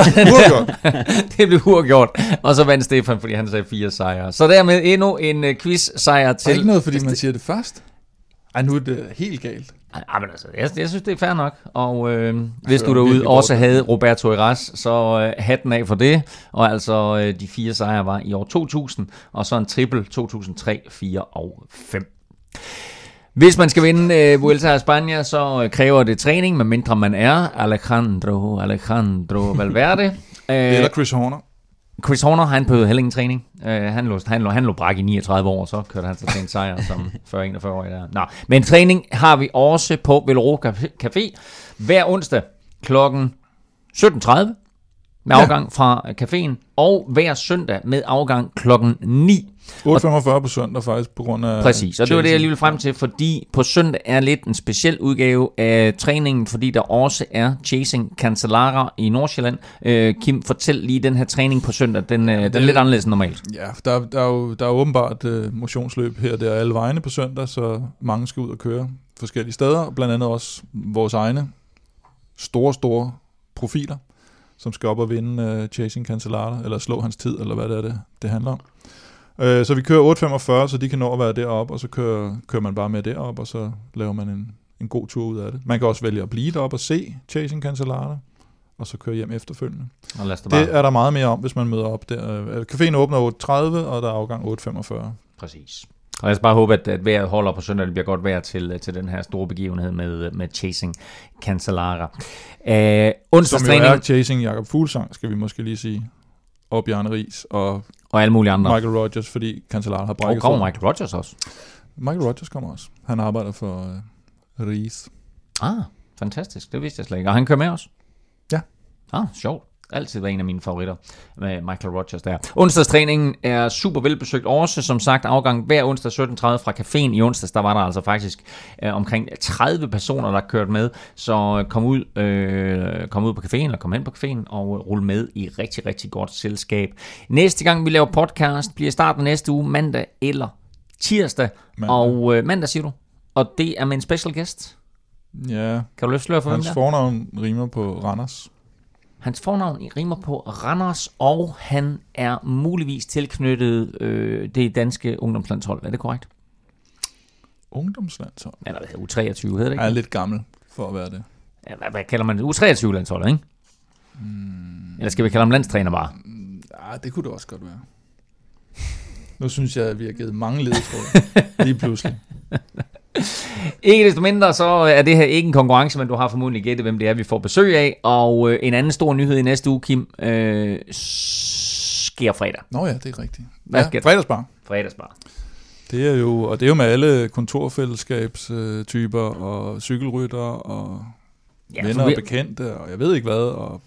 det blev uafgjort. Og så vandt Stefan, fordi han sagde fire sejre. Så dermed endnu en uh, quiz-sejr er til... ikke noget, fordi man siger det først. Ej, nu er det helt galt. Ej, men altså, jeg, jeg synes, det er fair nok. Og øh, hvis du derude også havde Roberto Eras, så øh, hatten af for det. Og altså, øh, de fire sejre var i år 2000, og så en triple 2003, 4 og 5. Hvis man skal vinde øh, Vuelta a España, så øh, kræver det træning, medmindre man er Alejandro, Alejandro Valverde. øh, Eller Chris Horner. Chris Horner, han behøvede heller ingen træning. Uh, han, lå, han, lå, han lå brak i 39 år, så kørte han sig til en sejr som 40-41 år. Der. Nå, men træning har vi også på Velro Café hver onsdag klokken 17.30 med Ja. afgang fra caféen, og hver søndag med afgang klokken 9. 8.45 på søndag faktisk, på grund af Præcis, og det var det, jeg Chelsea. lige ville frem til, fordi på søndag er lidt en speciel udgave af træningen, fordi der også er Chasing Cancellara i Nordsjælland. Øh, Kim, fortæl lige den her træning på søndag, den, øh, den er lidt anderledes end normalt. Ja, der, der, er jo, der er jo åbenbart uh, motionsløb her der alle vegne på søndag, så mange skal ud og køre. forskellige steder, blandt andet også vores egne store, store profiler, som skal op og vinde uh, Chasing Cancellara, eller slå hans tid, eller hvad det er, det, det handler om. Uh, så vi kører 8.45, så de kan nå at være deroppe, og så kører, kører man bare med derop, og så laver man en, en god tur ud af det. Man kan også vælge at blive deroppe og se Chasing Cancellara, og så køre hjem efterfølgende. Og lad bare... Det er der meget mere om, hvis man møder op der. Øh, Caféen åbner 8.30, og der er afgang 8.45. Præcis. Og lad os bare håbe, at, at vejret holder på søndag. Det bliver godt vejr til, til den her store begivenhed med, med Chasing Cancellara. Øh, Som jo onsdagstræning er Chasing Jakob Fuglsang, skal vi måske lige sige. Og Bjarne Ries og og alle mulige andre. Michael Rogers, fordi Cancellara har Og brækket kommer foden. Michael Rogers også. Michael Rogers kommer også. Han arbejder for uh, Ries. Ah, fantastisk. Det vidste jeg slet ikke. Og han kører med os? Ja. Ah, sjovt. Altid var en af mine favoritter med Michael Rogers der. Onsdagstræningen er super velbesøgt også. Som sagt, afgang hver onsdag 17.30 fra caféen. I onsdags, der var der altså faktisk øh, omkring 30 personer, der kørte med. Så kom ud, øh, kom ud på caféen, eller kom hen på caféen og rulle med i rigtig, rigtig godt selskab. Næste gang, vi laver podcast, bliver starten næste uge, mandag eller tirsdag. Mandag. Og øh, mandag, siger du. Og det er med en special guest. Ja, Kan du løfte slør for, hvem hans der? fornavn rimer på Randers. Hans fornavn rimer på Randers, og han er muligvis tilknyttet øh, det danske ungdomslandshold. Er det korrekt? Ungdomslandshold. Eller hvad hedder U23, hedder det ikke? Jeg er lidt gammel for at være det. Ja, hvad, hvad kalder man det? U23-landsholdet, ikke? Mm. Eller skal vi kalde ham landstræner bare? Ja, det kunne det også godt være. Nu synes jeg, at vi har givet mange ledetråde. lige pludselig. Ikke desto mindre, så er det her ikke en konkurrence, men du har formodentlig gættet, hvem det er, vi får besøg af. Og øh, en anden stor nyhed i næste uge, Kim, øh, sker fredag. Nå ja, det er rigtigt. Hvad Ja, fredagsbar. Fredagsbar. Det er jo, og det er jo med alle kontorfællesskabstyper og cykelrytter og Ja, venner for og vi, bekendte, og jeg ved ikke hvad. Og,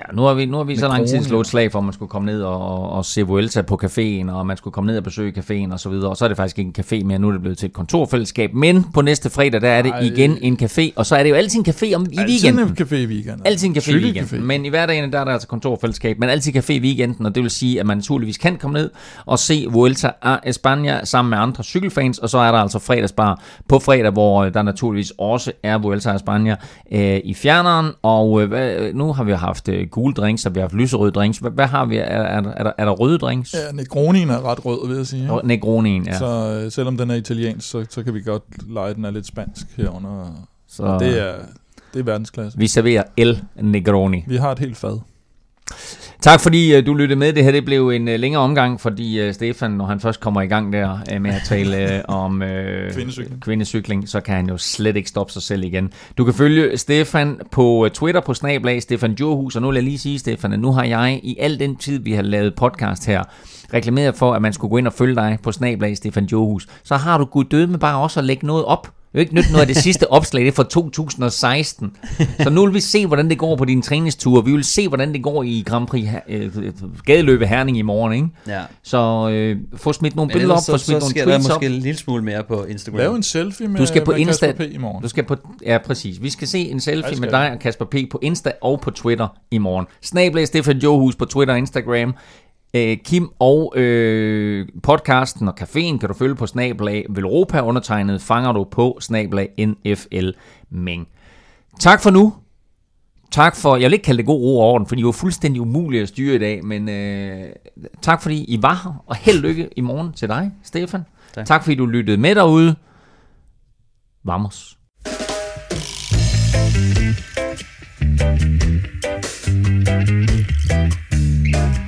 Ja, nu har vi, nu har vi så lang tid slået et slag for, at man skulle komme ned og, og, og se Vuelta på caféen, og man skulle komme ned og besøge caféen og så videre. Og så er det faktisk ikke en café mere, nu er det blevet til et kontorfællesskab. Men på næste fredag, der er det Ej. igen en café, og så er det jo altid en café om, i weekenden. Altid en café i weekenden. Altid en café i weekenden. Men i hverdagen, der er der altså kontorfællesskab, men altid café i weekenden, og det vil sige, at man naturligvis kan komme ned og se Vuelta a España sammen med andre cykelfans, og så er der altså fredagsbar på fredag, hvor øh, der naturligvis også er Vuelta a España øh, i fjerneren, og øh, nu har vi haft øh, gule drinks, og vi har haft lyserøde drinks. Hvad, hvad har vi? Er, er, er, der, er der røde drinks? Ja, Negronien er ret rød, vil jeg sige. Ja. Negronien, ja. Så øh, selvom den er italiensk, så, så kan vi godt lege, den er lidt spansk herunder. Så Og det er, det er verdensklasse. vi serverer El Negroni. Vi har et helt fad. Tak fordi uh, du lyttede med. Det her det blev en uh, længere omgang, fordi uh, Stefan, når han først kommer i gang der med at tale om uh, Kvindecykling. kvindecykling, så kan han jo slet ikke stoppe sig selv igen. Du kan følge Stefan på Twitter på snablag Stefan Johus, og nu vil jeg lige sige, Stefan, at nu har jeg i al den tid, vi har lavet podcast her, reklameret for, at man skulle gå ind og følge dig på snablag Stefan Johus. Så har du gud døde med bare også at lægge noget op. Det er jo ikke nyt noget af det sidste opslag, det er fra 2016. Så nu vil vi se, hvordan det går på din træningstur. Vi vil se, hvordan det går i Grand Prix øh, gadeløbe Herning i morgen, ikke? Ja. Så øh, få smidt nogle billeder op, ellers få så, smidt så nogle tweets op. måske en lille smule mere på Instagram. Lav en selfie med, Du skal på med Insta. Kasper P. i morgen. Du skal på, ja, præcis. Vi skal se en selfie med dig og Kasper P. på Insta og på Twitter i morgen. Snablag Stefan Johus på Twitter og Instagram. Øh, Kim og øh, podcasten og caféen kan du følge på snablag Velropa undertegnet fanger du på snablag NFL Ming. Tak for nu. Tak for, jeg vil ikke kalde det god ro og orden, for I var fuldstændig umulige at styre i dag, men øh, tak fordi I var her, og held lykke i morgen til dig, Stefan. Tak, Tak. fordi du lyttede med derude. Vamos. Thank